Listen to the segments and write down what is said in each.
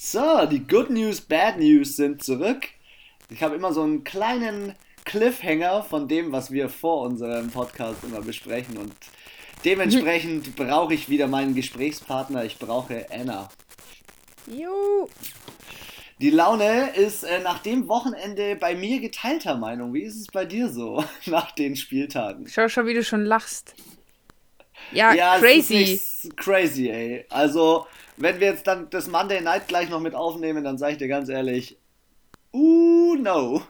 So, die Good News, Bad News sind zurück. Ich habe immer so einen kleinen Cliffhanger von dem, was wir vor unserem Podcast immer besprechen und dementsprechend brauche ich wieder meinen Gesprächspartner. Ich brauche Anna. Jo. Die Laune ist äh, nach dem Wochenende bei mir geteilter Meinung. Wie ist es bei dir so nach den Spieltagen? Schau schon, wie du schon lachst. Ja, ja crazy. crazy, ey. Also, wenn wir jetzt dann das Monday Night gleich noch mit aufnehmen, dann sage ich dir ganz ehrlich, uh, no.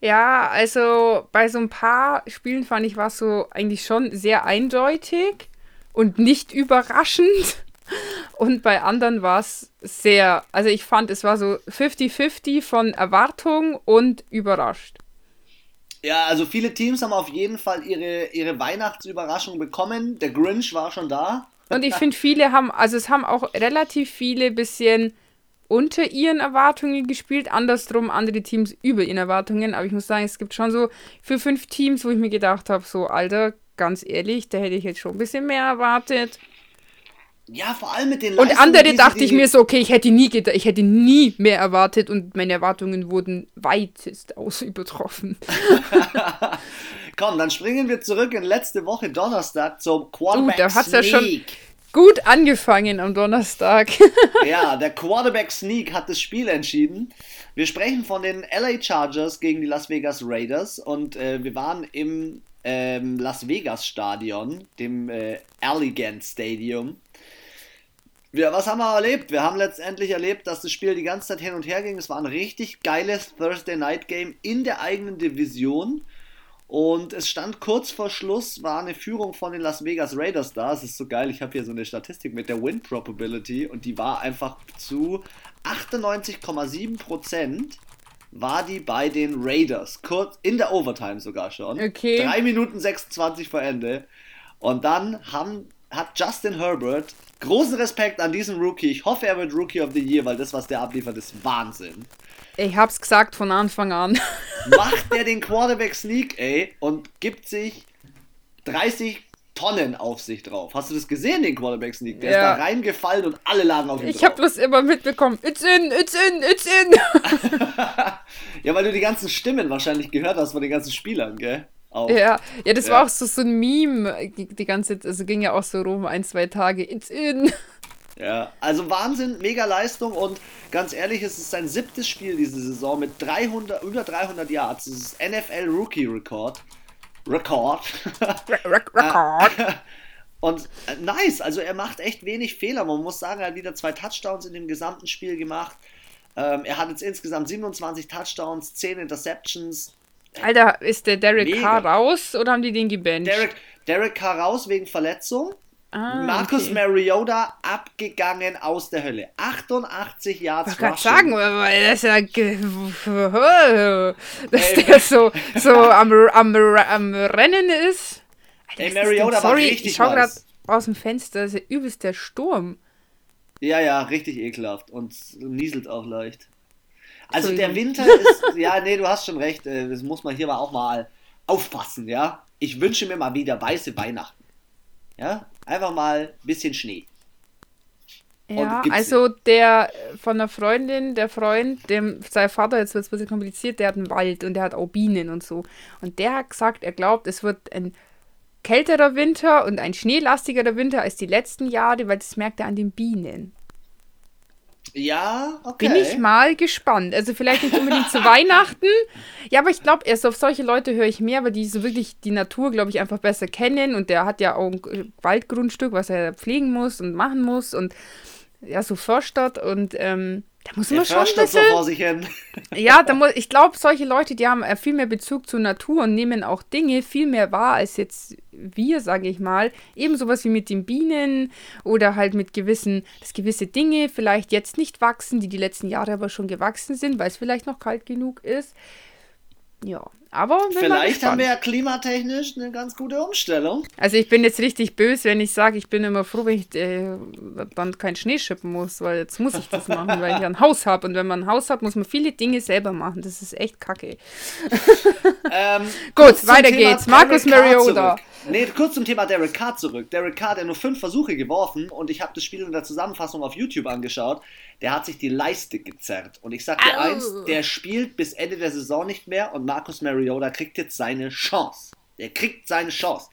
Ja, also bei so ein paar Spielen fand ich war es so eigentlich schon sehr eindeutig und nicht überraschend. Und bei anderen war es sehr, also ich fand, es war so 50-50 von Erwartung und überrascht. Ja, also viele Teams haben auf jeden Fall ihre, ihre Weihnachtsüberraschung bekommen. Der Grinch war schon da. Und ich finde, viele haben, also es haben auch relativ viele bisschen unter ihren Erwartungen gespielt, andersrum andere Teams über ihren Erwartungen. Aber ich muss sagen, es gibt schon so für fünf Teams, wo ich mir gedacht habe, so, Alter, ganz ehrlich, da hätte ich jetzt schon ein bisschen mehr erwartet. Ja, vor allem mit den Leistungen, Und andere dachte ich mir so, okay, ich hätte nie ich hätte nie mehr erwartet und meine Erwartungen wurden weitest aus übertroffen. Komm, dann springen wir zurück in letzte Woche Donnerstag zum Quarterback uh, da hat's ja schon gut angefangen am Donnerstag. ja, der Quarterback Sneak hat das Spiel entschieden. Wir sprechen von den LA Chargers gegen die Las Vegas Raiders und äh, wir waren im ähm, Las Vegas Stadion, dem äh, Alligant Stadium. Wir, was haben wir erlebt? Wir haben letztendlich erlebt, dass das Spiel die ganze Zeit hin und her ging. Es war ein richtig geiles Thursday Night Game in der eigenen Division. Und es stand kurz vor Schluss, war eine Führung von den Las Vegas Raiders da. Es ist so geil, ich habe hier so eine Statistik mit der Win Probability und die war einfach zu 98,7% war die bei den Raiders. Kurz in der Overtime sogar schon. Okay. 3 Minuten 26 vor Ende. Und dann haben, hat Justin Herbert großen Respekt an diesen Rookie. Ich hoffe, er wird Rookie of the Year, weil das, was der abliefert, ist Wahnsinn. Ich hab's gesagt von Anfang an. Macht der den Quarterback Sneak, ey, und gibt sich 30 Tonnen auf sich drauf. Hast du das gesehen, den Quarterback Sneak? Der ja. ist da reingefallen und alle lagen auf ihm Ich drauf. hab bloß immer mitbekommen, it's in, it's in, it's in. ja, weil du die ganzen Stimmen wahrscheinlich gehört hast von den ganzen Spielern, gell? Auch. Ja, ja, das ja. war auch so, so ein Meme, die ganze also ging ja auch so rum, ein, zwei Tage, it's in. Ja, also Wahnsinn, mega Leistung und ganz ehrlich, es ist sein siebtes Spiel diese Saison mit 300, über 300 Yards. Das ist NFL Rookie Record. Record. Record. und äh, nice, also er macht echt wenig Fehler. Man muss sagen, er hat wieder zwei Touchdowns in dem gesamten Spiel gemacht. Ähm, er hat jetzt insgesamt 27 Touchdowns, 10 Interceptions. Alter, ist der Derek Carr raus oder haben die den gebannt? Derek, Derek Carr raus wegen Verletzung. Ah, Marcus okay. Mariota abgegangen aus der Hölle. 88 Yards Ich kann sagen, das ist ja dass Ey, der so, so am, am, am Rennen ist. Alter, Ey, Mariota war richtig ich schau gerade aus dem Fenster, das ist ja übelst der Sturm. Ja, ja, richtig ekelhaft und nieselt auch leicht. Also der Winter ist, ja, nee, du hast schon recht, äh, das muss man hier mal auch mal aufpassen, ja. Ich wünsche mir mal wieder weiße Weihnachten. Ja, einfach mal ein bisschen Schnee. Ja, also der von der Freundin, der Freund, dem sein Vater, jetzt wird es ein bisschen kompliziert, der hat einen Wald und der hat auch Bienen und so. Und der hat gesagt, er glaubt, es wird ein kälterer Winter und ein schneelastigerer Winter als die letzten Jahre, weil das merkt er an den Bienen. Ja, okay. Bin ich mal gespannt. Also vielleicht nicht unbedingt zu Weihnachten. Ja, aber ich glaube, erst auf solche Leute höre ich mehr, weil die so wirklich die Natur, glaube ich, einfach besser kennen. Und der hat ja auch ein Waldgrundstück, was er pflegen muss und machen muss. Und ja, so Vorstadt. Und ähm, da muss man schon ein bisschen, so vor sich hin. Ja, da muss, ich glaube, solche Leute, die haben äh, viel mehr Bezug zur Natur und nehmen auch Dinge viel mehr wahr als jetzt wir, sage ich mal. Eben sowas wie mit den Bienen oder halt mit gewissen, dass gewisse Dinge vielleicht jetzt nicht wachsen, die die letzten Jahre aber schon gewachsen sind, weil es vielleicht noch kalt genug ist. Ja, Aber vielleicht haben wir ja klimatechnisch eine ganz gute Umstellung. Also ich bin jetzt richtig böse, wenn ich sage, ich bin immer froh, wenn ich äh, dann keinen Schnee schippen muss, weil jetzt muss ich das machen, weil ich ein Haus habe. Und wenn man ein Haus hat, muss man viele Dinge selber machen. Das ist echt kacke. Ähm, Gut, weiter geht's. Markus Mariota. Nee, kurz zum Thema Derek Carr zurück. Derek Carr, der nur fünf Versuche geworfen und ich habe das Spiel in der Zusammenfassung auf YouTube angeschaut, der hat sich die Leiste gezerrt. Und ich sag dir Au. eins, der spielt bis Ende der Saison nicht mehr und Marcus Mariota kriegt jetzt seine Chance. Der kriegt seine Chance.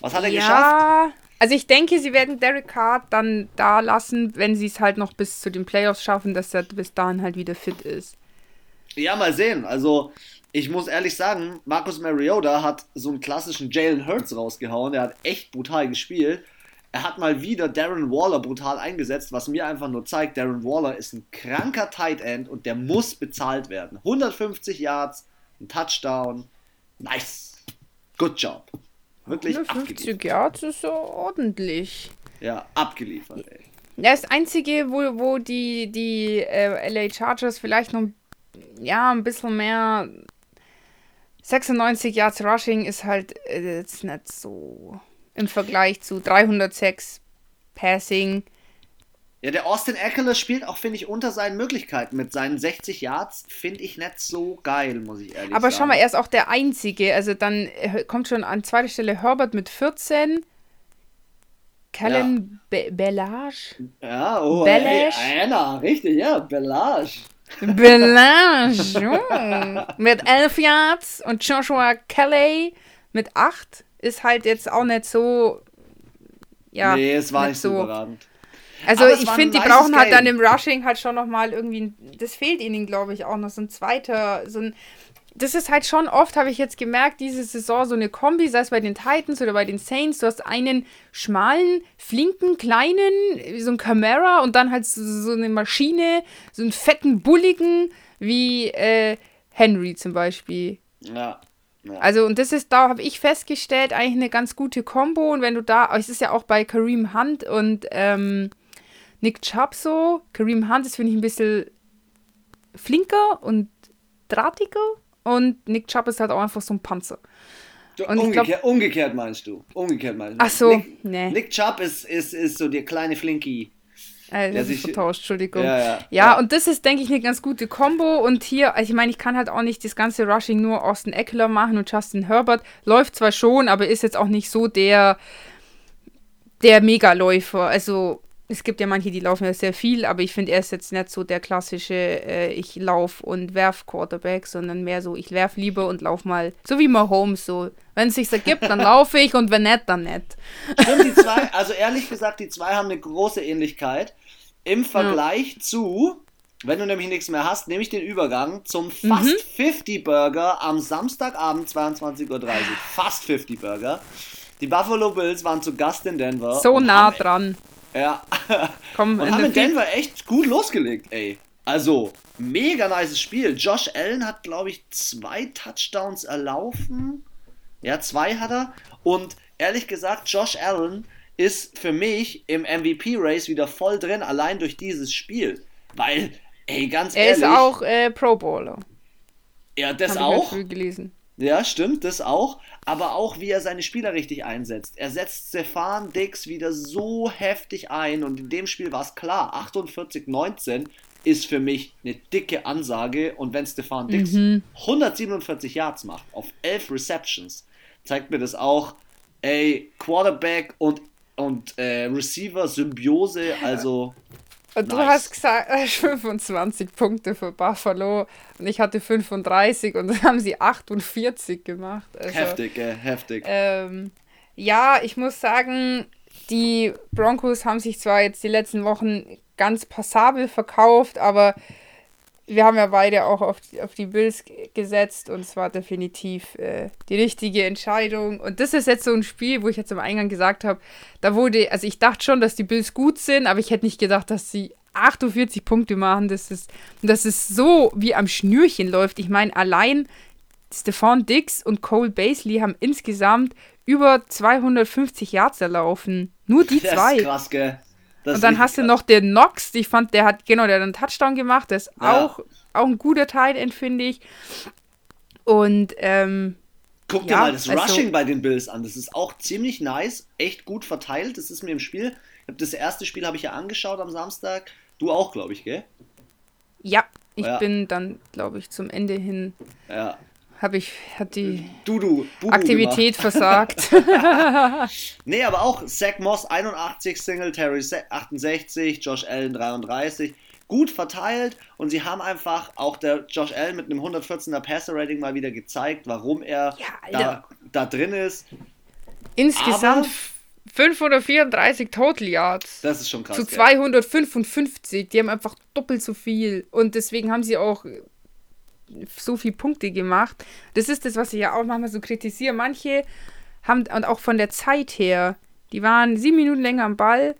Was hat er ja, geschafft? Also ich denke, sie werden Derek Carr dann da lassen, wenn sie es halt noch bis zu den Playoffs schaffen, dass er bis dahin halt wieder fit ist. Ja, mal sehen. Also ich muss ehrlich sagen, Marcus Mariota hat so einen klassischen Jalen Hurts rausgehauen. Er hat echt brutal gespielt. Er hat mal wieder Darren Waller brutal eingesetzt, was mir einfach nur zeigt, Darren Waller ist ein kranker Tight End und der muss bezahlt werden. 150 Yards, ein Touchdown. Nice. Good job. Wirklich 150 abgeliefert. Yards ist so ordentlich. Ja, abgeliefert, ey. Das Einzige, wo, wo die, die äh, LA Chargers vielleicht noch ja, ein bisschen mehr 96 Yards Rushing ist halt äh, jetzt nicht so im Vergleich zu 306 Passing. Ja, der Austin Eckler spielt auch, finde ich, unter seinen Möglichkeiten. Mit seinen 60 Yards finde ich nicht so geil, muss ich ehrlich Aber sagen. schau mal, er ist auch der Einzige. Also dann äh, kommt schon an zweiter Stelle Herbert mit 14. Kellen ja. Be Bellage. Ja, oh, Bellage. Ey, Anna, richtig, ja, Bellage. Bellage. mit 11 Yards und Joshua Kelly mit 8 ist halt jetzt auch nicht so. Ja, nee, es war nicht, so überragend. Also ich finde, die brauchen halt dann im Rushing halt schon nochmal irgendwie, das fehlt ihnen, glaube ich, auch noch so ein zweiter, so ein, das ist halt schon oft, habe ich jetzt gemerkt, diese Saison so eine Kombi, sei es bei den Titans oder bei den Saints, du hast einen schmalen, flinken, kleinen, so ein Camera und dann halt so, so eine Maschine, so einen fetten, bulligen, wie äh, Henry zum Beispiel. Ja. ja. Also, und das ist, da habe ich festgestellt, eigentlich eine ganz gute Kombo. Und wenn du da, es ist ja auch bei Kareem Hunt und ähm, Nick Chubb so. Kareem Hunt ist, finde ich, ein bisschen flinker und drahtiger. Und Nick Chubb ist halt auch einfach so ein Panzer. Und umgekehrt, glaub, umgekehrt meinst du? Umgekehrt meinst du? Ach so, Nick, nee. Nick Chubb ist, ist, ist so der kleine Flinky. Äh, das ist vertauscht, Entschuldigung. Ja, ja, ja, ja, und das ist, denke ich, eine ganz gute Kombo. Und hier, also ich meine, ich kann halt auch nicht das ganze Rushing nur Austin Eckler machen und Justin Herbert. Läuft zwar schon, aber ist jetzt auch nicht so der, der Megaläufer. Also es gibt ja manche, die laufen ja sehr viel, aber ich finde, er ist jetzt nicht so der klassische, äh, ich lauf und werf Quarterback, sondern mehr so, ich werf lieber und lauf mal, so wie Mahomes, so. Wenn es sich ergibt, dann laufe ich und wenn nicht, dann nicht. Stimmt, die zwei, also ehrlich gesagt, die zwei haben eine große Ähnlichkeit im Vergleich ja. zu, wenn du nämlich nichts mehr hast, nehme ich den Übergang zum Fast mhm. 50 Burger am Samstagabend 22.30 Uhr. Fast 50 Burger. Die Buffalo Bills waren zu Gast in Denver. So nah dran. Ja. Komm, und haben in Denver echt gut losgelegt, ey. Also, mega nice Spiel. Josh Allen hat, glaube ich, zwei Touchdowns erlaufen. Ja, zwei hat er. Und ehrlich gesagt, Josh Allen ist für mich im MVP-Race wieder voll drin, allein durch dieses Spiel. Weil, ey, ganz er ehrlich. Er ist auch äh, Pro Bowler. Ja, das Hab auch. Ich gelesen. Ja, stimmt, das auch. Aber auch, wie er seine Spieler richtig einsetzt. Er setzt Stefan Dix wieder so heftig ein und in dem Spiel war es klar, 48-19 ist für mich eine dicke Ansage und wenn Stefan Dix mhm. 147 Yards macht auf 11 Receptions, zeigt mir das auch, ey, Quarterback und, und äh, Receiver Symbiose, also und nice. du hast gesagt, 25 Punkte für Buffalo und ich hatte 35 und dann haben sie 48 gemacht. Also, heftig, äh, heftig. Ähm, ja, ich muss sagen, die Broncos haben sich zwar jetzt die letzten Wochen ganz passabel verkauft, aber wir haben ja beide auch auf die, auf die Bills gesetzt und es war definitiv äh, die richtige Entscheidung. Und das ist jetzt so ein Spiel, wo ich jetzt am Eingang gesagt habe, da wurde, also ich dachte schon, dass die Bills gut sind, aber ich hätte nicht gedacht, dass sie 48 Punkte machen. Das ist, das ist so wie am Schnürchen läuft. Ich meine, allein Stefan Dix und Cole Basley haben insgesamt über 250 Yards erlaufen. Nur die das zwei. Ist krass, gell? Das und dann hast krass. du noch den Knox, ich fand, der hat, genau, der hat einen Touchdown gemacht, der ist ja. auch, auch ein guter Teil, finde ich. Und ähm, Guck dir ja, mal das also, Rushing bei den Bills an. Das ist auch ziemlich nice, echt gut verteilt. Das ist mir im Spiel. Das erste Spiel habe ich ja angeschaut am Samstag. Du auch, glaube ich, gell? Ja, ich ja. bin dann, glaube ich, zum Ende hin. Ja. Habe ich, hat die du, du, du, Aktivität versagt. nee, aber auch Zach Moss 81, Singletary 68, Josh Allen 33 gut verteilt und sie haben einfach auch der Josh Allen mit einem 114er Passer-Rating mal wieder gezeigt, warum er ja, da, da drin ist. Insgesamt Aber 534 Total Yards. Das ist schon krass. Zu 255. Die haben einfach doppelt so viel. Und deswegen haben sie auch so viele Punkte gemacht. Das ist das, was ich ja auch manchmal so kritisiere. Manche haben, und auch von der Zeit her, die waren sieben Minuten länger am Ball,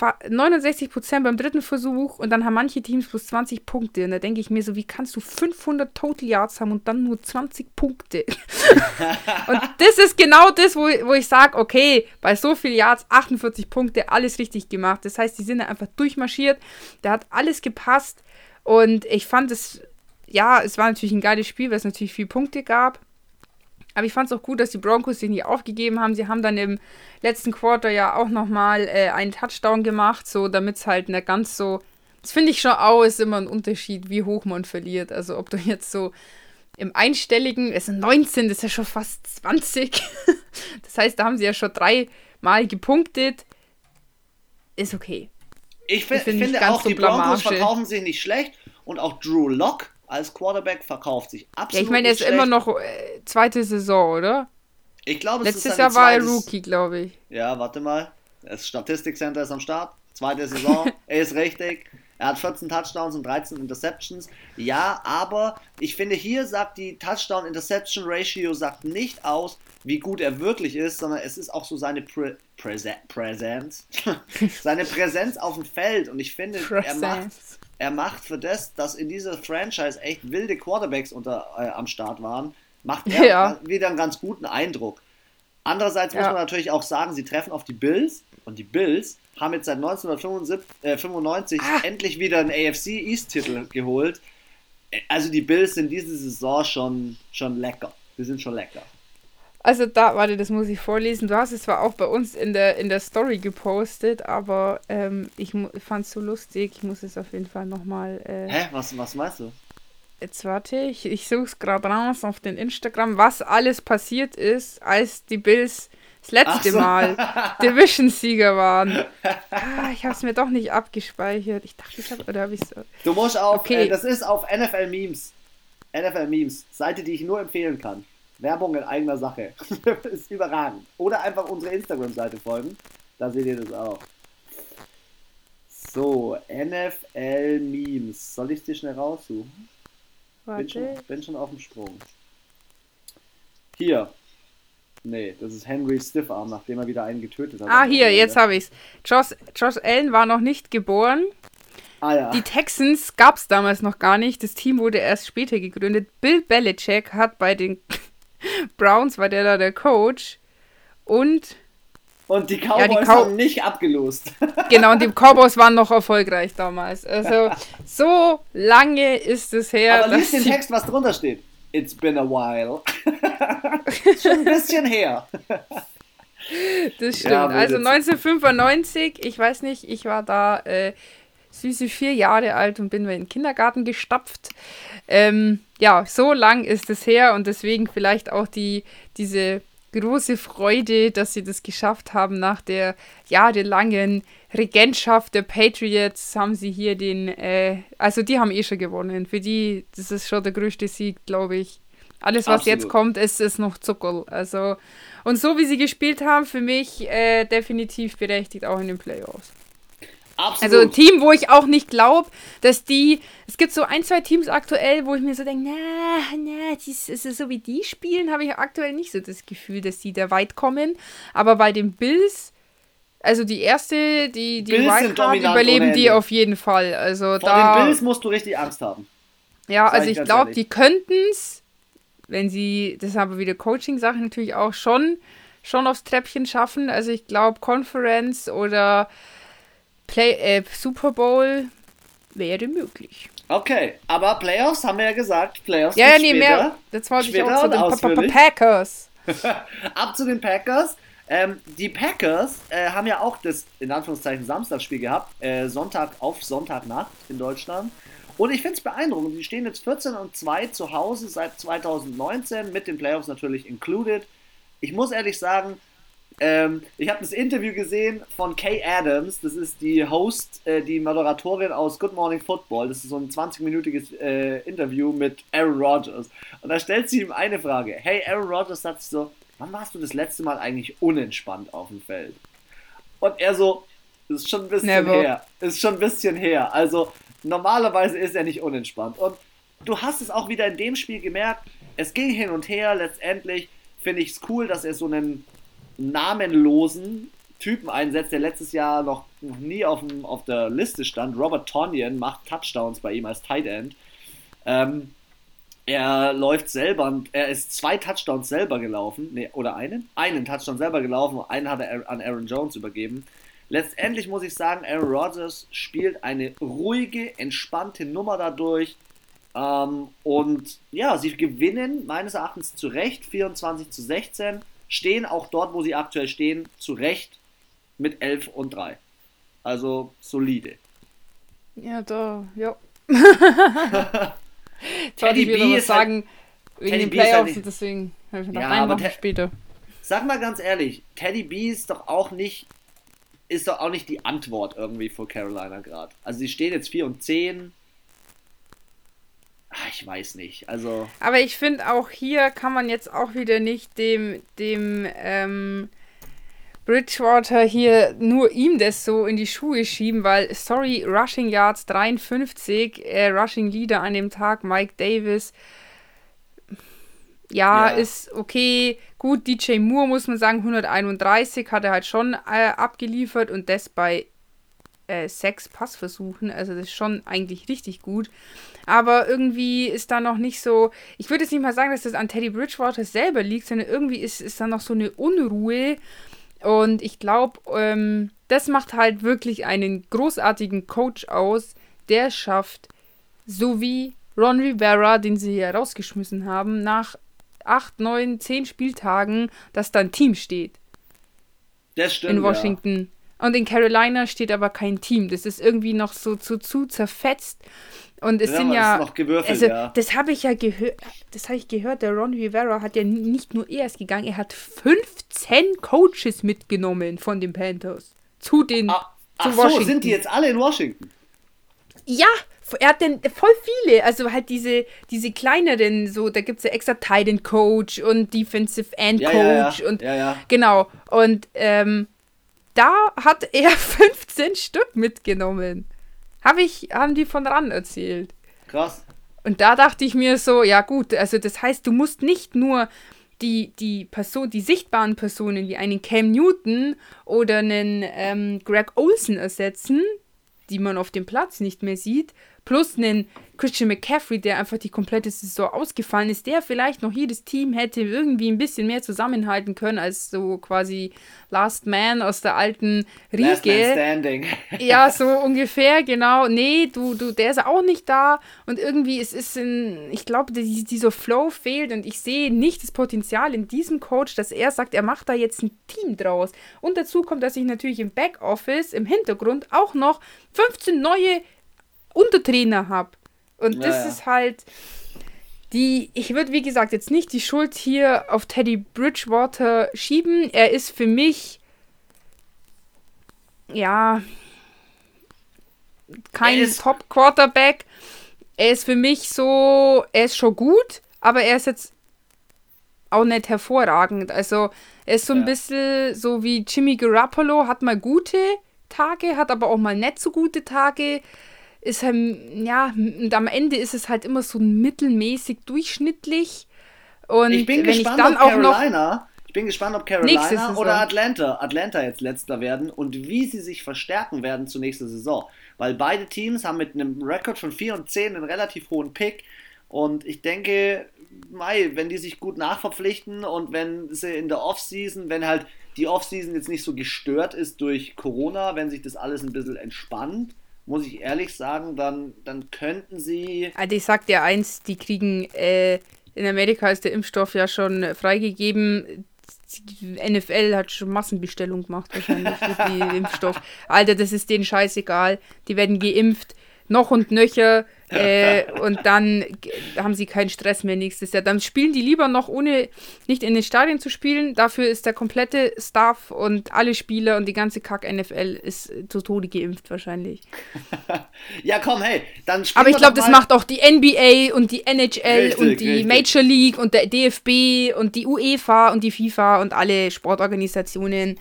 69% beim dritten Versuch und dann haben manche Teams plus 20 Punkte. Und da denke ich mir so, wie kannst du 500 Total Yards haben und dann nur 20 Punkte? und das ist genau das, wo, wo ich sage, okay, bei so viel Yards 48 Punkte, alles richtig gemacht. Das heißt, die sind einfach durchmarschiert. Da hat alles gepasst und ich fand es, ja, es war natürlich ein geiles Spiel, weil es natürlich viele Punkte gab. Aber ich fand es auch gut, dass die Broncos sich nicht aufgegeben haben. Sie haben dann im letzten Quarter ja auch nochmal äh, einen Touchdown gemacht, so damit es halt nicht ganz so. Das finde ich schon auch, ist immer ein Unterschied, wie hoch man verliert. Also ob du jetzt so im Einstelligen, es sind 19, das ist ja schon fast 20. das heißt, da haben sie ja schon dreimal gepunktet. Ist okay. Ich, find, ich finde auch, so die Broncos verkaufen sich nicht schlecht und auch Drew Locke als Quarterback verkauft sich absolut Ja, ich meine, er ist immer noch äh, zweite Saison, oder? Ich glaube, es Letztes ist Jahr war er Rookie, glaube ich. Ja, warte mal. Das Statistikcenter ist am Start. Zweite Saison. er ist richtig. Er hat 14 Touchdowns und 13 Interceptions. Ja, aber ich finde, hier sagt die Touchdown-Interception-Ratio sagt nicht aus, wie gut er wirklich ist, sondern es ist auch so seine Prä Präse Präsenz. seine Präsenz auf dem Feld. Und ich finde, er macht, er macht für das, dass in dieser Franchise echt wilde Quarterbacks unter, äh, am Start waren, macht er ja. wieder einen ganz guten Eindruck. Andererseits ja. muss man natürlich auch sagen, sie treffen auf die Bills und die Bills haben jetzt seit 1995 äh, ah. endlich wieder einen AFC East-Titel geholt. Also die Bills sind diese Saison schon, schon lecker. Die sind schon lecker. Also da, warte, das muss ich vorlesen. Du hast es zwar auch bei uns in der, in der Story gepostet, aber ähm, ich fand es so lustig. Ich muss es auf jeden Fall nochmal. Äh, Hä? Was, was meinst du? Jetzt warte ich, ich suche es gerade raus auf den Instagram, was alles passiert ist, als die Bills das letzte so. Mal Division-Sieger waren. Ah, ich habe es mir doch nicht abgespeichert. Ich dachte, ich habe, oder habe ich. Du musst auf, okay. Äh, das ist auf NFL Memes. NFL Memes, Seite, die ich nur empfehlen kann. Werbung in eigener Sache. das ist überragend. Oder einfach unsere Instagram-Seite folgen. Da seht ihr das auch. So, NFL Memes. Soll ich dir schnell raussuchen? Bin schon, bin schon auf dem Sprung. Hier. Nee, das ist Henry Stiffarm, nachdem er wieder einen getötet hat. Ah, hier, jetzt habe ich's. Josh, Josh Allen war noch nicht geboren. Ah, ja. Die Texans gab es damals noch gar nicht. Das Team wurde erst später gegründet. Bill Belichick hat bei den Browns war der da der Coach. Und. Und die Cowboys ja, die Cow haben nicht abgelost. genau, und die Cowboys waren noch erfolgreich damals. Also, so lange ist es her. Aber lies den Text, was drunter steht. It's been a while. Schon ein bisschen her. Das stimmt. Ja, also 1995, ich weiß nicht, ich war da äh, süße vier Jahre alt und bin in den Kindergarten gestapft. Ähm, ja, so lang ist es her und deswegen vielleicht auch die, diese große Freude, dass sie das geschafft haben. Nach der jahrelangen Regentschaft der Patriots haben sie hier den, äh, also die haben eh schon gewonnen. Für die, das ist schon der größte Sieg, glaube ich. Alles, was Absolut. jetzt kommt, ist, ist noch Zuckerl. Also, und so wie sie gespielt haben, für mich äh, definitiv berechtigt auch in den Playoffs. Absolut. Also ein Team, wo ich auch nicht glaube, dass die. Es gibt so ein, zwei Teams aktuell, wo ich mir so denke, na, na, ist es so wie die spielen, habe ich aktuell nicht so das Gefühl, dass die da weit kommen. Aber bei den Bills, also die erste, die, die Wildcard überleben die auf jeden Fall. Also Vor da, den Bills musst du richtig Angst haben. Ja, also ich, ich glaube, die könnten es, wenn sie, das ist aber wieder Coaching-Sache natürlich auch schon, schon aufs Treppchen schaffen. Also ich glaube, Conference oder Play, äh, Super Bowl wäre möglich. Okay, aber Playoffs haben wir ja gesagt. Playoffs ja, ja, nee, später, mehr. Das wollte ich auch zu den pa Packers. Ab zu den Packers. Ähm, die Packers äh, haben ja auch das, in Anführungszeichen, Samstagsspiel gehabt. Äh, Sonntag auf Sonntagnacht in Deutschland. Und ich finde es beeindruckend. Sie stehen jetzt 14 und 2 zu Hause seit 2019, mit den Playoffs natürlich included. Ich muss ehrlich sagen, ähm, ich habe das Interview gesehen von Kay Adams. Das ist die Host, äh, die Moderatorin aus Good Morning Football. Das ist so ein 20-minütiges äh, Interview mit Aaron Rodgers. Und da stellt sie ihm eine Frage. Hey, Aaron Rodgers sagt so, wann warst du das letzte Mal eigentlich unentspannt auf dem Feld? Und er so, ist schon ein bisschen Never. her. Ist schon ein bisschen her. Also, Normalerweise ist er nicht unentspannt. Und du hast es auch wieder in dem Spiel gemerkt, es ging hin und her. Letztendlich finde ich es cool, dass er so einen namenlosen Typen einsetzt, der letztes Jahr noch, noch nie auf, dem, auf der Liste stand. Robert Tonyan macht Touchdowns bei ihm als Tight End. Ähm, er läuft selber, und er ist zwei Touchdowns selber gelaufen, nee, oder einen? Einen Touchdown selber gelaufen, einen hat er an Aaron Jones übergeben. Letztendlich muss ich sagen, Aaron Rodgers spielt eine ruhige, entspannte Nummer dadurch. Ähm, und ja, sie gewinnen meines Erachtens zu Recht 24 zu 16, stehen auch dort, wo sie aktuell stehen, zu Recht mit 11 und 3. Also solide. Ja, da, ja. Teddy B ist sagen, halt, wegen Teddy den Playoffs halt und deswegen habe ich gedacht, ja, aber später. Sag mal ganz ehrlich, Teddy B ist doch auch nicht ist doch auch nicht die Antwort irgendwie für Carolina gerade. Also sie stehen jetzt 4 und 10. Ach, ich weiß nicht. Also. Aber ich finde auch hier kann man jetzt auch wieder nicht dem, dem ähm, Bridgewater hier nur ihm das so in die Schuhe schieben, weil, sorry, Rushing Yards 53, äh, Rushing Leader an dem Tag, Mike Davis. Ja, ja, ist okay. Gut, DJ Moore muss man sagen, 131 hat er halt schon äh, abgeliefert und das bei äh, sechs Passversuchen. Also das ist schon eigentlich richtig gut. Aber irgendwie ist da noch nicht so. Ich würde jetzt nicht mal sagen, dass das an Teddy Bridgewater selber liegt, sondern irgendwie ist, ist da noch so eine Unruhe. Und ich glaube, ähm, das macht halt wirklich einen großartigen Coach aus, der schafft, so wie Ron Rivera, den sie ja rausgeschmissen haben, nach acht, neun, zehn Spieltagen, dass da ein Team steht. Das stimmt. In Washington. Ja. Und in Carolina steht aber kein Team. Das ist irgendwie noch so zu, zu zerfetzt. Und es ja, sind ja. Noch gewürfelt, also, ja. das habe ich ja gehört. Das habe ich gehört. Der Ron Rivera hat ja nicht nur erst gegangen, er hat 15 Coaches mitgenommen von den Panthers. Zu den. Ah, zu ach Washington. so, sind die jetzt alle in Washington? Ja, er hat denn voll viele, also halt diese, diese kleineren, so, da gibt es ja extra Titan Coach und Defensive End Coach ja, ja, und ja, genau. Und ähm, da hat er 15 Stück mitgenommen. Habe ich, haben die von ran erzählt. Krass. Und da dachte ich mir so, ja gut, also das heißt, du musst nicht nur die, die Person, die sichtbaren Personen wie einen Cam Newton oder einen ähm, Greg Olson ersetzen, die man auf dem Platz nicht mehr sieht, plus einen Christian McCaffrey, der einfach die komplette Saison ausgefallen ist, der vielleicht noch jedes Team hätte irgendwie ein bisschen mehr zusammenhalten können als so quasi Last Man aus der alten Riege. Last Man Standing. ja, so ungefähr, genau. Nee, du, du, der ist auch nicht da und irgendwie es ist ein, ich glaube, die, dieser Flow fehlt und ich sehe nicht das Potenzial in diesem Coach, dass er sagt, er macht da jetzt ein Team draus. Und dazu kommt, dass ich natürlich im Backoffice, im Hintergrund auch noch 15 neue Untertrainer habe. Und ja, das ja. ist halt die, ich würde wie gesagt jetzt nicht die Schuld hier auf Teddy Bridgewater schieben. Er ist für mich, ja, kein Top-Quarterback. Er ist für mich so, er ist schon gut, aber er ist jetzt auch nicht hervorragend. Also er ist so ein bisschen so wie Jimmy Garoppolo, hat mal gute Tage, hat aber auch mal nicht so gute Tage ist halt, ja, und am Ende ist es halt immer so mittelmäßig durchschnittlich. Und ich bin gespannt, ich dann ob Carolina, noch ich bin gespannt, ob Carolina oder Atlanta, Atlanta jetzt letzter werden und wie sie sich verstärken werden zur nächsten Saison. Weil beide Teams haben mit einem Rekord von 4 und 10 einen relativ hohen Pick. Und ich denke, Mai, wenn die sich gut nachverpflichten und wenn sie in der Offseason, wenn halt die Offseason jetzt nicht so gestört ist durch Corona, wenn sich das alles ein bisschen entspannt, muss ich ehrlich sagen, dann, dann könnten sie. Also ich sag dir eins, die kriegen, äh, in Amerika ist der Impfstoff ja schon freigegeben. Die NFL hat schon Massenbestellung gemacht, wahrscheinlich für die Impfstoff. Alter, das ist denen scheißegal. Die werden geimpft, noch und nöcher. Äh, und dann haben sie keinen Stress mehr nächstes Jahr. Dann spielen die lieber noch ohne nicht in den Stadien zu spielen. Dafür ist der komplette Staff und alle Spieler und die ganze Kack-NFL ist zu Tode geimpft wahrscheinlich. ja, komm, hey, dann spielen Aber ich glaube, das macht auch die NBA und die NHL richtig, und die richtig. Major League und der DFB und die UEFA und die FIFA und alle Sportorganisationen.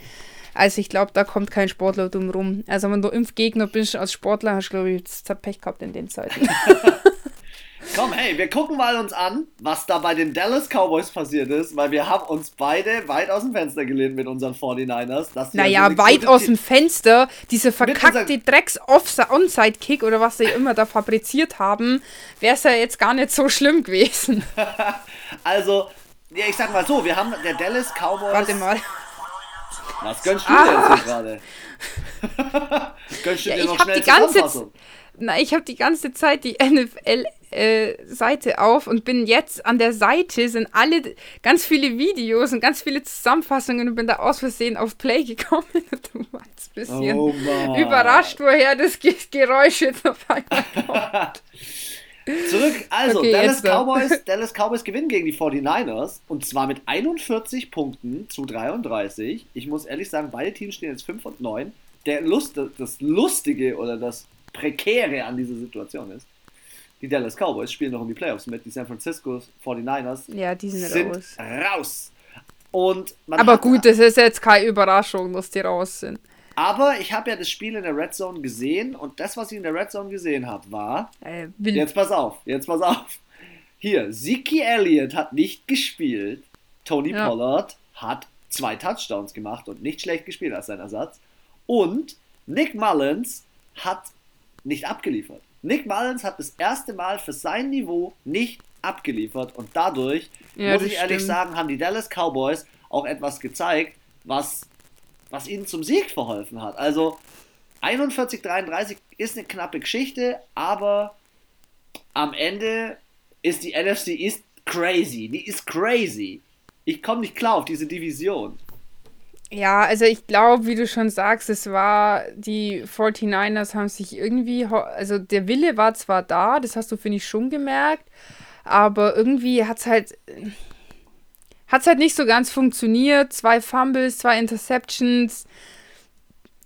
Also ich glaube, da kommt kein Sportler drum rum. Also wenn du Impfgegner bist als Sportler, hast du, glaube ich, Pech gehabt in den Zeiten. Komm, hey, wir gucken mal uns an, was da bei den Dallas Cowboys passiert ist, weil wir haben uns beide weit aus dem Fenster gelehnt mit unseren 49ers. Dass naja, also weit aus dem Fenster. Diese verkackte Drecks-Onside-Kick oder was sie immer da fabriziert haben, wäre es ja jetzt gar nicht so schlimm gewesen. also, ja, ich sag mal so, wir haben der Dallas Cowboys... Warte mal. Was gönnst du ah. jetzt gerade? gönnst du ja, dir noch schnell die ganze Na, ich habe die ganze Zeit die NFL-Seite äh, auf und bin jetzt an der Seite, sind alle, ganz viele Videos und ganz viele Zusammenfassungen und bin da aus Versehen auf Play gekommen du warst ein bisschen oh überrascht, woher das Geräusch jetzt auf einmal kommt. Zurück, also okay, Dallas, Cowboys, Dallas Cowboys gewinnen gegen die 49ers und zwar mit 41 Punkten zu 33. Ich muss ehrlich sagen, beide Teams stehen jetzt 5 und 9. Der Lust, das Lustige oder das Prekäre an dieser Situation ist, die Dallas Cowboys spielen noch in die Playoffs mit. Die San Francisco 49ers ja, die sind, sind raus. raus. Und Aber gut, das ist jetzt keine Überraschung, dass die raus sind. Aber ich habe ja das Spiel in der Red Zone gesehen und das, was ich in der Red Zone gesehen habe, war. Äh, jetzt pass auf, jetzt pass auf. Hier, Ziki Elliott hat nicht gespielt. Tony ja. Pollard hat zwei Touchdowns gemacht und nicht schlecht gespielt als sein Ersatz. Und Nick Mullins hat nicht abgeliefert. Nick Mullins hat das erste Mal für sein Niveau nicht abgeliefert und dadurch, ja, muss ich ehrlich stimmt. sagen, haben die Dallas Cowboys auch etwas gezeigt, was was ihnen zum Sieg verholfen hat. Also 41-33 ist eine knappe Geschichte, aber am Ende ist die NFC East crazy. Die ist crazy. Ich komme nicht klar auf diese Division. Ja, also ich glaube, wie du schon sagst, es war, die 49ers haben sich irgendwie, also der Wille war zwar da, das hast du, finde ich, schon gemerkt, aber irgendwie hat es halt, hat es halt nicht so ganz funktioniert. Zwei Fumbles, zwei Interceptions.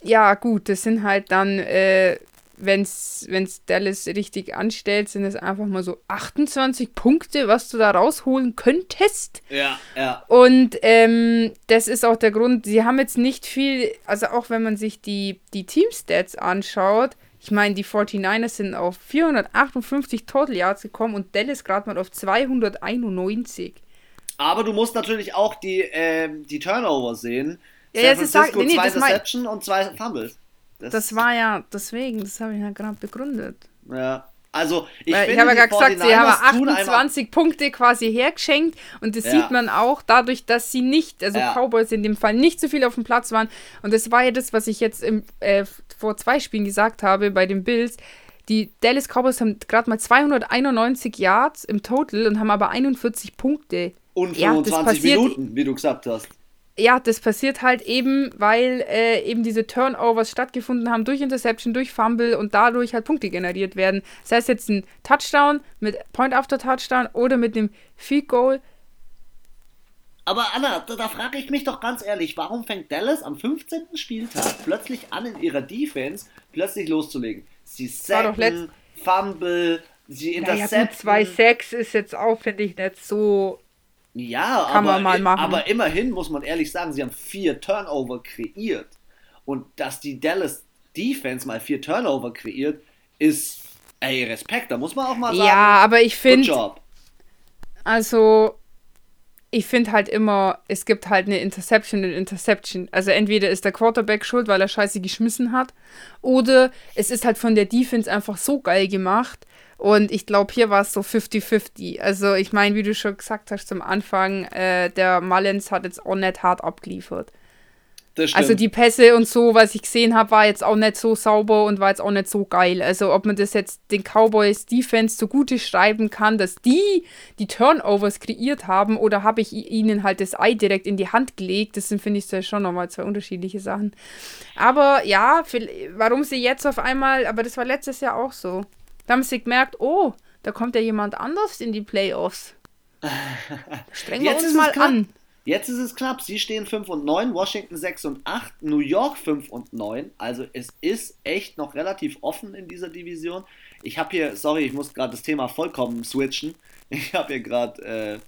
Ja, gut, das sind halt dann, äh, wenn es Dallas richtig anstellt, sind es einfach mal so 28 Punkte, was du da rausholen könntest. Ja, ja. Und ähm, das ist auch der Grund, sie haben jetzt nicht viel, also auch wenn man sich die, die Team-Stats anschaut, ich meine, die 49ers sind auf 458 Total Yards gekommen und Dallas gerade mal auf 291. Aber du musst natürlich auch die, äh, die Turnover sehen. Ja, San Francisco, nee, nee, zwei Interception und zwei Fumbles. Das, das, war ja deswegen, das habe ich ja gerade begründet. Ja. Also, ich, ich habe ja gesagt, sie haben 28 Punkte quasi hergeschenkt und das ja. sieht man auch dadurch, dass sie nicht, also ja. Cowboys in dem Fall nicht so viel auf dem Platz waren. Und das war ja das, was ich jetzt im, äh, vor zwei Spielen gesagt habe bei den Bills. Die Dallas Cowboys haben gerade mal 291 Yards im Total und haben aber 41 Punkte und 25 ja, Minuten, wie du gesagt hast. Ja, das passiert halt eben, weil äh, eben diese Turnovers stattgefunden haben durch Interception, durch Fumble und dadurch halt Punkte generiert werden. Sei es jetzt ein Touchdown mit Point after Touchdown oder mit dem Field Goal. Aber Anna, da, da frage ich mich doch ganz ehrlich, warum fängt Dallas am 15. Spieltag plötzlich an, in ihrer Defense plötzlich loszulegen? Sie sacken, Fumble, sie intercepten. Naja, 2-6 ist jetzt auch, finde ich, nicht so ja, Kann aber, man mal machen. aber immerhin muss man ehrlich sagen, sie haben vier Turnover kreiert. Und dass die Dallas Defense mal vier Turnover kreiert, ist, ey, Respekt, da muss man auch mal sagen. Ja, aber ich finde. Also, ich finde halt immer, es gibt halt eine Interception und Interception. Also entweder ist der Quarterback schuld, weil er scheiße geschmissen hat, oder es ist halt von der Defense einfach so geil gemacht, und ich glaube, hier war es so 50-50. Also, ich meine, wie du schon gesagt hast zum Anfang, äh, der Mullins hat jetzt auch nicht hart abgeliefert. Also die Pässe und so, was ich gesehen habe, war jetzt auch nicht so sauber und war jetzt auch nicht so geil. Also ob man das jetzt den Cowboys Defense zugute schreiben kann, dass die die Turnovers kreiert haben oder habe ich ihnen halt das Ei direkt in die Hand gelegt, das sind, finde ich, schon nochmal zwei unterschiedliche Sachen. Aber ja, warum sie jetzt auf einmal, aber das war letztes Jahr auch so. Da haben sie gemerkt, oh, da kommt ja jemand anders in die Playoffs. Strengen wir uns mal an. Jetzt ist es knapp. Sie stehen 5 und 9, Washington 6 und 8, New York 5 und 9. Also es ist echt noch relativ offen in dieser Division. Ich habe hier, sorry, ich muss gerade das Thema vollkommen switchen. Ich habe hier gerade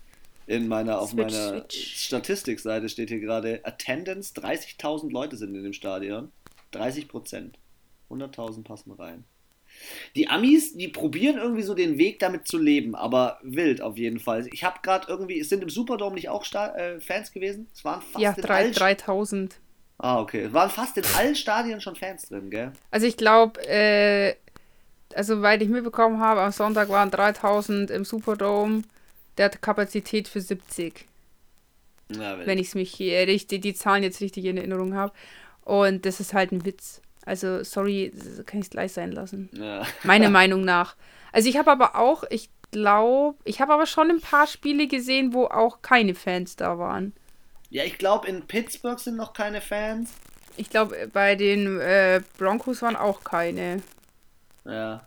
äh, in meiner, auf switch, meiner switch. Statistikseite steht hier gerade Attendance, 30.000 Leute sind in dem Stadion. 30 Prozent. 100.000 passen rein. Die Amis, die probieren irgendwie so den Weg damit zu leben, aber wild auf jeden Fall. Ich habe gerade irgendwie, es sind im Superdome nicht auch Sta äh, Fans gewesen? Es waren fast ja, 3, 3000. Ah, okay. Es waren fast in allen Stadien schon Fans drin, gell? Also ich glaube, äh, also weil ich mitbekommen habe, am Sonntag waren 3000 im Superdome. Der hat Kapazität für 70. Na, wenn ich es mich hier richtig, die Zahlen jetzt richtig in Erinnerung habe. Und das ist halt ein Witz. Also, sorry, kann ich es gleich sein lassen. Ja. Meine Meinung nach. Also, ich habe aber auch, ich glaube, ich habe aber schon ein paar Spiele gesehen, wo auch keine Fans da waren. Ja, ich glaube, in Pittsburgh sind noch keine Fans. Ich glaube, bei den äh, Broncos waren auch keine. Ja.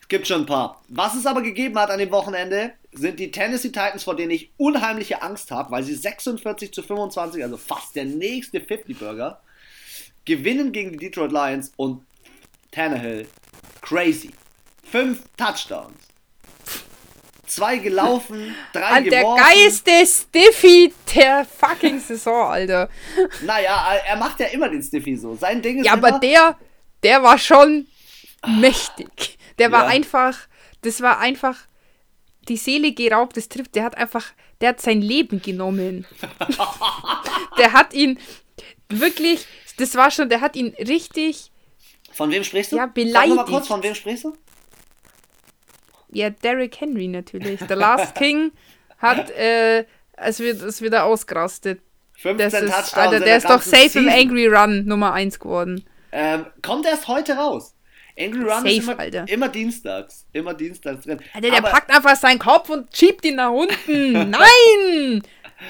Es gibt schon ein paar. Was es aber gegeben hat an dem Wochenende, sind die Tennessee Titans, vor denen ich unheimliche Angst habe, weil sie 46 zu 25, also fast der nächste 50-Burger, gewinnen gegen die Detroit Lions und Tannehill, crazy. Fünf Touchdowns. Zwei gelaufen, drei An geworfen. Der geilste Stiffy der fucking Saison, Alter. Naja, er macht ja immer den Stiffy so. Sein Ding ist Ja, aber der, der war schon mächtig. Der war ja. einfach, das war einfach die Seele geraubt, das trifft, der hat einfach, der hat sein Leben genommen. der hat ihn wirklich, das war schon, der hat ihn richtig. Von wem sprichst du? Ja, beleidigt. Sag mal kurz, von wem sprichst du? Ja, Derrick Henry natürlich. Der Last King hat, äh, es wird, es wird ausgerastet. 15 das ist, Alter, der ist doch safe Season. im Angry Run Nummer 1 geworden. Ähm, kommt erst heute raus. Angry Run Safe, ist immer, Alter. immer dienstags. Immer dienstags drin. Alter, der Aber packt einfach seinen Kopf und schiebt ihn nach unten. Nein!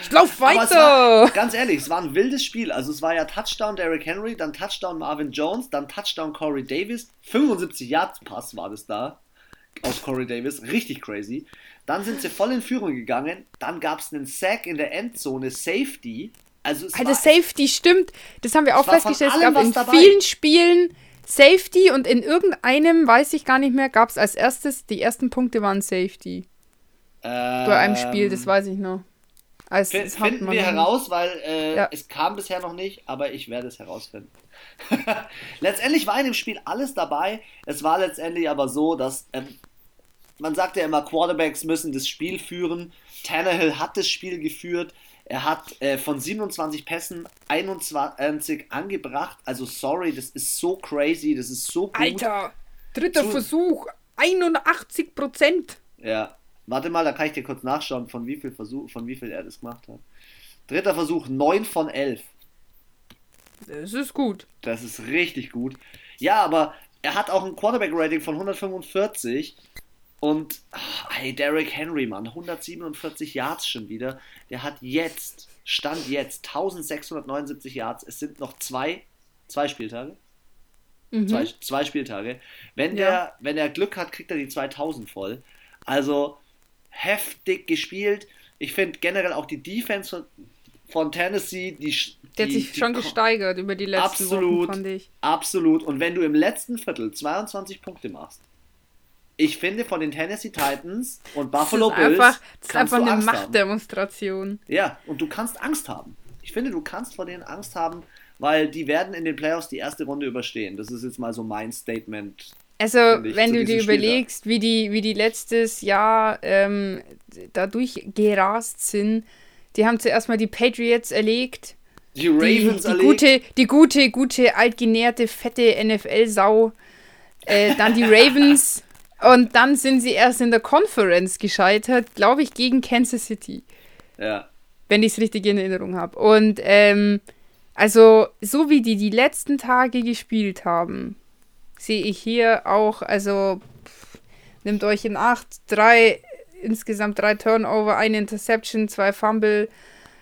Ich lauf weiter. War, ganz ehrlich, es war ein wildes Spiel. Also es war ja Touchdown Derrick Henry, dann Touchdown Marvin Jones, dann Touchdown Corey Davis. 75 Yards Pass war das da aus Corey Davis. Richtig crazy. Dann sind sie voll in Führung gegangen. Dann gab es einen Sack in der Endzone, Safety. Also es Alter, Safety, stimmt. Das haben wir auch festgestellt. Es gab in dabei. vielen Spielen Safety und in irgendeinem, weiß ich gar nicht mehr, gab es als erstes, die ersten Punkte waren Safety. Ähm, Bei einem Spiel, das weiß ich noch. Also, finden wir heraus, weil äh, ja. es kam bisher noch nicht, aber ich werde es herausfinden. letztendlich war in dem Spiel alles dabei. Es war letztendlich aber so, dass ähm, man sagt ja immer, Quarterbacks müssen das Spiel führen. Tannehill hat das Spiel geführt. Er hat äh, von 27 Pässen 21 angebracht. Also sorry, das ist so crazy, das ist so gut. Alter, dritter Zu Versuch, 81 Prozent. Ja, Warte mal, da kann ich dir kurz nachschauen, von wie viel Versuch, von wie viel er das gemacht hat. Dritter Versuch, 9 von 11. Das ist gut. Das ist richtig gut. Ja, aber er hat auch ein Quarterback-Rating von 145. Und, ach, hey, Derrick Henry, Mann, 147 Yards schon wieder. Der hat jetzt, Stand jetzt, 1679 Yards. Es sind noch zwei, zwei Spieltage. Mhm. Zwei, zwei Spieltage. Wenn, ja. der, wenn er Glück hat, kriegt er die 2000 voll. Also, heftig gespielt. Ich finde generell auch die Defense von, von Tennessee, die, der hat sich die, schon gesteigert über die letzten absolut, Wochen, fand ich. Absolut. Und wenn du im letzten Viertel 22 Punkte machst, ich finde von den Tennessee Titans und Buffalo das Bills einfach, das ist einfach eine Machtdemonstration. Ja, und du kannst Angst haben. Ich finde, du kannst vor denen Angst haben, weil die werden in den Playoffs die erste Runde überstehen. Das ist jetzt mal so mein Statement also, wenn du dir überlegst, wie die, wie die letztes Jahr ähm, da durchgerast sind, die haben zuerst mal die Patriots erlegt. Die Ravens die, die gute, die gute, gute, altgenährte, fette NFL-Sau. Äh, dann die Ravens. und dann sind sie erst in der Conference gescheitert, glaube ich, gegen Kansas City. Ja. Wenn ich es richtig in Erinnerung habe. Und ähm, Also, so wie die die letzten Tage gespielt haben, sehe ich hier auch, also pff, nimmt euch in Acht, drei, insgesamt drei Turnover, eine Interception, zwei Fumble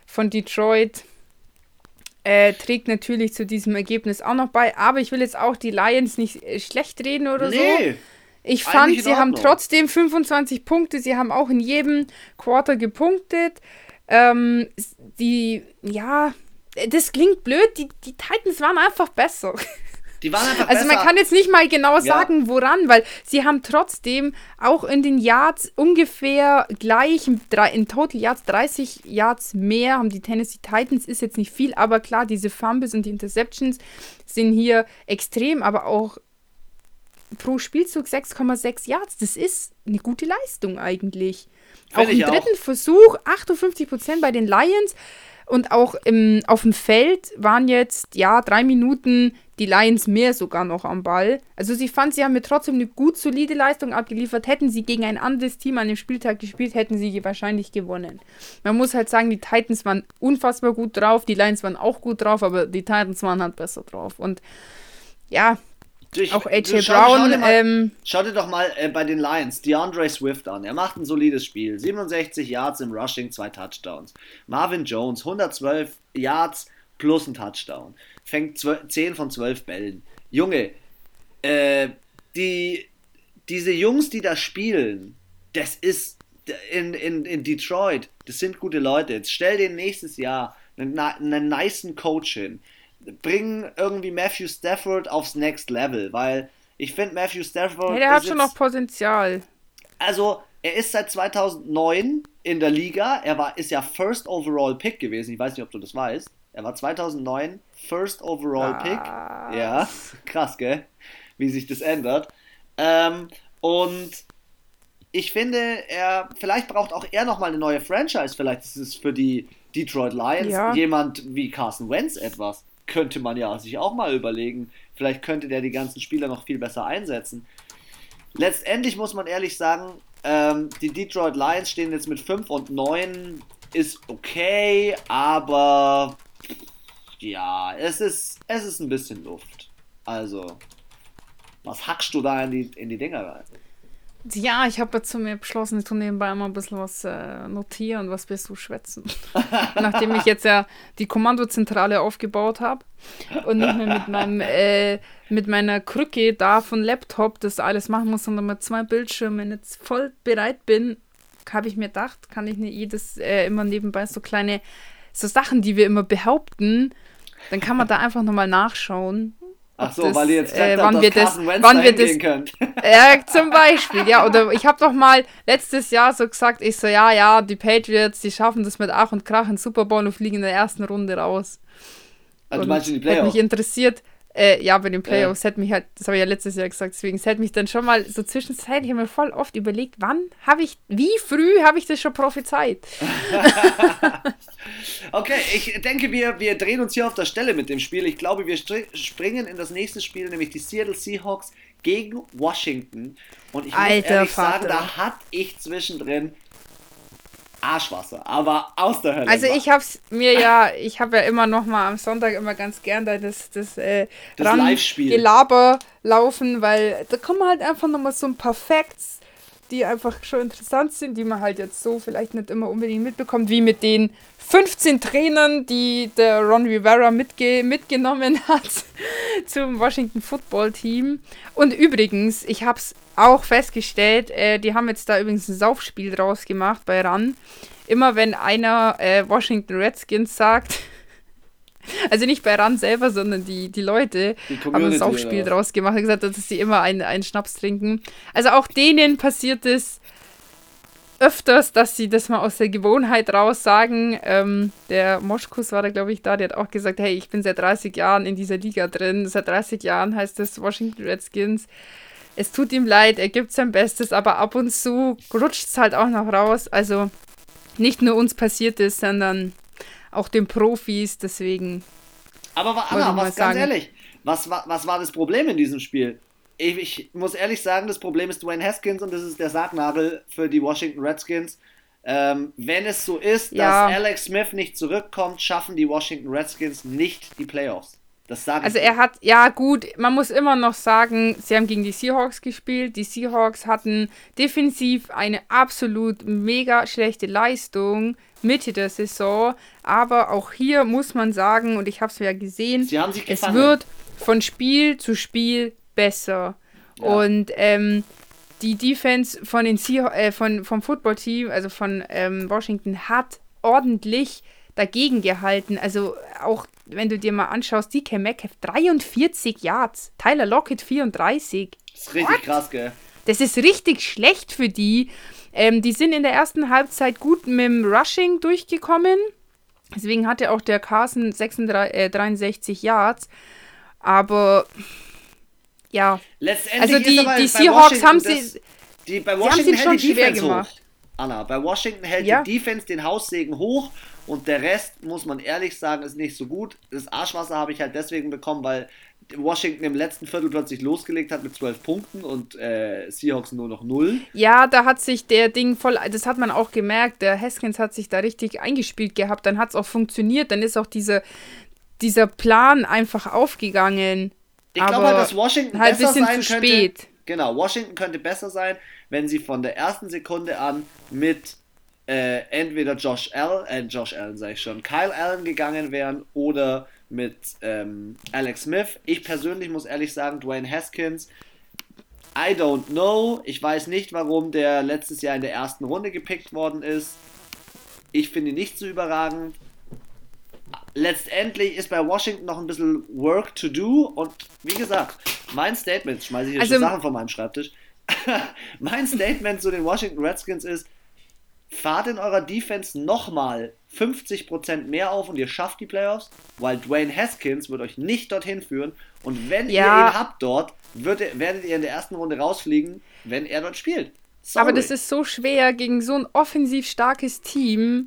von Detroit. Äh, trägt natürlich zu diesem Ergebnis auch noch bei, aber ich will jetzt auch die Lions nicht äh, schlecht reden oder nee, so. Ich fand, sie haben trotzdem 25 Punkte, sie haben auch in jedem Quarter gepunktet. Ähm, die, ja, das klingt blöd, die, die Titans waren einfach besser. Die waren einfach also besser. man kann jetzt nicht mal genau sagen, ja. woran, weil sie haben trotzdem auch in den Yards ungefähr gleich, in Total Yards 30 Yards mehr haben die Tennessee Titans, ist jetzt nicht viel, aber klar, diese Fumbles und die Interceptions sind hier extrem, aber auch pro Spielzug 6,6 Yards, das ist eine gute Leistung eigentlich. Find auch im dritten auch. Versuch 58% bei den Lions. Und auch im, auf dem Feld waren jetzt, ja, drei Minuten die Lions mehr sogar noch am Ball. Also sie fand, sie haben mir trotzdem eine gut solide Leistung abgeliefert. Hätten sie gegen ein anderes Team an dem Spieltag gespielt, hätten sie wahrscheinlich gewonnen. Man muss halt sagen, die Titans waren unfassbar gut drauf, die Lions waren auch gut drauf, aber die Titans waren halt besser drauf. Und ja, ich, auch AJ schau, Brown. Schau dir, mal, ähm, schau dir doch mal äh, bei den Lions DeAndre Swift an. Er macht ein solides Spiel. 67 Yards im Rushing, zwei Touchdowns. Marvin Jones, 112 Yards plus ein Touchdown. Fängt 12, 10 von 12 Bällen. Junge, äh, die, diese Jungs, die da spielen, das ist in, in, in Detroit, das sind gute Leute. Jetzt stell den nächstes Jahr einen, einen niceen Coach hin bringen irgendwie Matthew Stafford aufs Next Level, weil ich finde Matthew Stafford. Ja, der hat schon noch Potenzial. Also, er ist seit 2009 in der Liga. Er war, ist ja First Overall Pick gewesen. Ich weiß nicht, ob du das weißt. Er war 2009 First Overall Pick. Ah. Ja, krass, gell? Wie sich das ändert. Ähm, und ich finde, er vielleicht braucht auch er nochmal eine neue Franchise. Vielleicht ist es für die Detroit Lions ja. jemand wie Carson Wentz etwas könnte man ja sich auch mal überlegen. Vielleicht könnte der die ganzen Spieler noch viel besser einsetzen. Letztendlich muss man ehrlich sagen, ähm, die Detroit Lions stehen jetzt mit 5 und 9. Ist okay, aber ja, es ist, es ist ein bisschen Luft. Also, was hackst du da in die, in die Dinger rein? Ja, ich habe zu mir beschlossen, ich tue nebenbei immer ein bisschen was äh, notieren, was wirst du schwätzen. Nachdem ich jetzt ja die Kommandozentrale aufgebaut habe und nicht mehr mit meinem äh, mit meiner Krücke da von Laptop das alles machen muss, sondern mit zwei Bildschirmen jetzt voll bereit bin, habe ich mir gedacht, kann ich nicht jedes äh, immer nebenbei so kleine so Sachen, die wir immer behaupten, dann kann man da einfach nochmal nachschauen Ach so, das, weil ihr jetzt äh, wann wir das, wann wir das, könnt. Ja, zum Beispiel, ja. Oder ich habe doch mal letztes Jahr so gesagt, ich so, ja, ja, die Patriots, die schaffen das mit Ach und Krach in Super Bowl und fliegen in der ersten Runde raus. Also du meinst in die Playoffs? Hat mich interessiert, äh, ja, bei den Playoffs ja. hätte mich halt, das habe ich ja letztes Jahr gesagt, deswegen, es hätte mich dann schon mal so zwischenzeitlich mir voll oft überlegt, wann habe ich, wie früh habe ich das schon prophezeit? okay, ich denke, wir, wir drehen uns hier auf der Stelle mit dem Spiel. Ich glaube, wir springen in das nächste Spiel, nämlich die Seattle Seahawks gegen Washington. Und ich Alter, muss ehrlich Vater. sagen, da hatte ich zwischendrin Arschwasser, aber aus der Hölle. Also ich hab's mir ja, ich habe ja immer noch mal am Sonntag immer ganz gern da das, das, äh, das Live-Spiel. Gelaber laufen, weil da kommen halt einfach noch mal so ein paar Facts, die einfach schon interessant sind, die man halt jetzt so vielleicht nicht immer unbedingt mitbekommt, wie mit den 15 Trainern, die der Ron Rivera mitge mitgenommen hat zum Washington Football Team. Und übrigens, ich habe es auch festgestellt, äh, die haben jetzt da übrigens ein Saufspiel draus gemacht bei RAN. Immer wenn einer äh, Washington Redskins sagt, also nicht bei RAN selber, sondern die, die Leute die haben ein Saufspiel draus gemacht und gesagt, dass sie immer einen, einen Schnaps trinken. Also auch denen passiert es öfters, dass sie das mal aus der Gewohnheit raus sagen. Ähm, der Moschkus war da, glaube ich, da, der hat auch gesagt, hey, ich bin seit 30 Jahren in dieser Liga drin. Seit 30 Jahren heißt es Washington Redskins. Es tut ihm leid, er gibt sein Bestes, aber ab und zu rutscht es halt auch noch raus. Also nicht nur uns passiert es, sondern auch den Profis, deswegen. Aber Anna, was ganz ehrlich, was, was, was war das Problem in diesem Spiel? Ich, ich, muss ehrlich sagen, das Problem ist Dwayne Haskins und das ist der Sargnagel für die Washington Redskins. Ähm, wenn es so ist, ja. dass Alex Smith nicht zurückkommt, schaffen die Washington Redskins nicht die Playoffs. Das sage Also er hat, ja gut, man muss immer noch sagen, sie haben gegen die Seahawks gespielt. Die Seahawks hatten defensiv eine absolut mega schlechte Leistung Mitte der Saison. Aber auch hier muss man sagen, und ich habe es ja gesehen, es wird von Spiel zu Spiel besser. Ja. Und ähm, die Defense von den Seah äh, von, vom Footballteam, also von ähm, Washington, hat ordentlich dagegen gehalten. Also auch wenn du dir mal anschaust, DK Metcalf 43 Yards, Tyler Lockett 34. Das ist richtig What? krass, gell? Das ist richtig schlecht für die. Ähm, die sind in der ersten Halbzeit gut mit dem Rushing durchgekommen. Deswegen hatte auch der Carson 36, äh, 63 Yards. Aber ja. Letztendlich also die, die Seahawks haben sie. Die, bei Washington sie haben sie schon schwer gemacht. Hoch. Anna, bei Washington hält ja. die Defense den Haussegen hoch und der Rest, muss man ehrlich sagen, ist nicht so gut. Das Arschwasser habe ich halt deswegen bekommen, weil Washington im letzten Viertel plötzlich losgelegt hat mit 12 Punkten und äh, Seahawks nur noch 0. Ja, da hat sich der Ding voll, das hat man auch gemerkt, der Haskins hat sich da richtig eingespielt gehabt, dann hat es auch funktioniert, dann ist auch diese, dieser Plan einfach aufgegangen. Ich glaube halt, dass Washington halt besser sein zu könnte. Spät. Genau, Washington könnte besser sein, wenn sie von der ersten Sekunde an mit äh, entweder Josh Allen, äh, Josh Allen sage ich schon, Kyle Allen gegangen wären oder mit ähm, Alex Smith. Ich persönlich muss ehrlich sagen, Dwayne Haskins, I don't know. Ich weiß nicht, warum der letztes Jahr in der ersten Runde gepickt worden ist. Ich finde ihn nicht so überragend. Letztendlich ist bei Washington noch ein bisschen Work to do und wie gesagt, mein Statement, schmeiße ich jetzt also, Sachen von meinem Schreibtisch. mein Statement zu den Washington Redskins ist, fahrt in eurer Defense nochmal 50% mehr auf und ihr schafft die Playoffs, weil Dwayne Haskins wird euch nicht dorthin führen und wenn ja. ihr ihn habt dort, wird, werdet ihr in der ersten Runde rausfliegen, wenn er dort spielt. Sorry. Aber das ist so schwer gegen so ein offensiv starkes Team.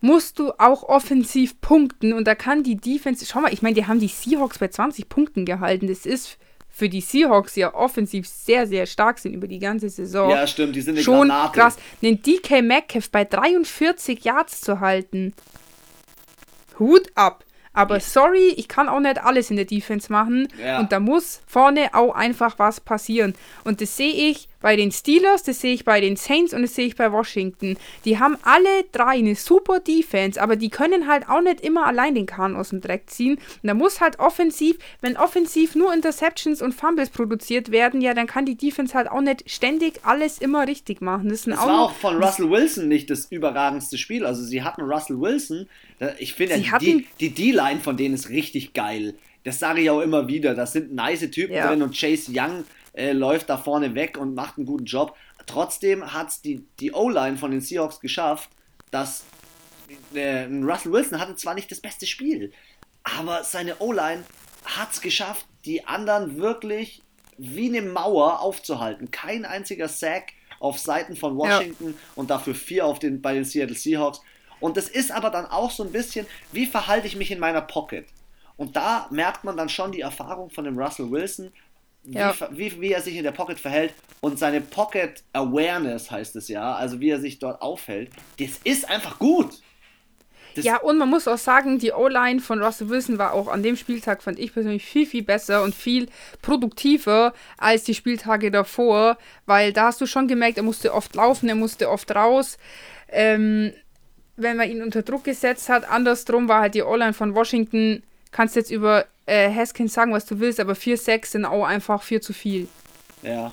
Musst du auch offensiv punkten und da kann die Defense. Schau mal, ich meine, die haben die Seahawks bei 20 Punkten gehalten. Das ist für die Seahawks ja offensiv sehr, sehr stark sind über die ganze Saison. Ja, stimmt, die sind eine Schon Granate. krass, den DK Metcalf bei 43 Yards zu halten. Hut ab. Aber sorry, ich kann auch nicht alles in der Defense machen. Ja. Und da muss vorne auch einfach was passieren. Und das sehe ich bei den Steelers, das sehe ich bei den Saints und das sehe ich bei Washington. Die haben alle drei eine super Defense, aber die können halt auch nicht immer allein den Kahn aus dem Dreck ziehen. Und da muss halt offensiv, wenn offensiv nur Interceptions und Fumbles produziert werden, ja, dann kann die Defense halt auch nicht ständig alles immer richtig machen. Das, das auch war auch von Russell Wilson nicht das überragendste Spiel. Also sie hatten Russell Wilson, ich finde, die D-Line von denen ist richtig geil. Das sage ich auch immer wieder. Das sind nice Typen ja. drin und Chase Young äh, läuft da vorne weg und macht einen guten Job. Trotzdem hat es die, die O-Line von den Seahawks geschafft, dass äh, Russell Wilson hatte zwar nicht das beste Spiel, aber seine O-Line hat es geschafft, die anderen wirklich wie eine Mauer aufzuhalten. Kein einziger Sack auf Seiten von Washington ja. und dafür vier auf den, bei den Seattle Seahawks. Und das ist aber dann auch so ein bisschen, wie verhalte ich mich in meiner Pocket? Und da merkt man dann schon die Erfahrung von dem Russell Wilson, ja. wie, wie, er sich in der Pocket verhält und seine Pocket Awareness heißt es ja, also wie er sich dort aufhält, das ist einfach gut. Das ja, und man muss auch sagen, die O-Line von Russell Wilson war auch an dem Spieltag, fand ich persönlich, viel, viel besser und viel produktiver als die Spieltage davor, weil da hast du schon gemerkt, er musste oft laufen, er musste oft raus. Ähm, wenn man ihn unter Druck gesetzt hat, andersrum war halt die O-Line von Washington, kannst jetzt über äh, Haskins sagen, was du willst, aber 4-6 sind auch einfach viel zu viel. Ja.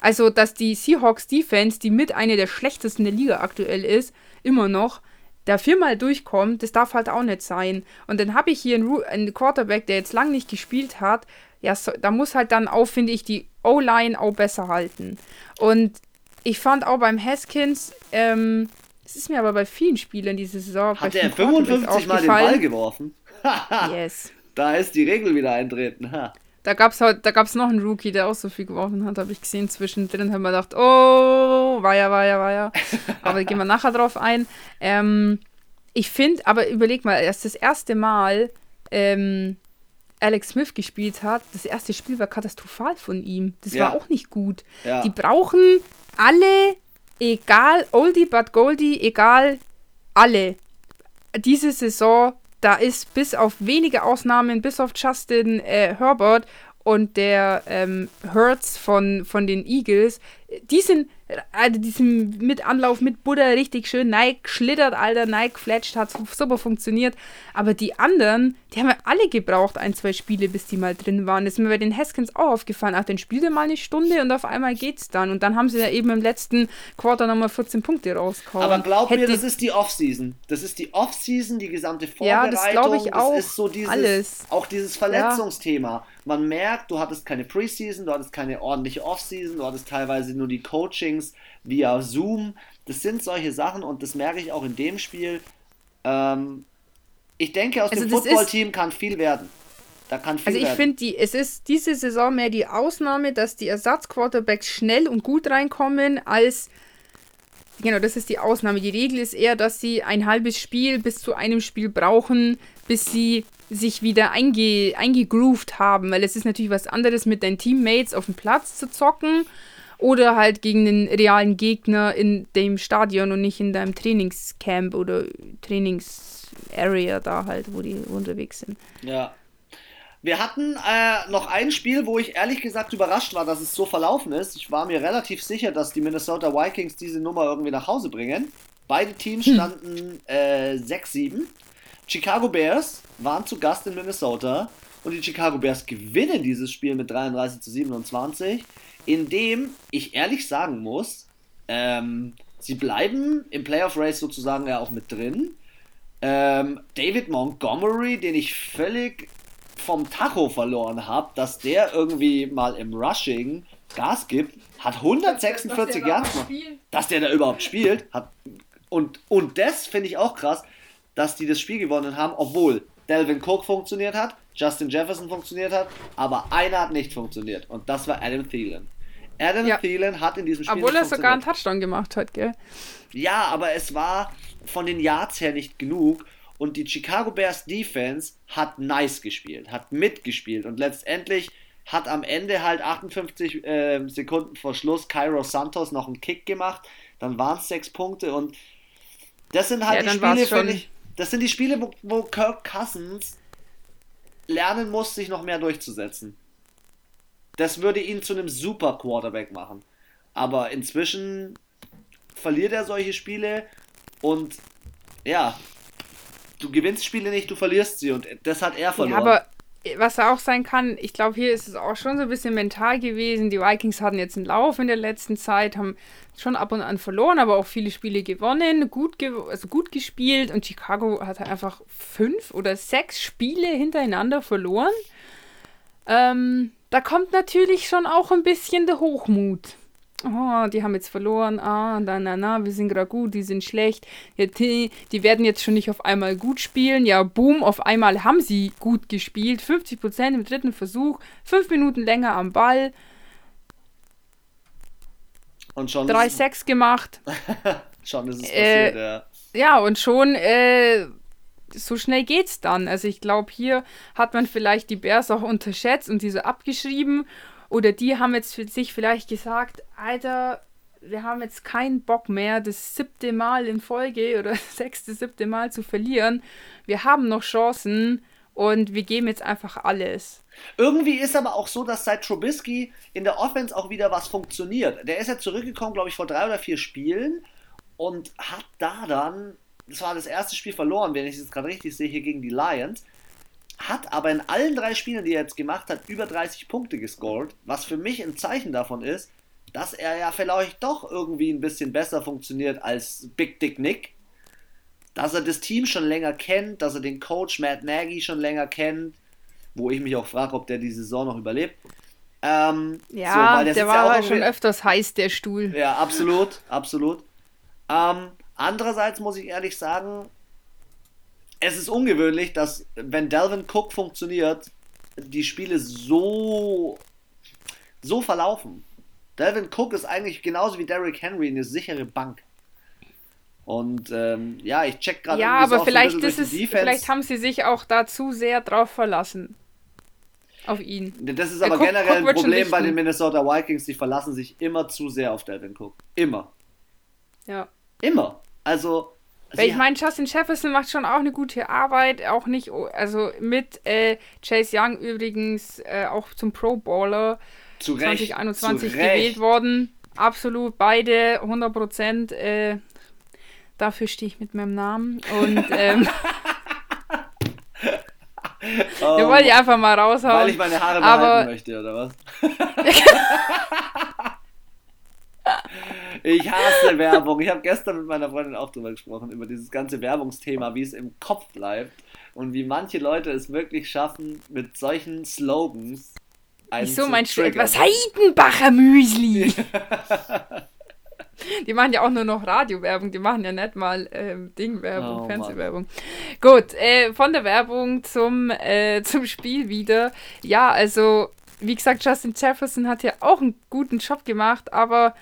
Also, dass die Seahawks Defense, die mit einer der schlechtesten der Liga aktuell ist, immer noch, da viermal durchkommt, das darf halt auch nicht sein. Und dann habe ich hier einen, einen, Quarterback, der jetzt lang nicht gespielt hat. Ja, so, da muss halt dann auch, finde ich, die O-Line auch besser halten. Und ich fand auch beim Haskins, ähm, es ist mir aber bei vielen Spielern diese Saison. Hat er 55 Mal den Ball geworfen? yes. Da ist die Regel wieder eintreten. Ha. Da gab es halt, da gab's noch einen Rookie, der auch so viel geworfen hat, habe ich gesehen. Zwischendrin haben wir gedacht, oh, war ja, war ja, war ja. Aber da gehen wir nachher drauf ein. Ähm, ich finde, aber überleg mal, erst das erste Mal ähm, Alex Smith gespielt hat, das erste Spiel war katastrophal von ihm. Das ja. war auch nicht gut. Ja. Die brauchen alle egal, Oldie but Goldie, egal, alle. Diese Saison, da ist bis auf wenige Ausnahmen, bis auf Justin äh, Herbert und der ähm, Hertz von, von den Eagles, die sind also diesem mit Anlauf mit Buddha richtig schön Nike schlittert, Alter, Nike fletscht, hat super funktioniert. Aber die anderen, die haben ja alle gebraucht, ein, zwei Spiele, bis die mal drin waren. Das ist mir bei den Haskins auch aufgefallen. Ach, dann spielt er mal eine Stunde und auf einmal geht's dann. Und dann haben sie ja eben im letzten Quarter nochmal 14 Punkte rausgehauen. Aber glaub Hätte mir, das ist die Offseason. Das ist die Offseason, die gesamte Vorbereitung. Ja, das glaube ich auch. Das ist so dieses, alles. auch dieses Verletzungsthema. Ja. Man merkt, du hattest keine Preseason, du hattest keine ordentliche Offseason, du hattest teilweise nur die Coachings via Zoom. Das sind solche Sachen und das merke ich auch in dem Spiel. Ähm, ich denke, aus also dem Footballteam kann viel werden. Da kann viel also ich finde, es ist diese Saison mehr die Ausnahme, dass die Ersatzquarterbacks schnell und gut reinkommen, als genau, das ist die Ausnahme. Die Regel ist eher, dass sie ein halbes Spiel bis zu einem Spiel brauchen, bis sie sich wieder einge eingegroovt haben, weil es ist natürlich was anderes, mit deinen Teammates auf dem Platz zu zocken oder halt gegen den realen Gegner in dem Stadion und nicht in deinem Trainingscamp oder Trainingsarea da halt, wo die unterwegs sind. Ja. Wir hatten äh, noch ein Spiel, wo ich ehrlich gesagt überrascht war, dass es so verlaufen ist. Ich war mir relativ sicher, dass die Minnesota Vikings diese Nummer irgendwie nach Hause bringen. Beide Teams hm. standen äh, 6-7. Chicago Bears waren zu Gast in Minnesota und die Chicago Bears gewinnen dieses Spiel mit 33 zu 27 in dem ich ehrlich sagen muss, ähm, sie bleiben im Playoff Race sozusagen ja auch mit drin. Ähm, David Montgomery, den ich völlig vom Tacho verloren habe, dass der irgendwie mal im Rushing Gas gibt, hat 146 Yards Dass der da überhaupt spielt. Hat, und, und das finde ich auch krass, dass die das Spiel gewonnen haben, obwohl Delvin Cook funktioniert hat, Justin Jefferson funktioniert hat, aber einer hat nicht funktioniert und das war Adam Thielen. Adam ja. Thielen hat in diesem Spiel. Obwohl er sogar einen Touchdown gemacht hat, gell? Ja, aber es war von den Yards her nicht genug. Und die Chicago Bears Defense hat nice gespielt, hat mitgespielt. Und letztendlich hat am Ende halt 58 äh, Sekunden vor Schluss Cairo Santos noch einen Kick gemacht. Dann waren es sechs Punkte. Und das sind halt ja, die Spiele, finde ich. Das sind die Spiele, wo, wo Kirk Cousins lernen muss, sich noch mehr durchzusetzen. Das würde ihn zu einem super Quarterback machen. Aber inzwischen verliert er solche Spiele und ja, du gewinnst Spiele nicht, du verlierst sie und das hat er verloren. Ja, aber was auch sein kann, ich glaube, hier ist es auch schon so ein bisschen mental gewesen. Die Vikings hatten jetzt einen Lauf in der letzten Zeit, haben schon ab und an verloren, aber auch viele Spiele gewonnen, gut, ge also gut gespielt und Chicago hat halt einfach fünf oder sechs Spiele hintereinander verloren. Ähm, da kommt natürlich schon auch ein bisschen der Hochmut. Oh, die haben jetzt verloren. Ah, na, na, na, wir sind gerade gut, die sind schlecht. Ja, die, die, werden jetzt schon nicht auf einmal gut spielen. Ja, boom, auf einmal haben sie gut gespielt. 50% im dritten Versuch, fünf Minuten länger am Ball. Und schon 3-6 gemacht. schon ist es äh, passiert, ja. Ja, und schon äh, so schnell geht's dann. Also ich glaube, hier hat man vielleicht die Bears auch unterschätzt und diese abgeschrieben. Oder die haben jetzt für sich vielleicht gesagt, Alter, wir haben jetzt keinen Bock mehr, das siebte Mal in Folge oder sechste, siebte Mal zu verlieren. Wir haben noch Chancen und wir geben jetzt einfach alles. Irgendwie ist aber auch so, dass seit Trubisky in der Offense auch wieder was funktioniert. Der ist ja zurückgekommen, glaube ich, vor drei oder vier Spielen und hat da dann das war das erste Spiel verloren, wenn ich es gerade richtig sehe, hier gegen die Lions. Hat aber in allen drei Spielen, die er jetzt gemacht hat, über 30 Punkte gescored, was für mich ein Zeichen davon ist, dass er ja vielleicht doch irgendwie ein bisschen besser funktioniert als Big Dick Nick. Dass er das Team schon länger kennt, dass er den Coach Matt Nagy schon länger kennt, wo ich mich auch frage, ob der die Saison noch überlebt. Ähm, ja, so, der, der war ja schon öfters heiß, der Stuhl. Ja, absolut, absolut. Ähm, Andererseits muss ich ehrlich sagen, es ist ungewöhnlich, dass wenn Delvin Cook funktioniert, die Spiele so, so verlaufen. Delvin Cook ist eigentlich genauso wie Derrick Henry eine sichere Bank. Und ähm, ja, ich check gerade. Ja, aber vielleicht, so ist es, vielleicht haben sie sich auch da zu sehr drauf verlassen. Auf ihn. Das ist aber Cook, generell Cook ein Problem bei den Minnesota Vikings. Die verlassen sich immer zu sehr auf Delvin Cook. Immer. Ja. Immer. Also. Weil ich meine, Justin Jefferson macht schon auch eine gute Arbeit, auch nicht, also mit äh, Chase Young übrigens äh, auch zum Pro Baller zu 2021 zu gewählt worden. Absolut beide 100 Prozent. Äh, dafür stehe ich mit meinem Namen und ähm, Den wollte ich einfach mal raushauen. Weil ich meine Haare behalten aber, möchte, oder was? ich hasse Werbung. Ich habe gestern mit meiner Freundin auch drüber gesprochen, über dieses ganze Werbungsthema, wie es im Kopf bleibt und wie manche Leute es wirklich schaffen, mit solchen Slogans einen Wieso meinst du etwas Heidenbacher Müsli? Die machen ja auch nur noch Radiowerbung, die machen ja nicht mal ähm, Dingwerbung, oh, Fernsehwerbung. Mann. Gut, äh, von der Werbung zum, äh, zum Spiel wieder. Ja, also, wie gesagt, Justin Jefferson hat ja auch einen guten Job gemacht, aber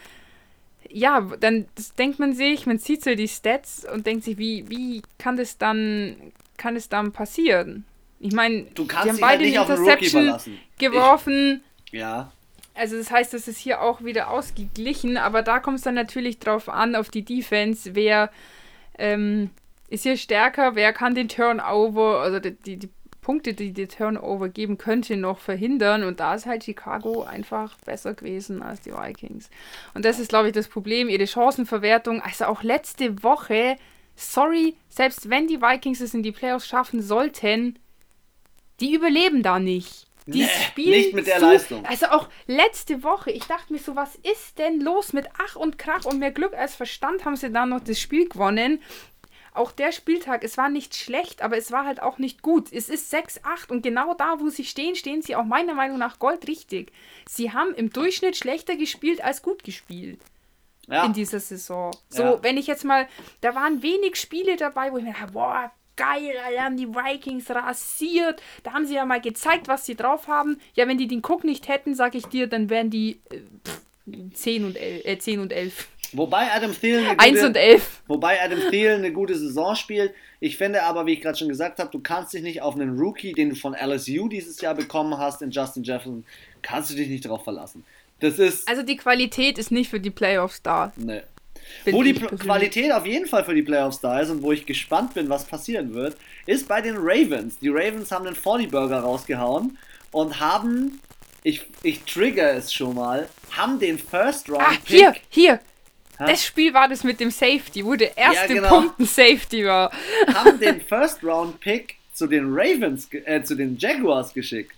ja, dann denkt man sich, man sieht so die Stats und denkt sich, wie, wie kann das dann, kann es dann passieren? Ich meine, die haben beide halt Interception geworfen. Ich, ja also das heißt, das ist hier auch wieder ausgeglichen, aber da kommt es dann natürlich drauf an, auf die Defense, wer ähm, ist hier stärker, wer kann den Turnover, also die, die, die Punkte, die die Turnover geben könnte, noch verhindern. Und da ist halt Chicago einfach besser gewesen als die Vikings. Und das ist, glaube ich, das Problem. Ihre Chancenverwertung, also auch letzte Woche, sorry, selbst wenn die Vikings es in die Playoffs schaffen sollten, die überleben da nicht. Die nee, spielen nicht mit der so, Leistung. Also auch letzte Woche, ich dachte mir so, was ist denn los mit Ach und Krach und mehr Glück als Verstand haben sie dann noch das Spiel gewonnen. Auch der Spieltag, es war nicht schlecht, aber es war halt auch nicht gut. Es ist 6-8 und genau da, wo sie stehen, stehen sie auch meiner Meinung nach goldrichtig. Sie haben im Durchschnitt schlechter gespielt als gut gespielt. Ja. In dieser Saison. So, ja. wenn ich jetzt mal, da waren wenig Spiele dabei, wo ich mir dachte, boah, geil, da haben die Vikings rasiert. Da haben sie ja mal gezeigt, was sie drauf haben. Ja, wenn die den Cook nicht hätten, sag ich dir, dann wären die äh, pff, 10 und 11. Äh, 10 und 11. Wobei Adam Thielen eine gute, 1 und 11. Wobei Adam Thielen eine gute Saison spielt. Ich finde aber, wie ich gerade schon gesagt habe, du kannst dich nicht auf einen Rookie, den du von LSU dieses Jahr bekommen hast, in Justin Jefferson, kannst du dich nicht darauf verlassen. Das ist. Also die Qualität ist nicht für die Playoffs da. Nee. Wo die Qualität auf jeden Fall für die Playoffs da ist und wo ich gespannt bin, was passieren wird, ist bei den Ravens. Die Ravens haben den 40 Burger rausgehauen und haben, ich, ich trigger es schon mal, haben den First Round. Ah, hier, hier. Ha? Das Spiel war das mit dem Safety, wo der erste ja, genau. Punkt ein Safety war. Haben den First Round Pick zu den Ravens, äh, zu den Jaguars geschickt.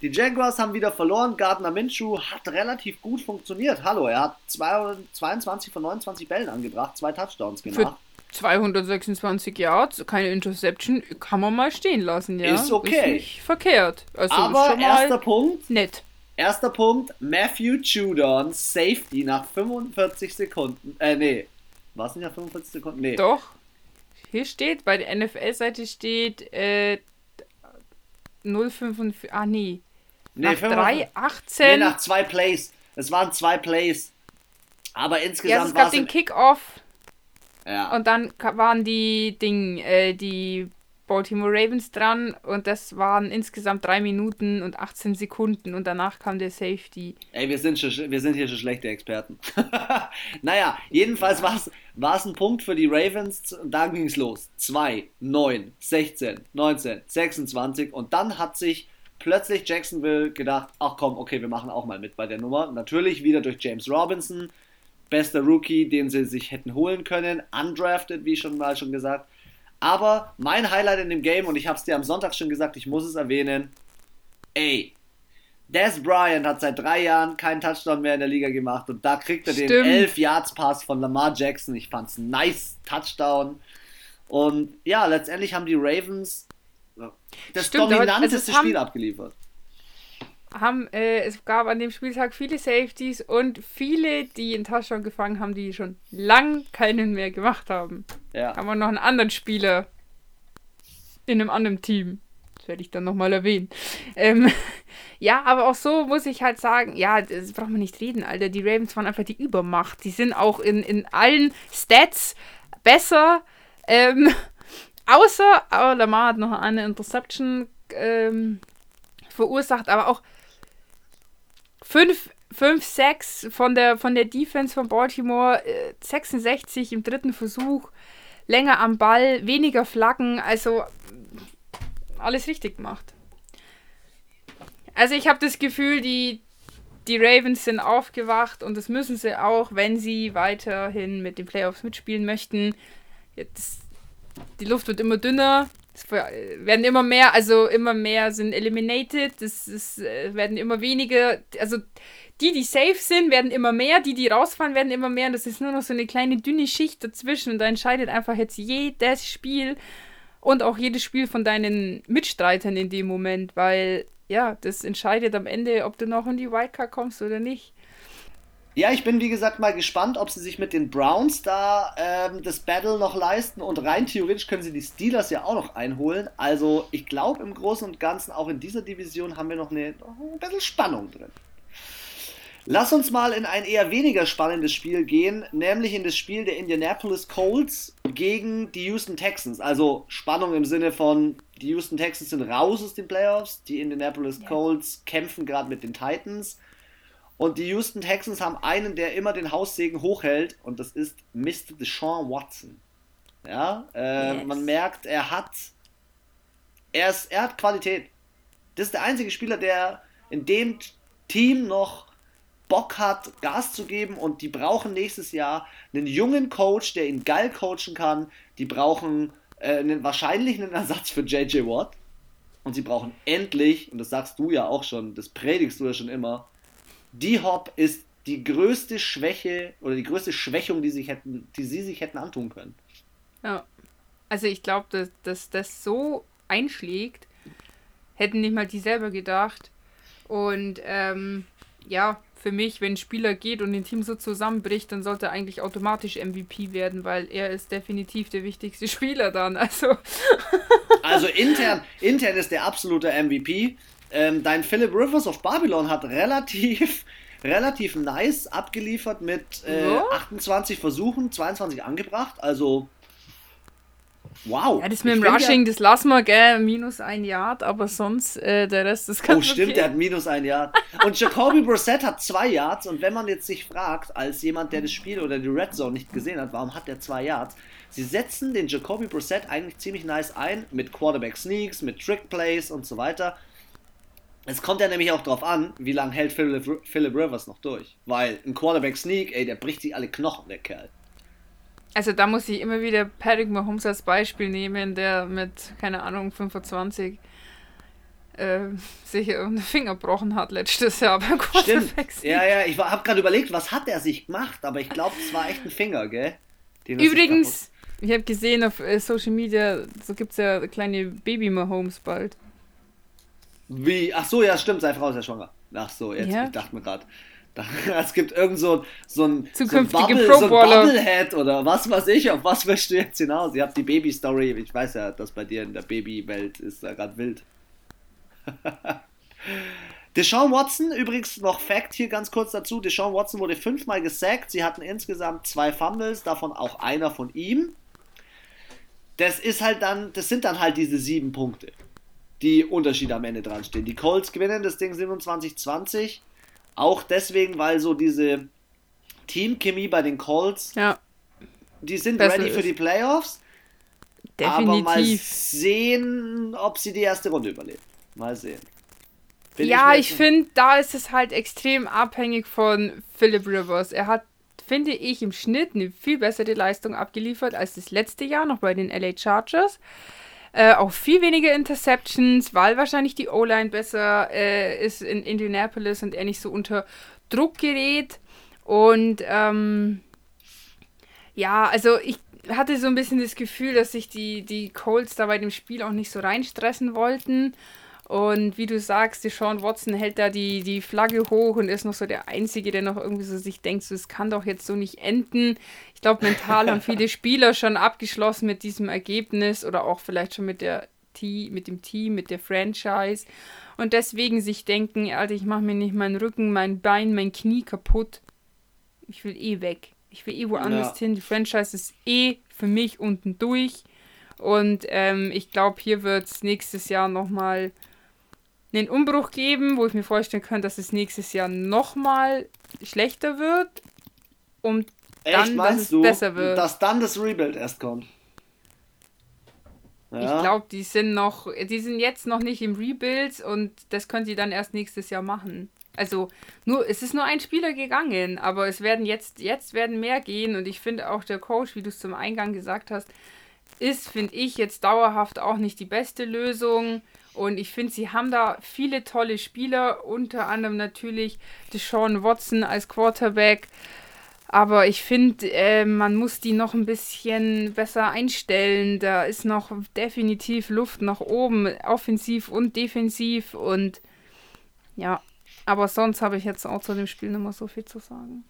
Die Jaguars haben wieder verloren. Gardner Minshew hat relativ gut funktioniert. Hallo, er hat 22 von 29 Bällen angebracht, zwei Touchdowns gemacht. Für 226 Yards, keine Interception, kann man mal stehen lassen, ja. Ist okay. Ist nicht verkehrt. Also Aber erster Punkt. Nett. Erster Punkt, Matthew Judon, Safety nach 45 Sekunden. Äh, nee. War es nicht nach 45 Sekunden? Nee. Doch. Hier steht, bei der NFL-Seite steht äh, 0,45. Ah, nee. Nee, nach 3, 18. Nee, nach zwei Plays. Es waren zwei Plays. Aber insgesamt. Ja, es gab den Kickoff. Ja. Und dann waren die Ding, äh, die Baltimore Ravens dran und das waren insgesamt 3 Minuten und 18 Sekunden und danach kam der Safety. Ey, wir sind, schon, wir sind hier schon schlechte Experten. naja, jedenfalls war es ein Punkt für die Ravens da ging es los. 2, 9, 16, 19, 26 und dann hat sich plötzlich Jacksonville gedacht, ach komm, okay, wir machen auch mal mit bei der Nummer. Natürlich wieder durch James Robinson, bester Rookie, den sie sich hätten holen können, undrafted, wie schon mal schon gesagt. Aber mein Highlight in dem Game, und ich habe es dir am Sonntag schon gesagt, ich muss es erwähnen, ey, Des Bryant hat seit drei Jahren keinen Touchdown mehr in der Liga gemacht und da kriegt er Stimmt. den 11 Yards Pass von Lamar Jackson. Ich fand's nice Touchdown. Und ja, letztendlich haben die Ravens das Stimmt, dominanteste Spiel abgeliefert. Haben, äh, es gab an dem Spieltag viele Safeties und viele, die in Touchdown gefangen haben, die schon lang keinen mehr gemacht haben. Ja. Haben wir noch einen anderen Spieler in einem anderen Team. Das werde ich dann nochmal erwähnen. Ähm, ja, aber auch so muss ich halt sagen, ja, das braucht man nicht reden, Alter. Die Ravens waren einfach die Übermacht. Die sind auch in, in allen Stats besser. Ähm, Außer oh, Lamar hat noch eine Interception ähm, verursacht, aber auch fünf, 5, 6 von der, von der Defense von Baltimore, äh, 66 im dritten Versuch, länger am Ball, weniger Flaggen, also alles richtig gemacht. Also ich habe das Gefühl, die, die Ravens sind aufgewacht und das müssen sie auch, wenn sie weiterhin mit den Playoffs mitspielen möchten. Jetzt, die Luft wird immer dünner, es werden immer mehr, also immer mehr sind eliminated, es, es äh, werden immer weniger, also die, die safe sind, werden immer mehr, die, die rausfahren, werden immer mehr und das ist nur noch so eine kleine dünne Schicht dazwischen und da entscheidet einfach jetzt jedes Spiel und auch jedes Spiel von deinen Mitstreitern in dem Moment, weil ja, das entscheidet am Ende, ob du noch in die Wildcard kommst oder nicht. Ja, ich bin wie gesagt mal gespannt, ob sie sich mit den Browns da ähm, das Battle noch leisten und rein theoretisch können sie die Steelers ja auch noch einholen. Also ich glaube im Großen und Ganzen auch in dieser Division haben wir noch eine, ein bisschen Spannung drin. Lass uns mal in ein eher weniger spannendes Spiel gehen, nämlich in das Spiel der Indianapolis Colts gegen die Houston Texans. Also Spannung im Sinne von, die Houston Texans sind raus aus den Playoffs, die Indianapolis. Colts kämpfen gerade mit den Titans. Und die Houston Texans haben einen, der immer den Haussegen hochhält, und das ist Mr. Deshaun Watson. Ja, äh, yes. man merkt, er hat, er, ist, er hat Qualität. Das ist der einzige Spieler, der in dem Team noch Bock hat, Gas zu geben und die brauchen nächstes Jahr einen jungen Coach, der ihn geil coachen kann. Die brauchen äh, einen, wahrscheinlich einen Ersatz für JJ Watt. Und sie brauchen endlich, und das sagst du ja auch schon, das predigst du ja schon immer, die Hop ist die größte Schwäche oder die größte Schwächung, die, sich hätten, die sie sich hätten antun können. Ja. Also ich glaube, dass, dass das so einschlägt, hätten nicht mal die selber gedacht. Und ähm, ja, für mich, wenn ein Spieler geht und ein Team so zusammenbricht, dann sollte er eigentlich automatisch MVP werden, weil er ist definitiv der wichtigste Spieler dann. Also, also intern, intern ist der absolute MVP. Ähm, dein Philip Rivers of Babylon hat relativ, relativ nice abgeliefert mit äh, 28 Versuchen, 22 angebracht. Also Wow. Ja, das mit dem Rushing, ja, das lassen wir, gell, minus ein Yard, aber sonst äh, der Rest ist ganz Oh, stimmt, okay. der hat minus ein Yard. Und Jacoby Brissett hat zwei Yards und wenn man jetzt sich fragt, als jemand, der das Spiel oder die Red Zone nicht gesehen hat, warum hat der zwei Yards? Sie setzen den Jacoby Brissett eigentlich ziemlich nice ein mit Quarterback Sneaks, mit Trick Plays und so weiter. Es kommt ja nämlich auch drauf an, wie lange hält Philip, Philip Rivers noch durch. Weil ein Quarterback Sneak, ey, der bricht sich alle Knochen, der Kerl. Also da muss ich immer wieder Patrick Mahomes als Beispiel nehmen, der mit, keine Ahnung, 25 äh, sich einen Finger gebrochen hat letztes Jahr beim Stimmt. Ja, ja, ich habe gerade überlegt, was hat er sich gemacht, aber ich glaube, es war echt ein Finger, gell? Übrigens, ich habe gesehen auf äh, Social Media, so gibt es ja kleine Baby Mahomes bald. Wie? Ach so, ja, stimmt, seine Frau ist ja schwanger. Ach so, jetzt, ja. ich dachte mir gerade. Es gibt irgend so, so ein, Zukünftige so ein, Bubble, so ein Bubblehead oder was weiß ich, auf was möchtest du jetzt hinaus? Ihr habt die Baby-Story, ich weiß ja, dass bei dir in der Baby-Welt ist da gerade wild. Deshaun Watson, übrigens noch Fact hier ganz kurz dazu: Deshaun Watson wurde fünfmal gesackt. Sie hatten insgesamt zwei Fumbles, davon auch einer von ihm. Das ist halt dann, das sind dann halt diese sieben Punkte, die Unterschied am Ende dran stehen. Die Colts gewinnen das Ding 27-20. Auch deswegen, weil so diese Teamchemie bei den Colts, ja. die sind Besser ready ist. für die Playoffs. Definitiv. Aber mal sehen, ob sie die erste Runde überleben. Mal sehen. Bin ja, ich, ich finde, da ist es halt extrem abhängig von Philip Rivers. Er hat, finde ich, im Schnitt eine viel bessere Leistung abgeliefert als das letzte Jahr noch bei den LA Chargers. Äh, auch viel weniger Interceptions, weil wahrscheinlich die O-Line besser äh, ist in Indianapolis und er nicht so unter Druck gerät. Und ähm, ja, also ich hatte so ein bisschen das Gefühl, dass sich die, die Colts da bei dem Spiel auch nicht so reinstressen wollten. Und wie du sagst, die Sean Watson hält da die, die Flagge hoch und ist noch so der Einzige, der noch irgendwie so sich denkt, so, es kann doch jetzt so nicht enden. Ich glaube, mental haben viele Spieler schon abgeschlossen mit diesem Ergebnis oder auch vielleicht schon mit, der mit dem Team, mit der Franchise. Und deswegen sich denken, Alter, ich mache mir nicht meinen Rücken, mein Bein, mein Knie kaputt. Ich will eh weg. Ich will eh woanders ja. hin. Die Franchise ist eh für mich unten durch. Und ähm, ich glaube, hier wird es nächstes Jahr nochmal einen Umbruch geben, wo ich mir vorstellen könnte, dass es nächstes Jahr nochmal schlechter wird, um dann, dass es du, besser wird. Dass dann das Rebuild erst kommt. Ja. Ich glaube, die sind noch, die sind jetzt noch nicht im Rebuild und das können sie dann erst nächstes Jahr machen. Also nur, es ist nur ein Spieler gegangen, aber es werden jetzt, jetzt werden mehr gehen und ich finde auch der Coach, wie du es zum Eingang gesagt hast, ist, finde ich, jetzt dauerhaft auch nicht die beste Lösung. Und ich finde, sie haben da viele tolle Spieler, unter anderem natürlich Deshaun Watson als Quarterback. Aber ich finde, äh, man muss die noch ein bisschen besser einstellen. Da ist noch definitiv Luft nach oben, offensiv und defensiv. Und ja, aber sonst habe ich jetzt auch zu dem Spiel mehr so viel zu sagen.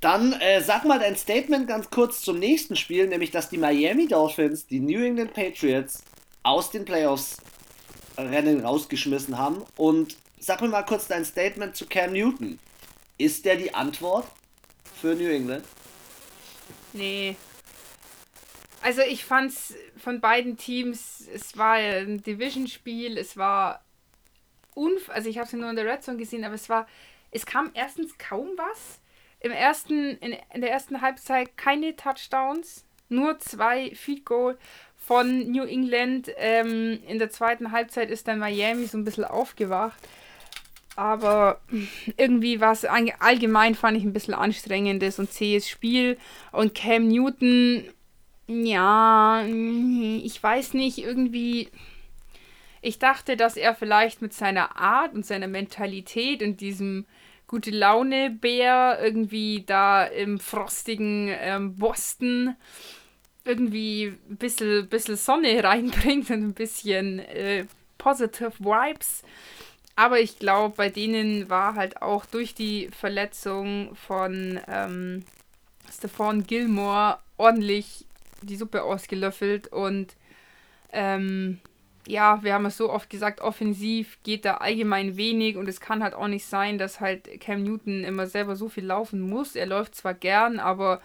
Dann äh, sag mal dein Statement ganz kurz zum nächsten Spiel, nämlich dass die Miami Dolphins die New England Patriots aus den Playoffs Rennen rausgeschmissen haben. Und sag mir mal kurz dein Statement zu Cam Newton. Ist der die Antwort für New England? Nee. Also ich fand's von beiden Teams, es war ein Division-Spiel, es war unf also ich habe es nur in der Red Zone gesehen, aber es war, es kam erstens kaum was. Im ersten, in, in der ersten Halbzeit keine Touchdowns, nur zwei Feed Goal von New England. Ähm, in der zweiten Halbzeit ist dann Miami so ein bisschen aufgewacht. Aber irgendwie war es allgemein, fand ich ein bisschen anstrengendes und zähes Spiel. Und Cam Newton, ja, ich weiß nicht, irgendwie. Ich dachte, dass er vielleicht mit seiner Art und seiner Mentalität und diesem gute Laune Bär irgendwie da im frostigen ähm, Boston irgendwie ein bisschen, bisschen Sonne reinbringt und ein bisschen äh, positive Vibes. Aber ich glaube, bei denen war halt auch durch die Verletzung von ähm, Stefan Gilmore ordentlich die Suppe ausgelöffelt und ähm, ja, wir haben es so oft gesagt, offensiv geht da allgemein wenig und es kann halt auch nicht sein, dass halt Cam Newton immer selber so viel laufen muss. Er läuft zwar gern, aber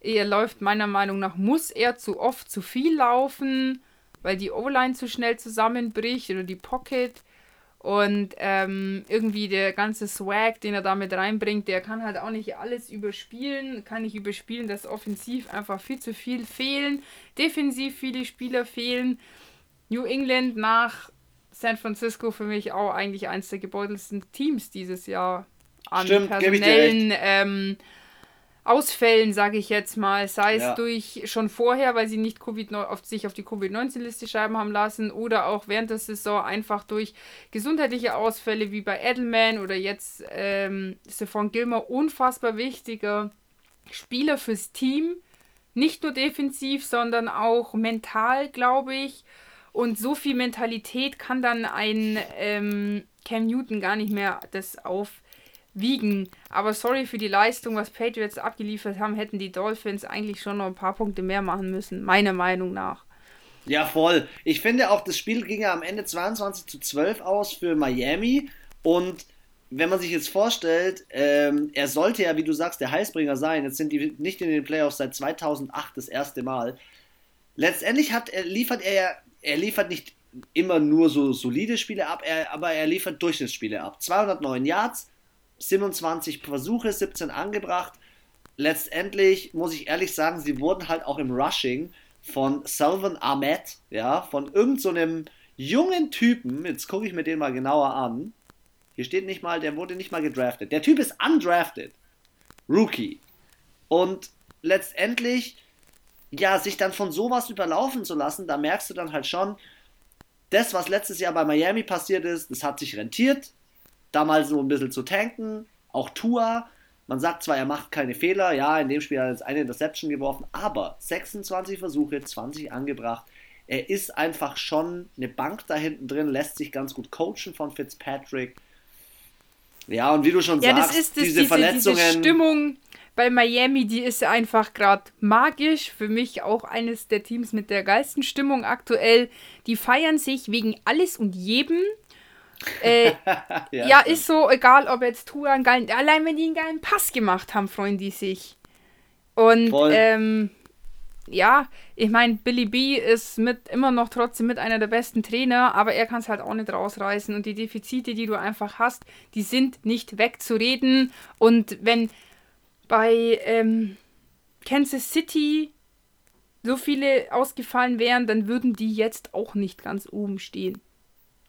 er läuft meiner Meinung nach, muss er zu oft zu viel laufen, weil die O-Line zu schnell zusammenbricht oder die Pocket. Und ähm, irgendwie der ganze Swag, den er damit reinbringt, der kann halt auch nicht alles überspielen, kann nicht überspielen, dass offensiv einfach viel zu viel fehlen, defensiv viele Spieler fehlen. New England nach San Francisco für mich auch eigentlich eines der gebeutelsten Teams dieses Jahr an Stimmt, personellen ähm, Ausfällen, sage ich jetzt mal, sei es ja. durch schon vorher, weil sie nicht COVID auf, sich auf die Covid-19-Liste schreiben haben lassen, oder auch während der Saison einfach durch gesundheitliche Ausfälle wie bei Edelman oder jetzt ähm, Stephon Gilmer unfassbar wichtiger Spieler fürs Team. Nicht nur defensiv, sondern auch mental, glaube ich. Und so viel Mentalität kann dann ein ähm, Cam Newton gar nicht mehr das aufwiegen. Aber sorry für die Leistung, was Patriots abgeliefert haben, hätten die Dolphins eigentlich schon noch ein paar Punkte mehr machen müssen, meiner Meinung nach. Ja, voll. Ich finde auch, das Spiel ging ja am Ende 22 zu 12 aus für Miami. Und wenn man sich jetzt vorstellt, ähm, er sollte ja, wie du sagst, der Heißbringer sein. Jetzt sind die nicht in den Playoffs seit 2008 das erste Mal. Letztendlich hat, liefert er ja er liefert nicht immer nur so solide Spiele ab, er, aber er liefert Durchschnittsspiele ab. 209 Yards, 27 Versuche, 17 angebracht. Letztendlich muss ich ehrlich sagen, sie wurden halt auch im Rushing von Salvan Ahmed, ja, von irgendeinem so jungen Typen, jetzt gucke ich mir den mal genauer an. Hier steht nicht mal, der wurde nicht mal gedraftet. Der Typ ist undrafted. Rookie. Und letztendlich ja, sich dann von sowas überlaufen zu lassen, da merkst du dann halt schon, das, was letztes Jahr bei Miami passiert ist, das hat sich rentiert, da mal so ein bisschen zu tanken, auch Tua. Man sagt zwar, er macht keine Fehler, ja, in dem Spiel hat er jetzt eine Interception geworfen, aber 26 Versuche, 20 angebracht. Er ist einfach schon eine Bank da hinten drin, lässt sich ganz gut coachen von Fitzpatrick. Ja, und wie du schon ja, sagst, das ist das, diese, diese Verletzungen. Diese Stimmung, bei Miami, die ist einfach gerade magisch. Für mich auch eines der Teams mit der geilsten Stimmung aktuell. Die feiern sich wegen alles und jedem. Äh, ja, ja ist so, egal ob jetzt Tour einen geilen, allein wenn die einen geilen Pass gemacht haben, freuen die sich. Und ähm, ja, ich meine, Billy B ist mit immer noch trotzdem mit einer der besten Trainer, aber er kann es halt auch nicht rausreißen. Und die Defizite, die du einfach hast, die sind nicht wegzureden. Und wenn bei ähm, Kansas City so viele ausgefallen wären, dann würden die jetzt auch nicht ganz oben stehen.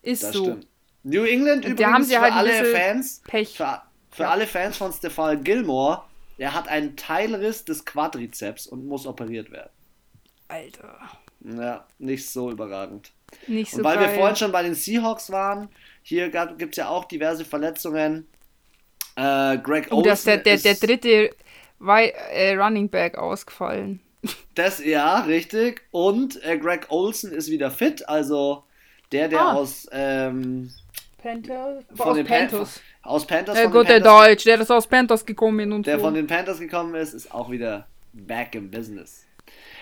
Ist das so. Stimmt. New England übrigens da haben sie halt für alle Fans, Pech. Für, für ja. alle Fans von Stefan Gilmore, er hat einen Teilriss des Quadrizeps und muss operiert werden. Alter. Ja, nicht so überragend. Nicht so Und weil geil. wir vorhin schon bei den Seahawks waren, hier gibt es ja auch diverse Verletzungen. Äh, Greg Olsen. Oh, dass der, der, der dritte äh, Running Back ausgefallen. Das, ja, richtig. Und äh, Greg Olsen ist wieder fit, also der, der ah. aus ähm, Panthers? Von aus den Panthers. Pan aus Panthers. Gut, der Deutsch, der ist aus Panthers gekommen und Der so. von den Panthers gekommen ist, ist auch wieder back in business.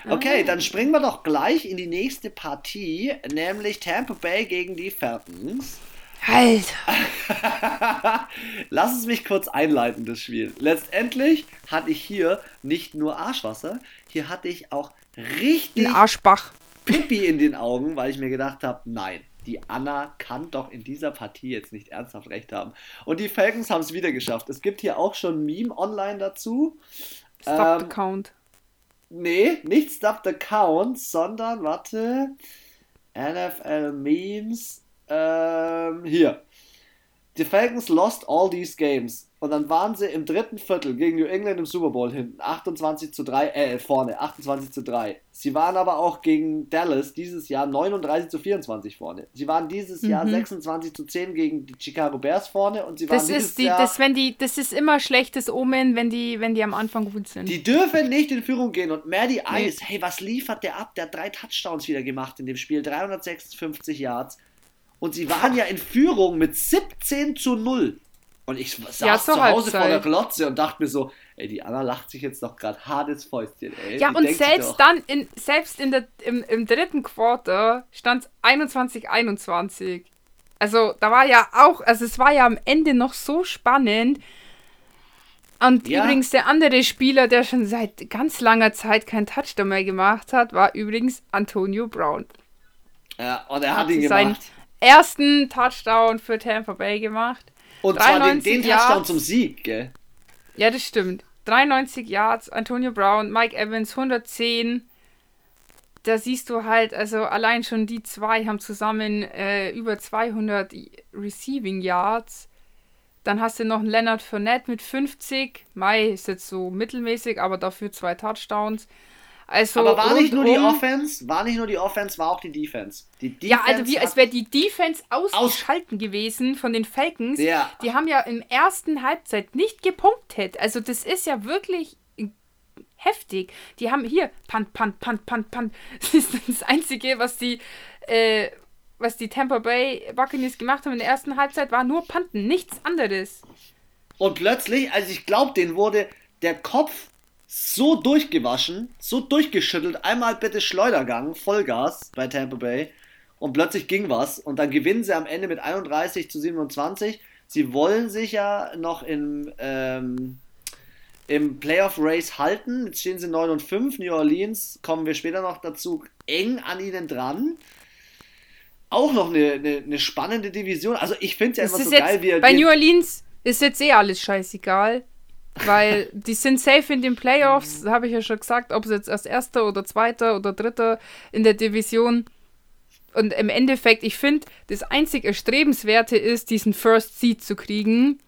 Okay, ah. dann springen wir doch gleich in die nächste Partie, nämlich Tampa Bay gegen die Falcons. Halt! Lass es mich kurz einleiten, das Spiel. Letztendlich hatte ich hier nicht nur Arschwasser, hier hatte ich auch richtig Arschbach. Pipi in den Augen, weil ich mir gedacht habe, nein, die Anna kann doch in dieser Partie jetzt nicht ernsthaft recht haben. Und die Falcons haben es wieder geschafft. Es gibt hier auch schon ein Meme online dazu. Stop ähm, the count. Nee, nicht Stop the Count, sondern, warte, NFL Memes, ähm, hier. The Falcons lost all these games. Und dann waren sie im dritten Viertel gegen New England im Super Bowl hinten. 28 zu 3, äh, vorne, 28 zu 3. Sie waren aber auch gegen Dallas dieses Jahr 39 zu 24 vorne. Sie waren dieses mhm. Jahr 26 zu 10 gegen die Chicago Bears vorne und sie waren das dieses ist die, Jahr. Das, wenn die, das ist immer schlechtes Omen, wenn die, wenn die am Anfang gut sind. Die dürfen nicht in Führung gehen und Maddie Ice, nee. hey, was liefert der ab? Der hat drei Touchdowns wieder gemacht in dem Spiel, 356 Yards. Und sie waren ja in Führung mit 17 zu 0. Und ich saß ja, zu Hause Halbzeit. vor der Glotze und dachte mir so, ey, die Anna lacht sich jetzt doch gerade hart ins Fäustchen, ey. Ja, die und selbst dann, in, selbst in der, im, im dritten Quarter stand es 21, 21. Also, da war ja auch, also es war ja am Ende noch so spannend. Und ja. übrigens der andere Spieler, der schon seit ganz langer Zeit keinen Touchdown mehr gemacht hat, war übrigens Antonio Brown. Ja, und er hat, hat ihn gemacht. Seinen ersten Touchdown für Tampa Bay gemacht. Und zwar den, den Touchdown zum Sieg, gell? Ja, das stimmt. 93 Yards, Antonio Brown, Mike Evans 110. Da siehst du halt, also allein schon die zwei haben zusammen äh, über 200 Receiving Yards. Dann hast du noch einen Leonard Fournette mit 50. Mai ist jetzt so mittelmäßig, aber dafür zwei Touchdowns. Also Aber war nicht nur die Offense, war nicht nur die Offense, war auch die Defense. Die Defense ja, also wie als wäre die Defense ausgeschalten aus gewesen von den Falcons. Ja. Die haben ja im ersten Halbzeit nicht gepunktet. Also das ist ja wirklich heftig. Die haben hier Punt, Punt, Punt, Punt, Punt. Das ist das Einzige, was die, äh, was die Tampa Bay Buccaneers gemacht haben in der ersten Halbzeit, war nur Punten, nichts anderes. Und plötzlich, also ich glaube, denen wurde der Kopf so durchgewaschen, so durchgeschüttelt, einmal bitte Schleudergang, Vollgas bei Tampa Bay und plötzlich ging was und dann gewinnen sie am Ende mit 31 zu 27. Sie wollen sich ja noch im, ähm, im Playoff Race halten. Jetzt stehen sie 9 und 5. New Orleans, kommen wir später noch dazu, eng an ihnen dran. Auch noch eine, eine, eine spannende Division. Also ich finde es ja immer so geil, wie Bei New Orleans ist jetzt eh alles scheißegal. Weil die sind safe in den Playoffs, habe ich ja schon gesagt, ob sie jetzt als Erster oder Zweiter oder Dritter in der Division. Und im Endeffekt, ich finde, das einzig Erstrebenswerte ist, diesen First Seed zu kriegen.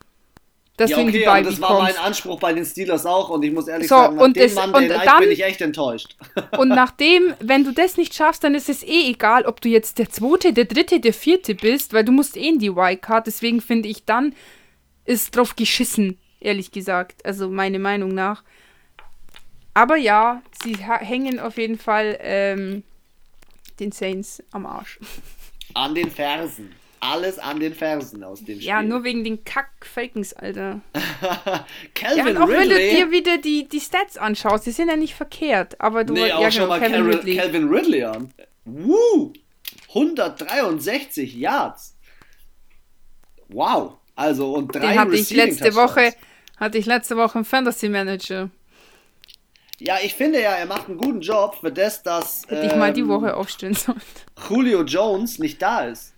Deswegen ja, okay, die das war mein Anspruch bei den Steelers auch und ich muss ehrlich so, sagen, nach dem es, Mann, den dann, bin ich echt enttäuscht. Und nachdem, wenn du das nicht schaffst, dann ist es eh egal, ob du jetzt der Zweite, der Dritte, der Vierte bist, weil du musst eh in die Wildcard. Deswegen finde ich, dann ist drauf geschissen, ehrlich gesagt. Also meine Meinung nach. Aber ja, sie hängen auf jeden Fall ähm, den Saints am Arsch. An den Fersen. Alles an den Fersen aus dem Spiel. Ja, nur wegen den Kack-Falcons, Alter. Calvin ja, auch Ridley. wenn du dir wieder die, die Stats anschaust, die sind ja nicht verkehrt. Aber du nee, auch ja, schon mal Calvin Ridley. Calvin Ridley an. Woo! 163 Yards. Wow. Also und drei Den hatte ich letzte Woche hatte ich letzte Woche im Fantasy Manager. Ja, ich finde ja, er macht einen guten Job für das, dass. Hätte ähm, ich mal die ähm, Woche aufstellen sollen. Julio Jones nicht da ist.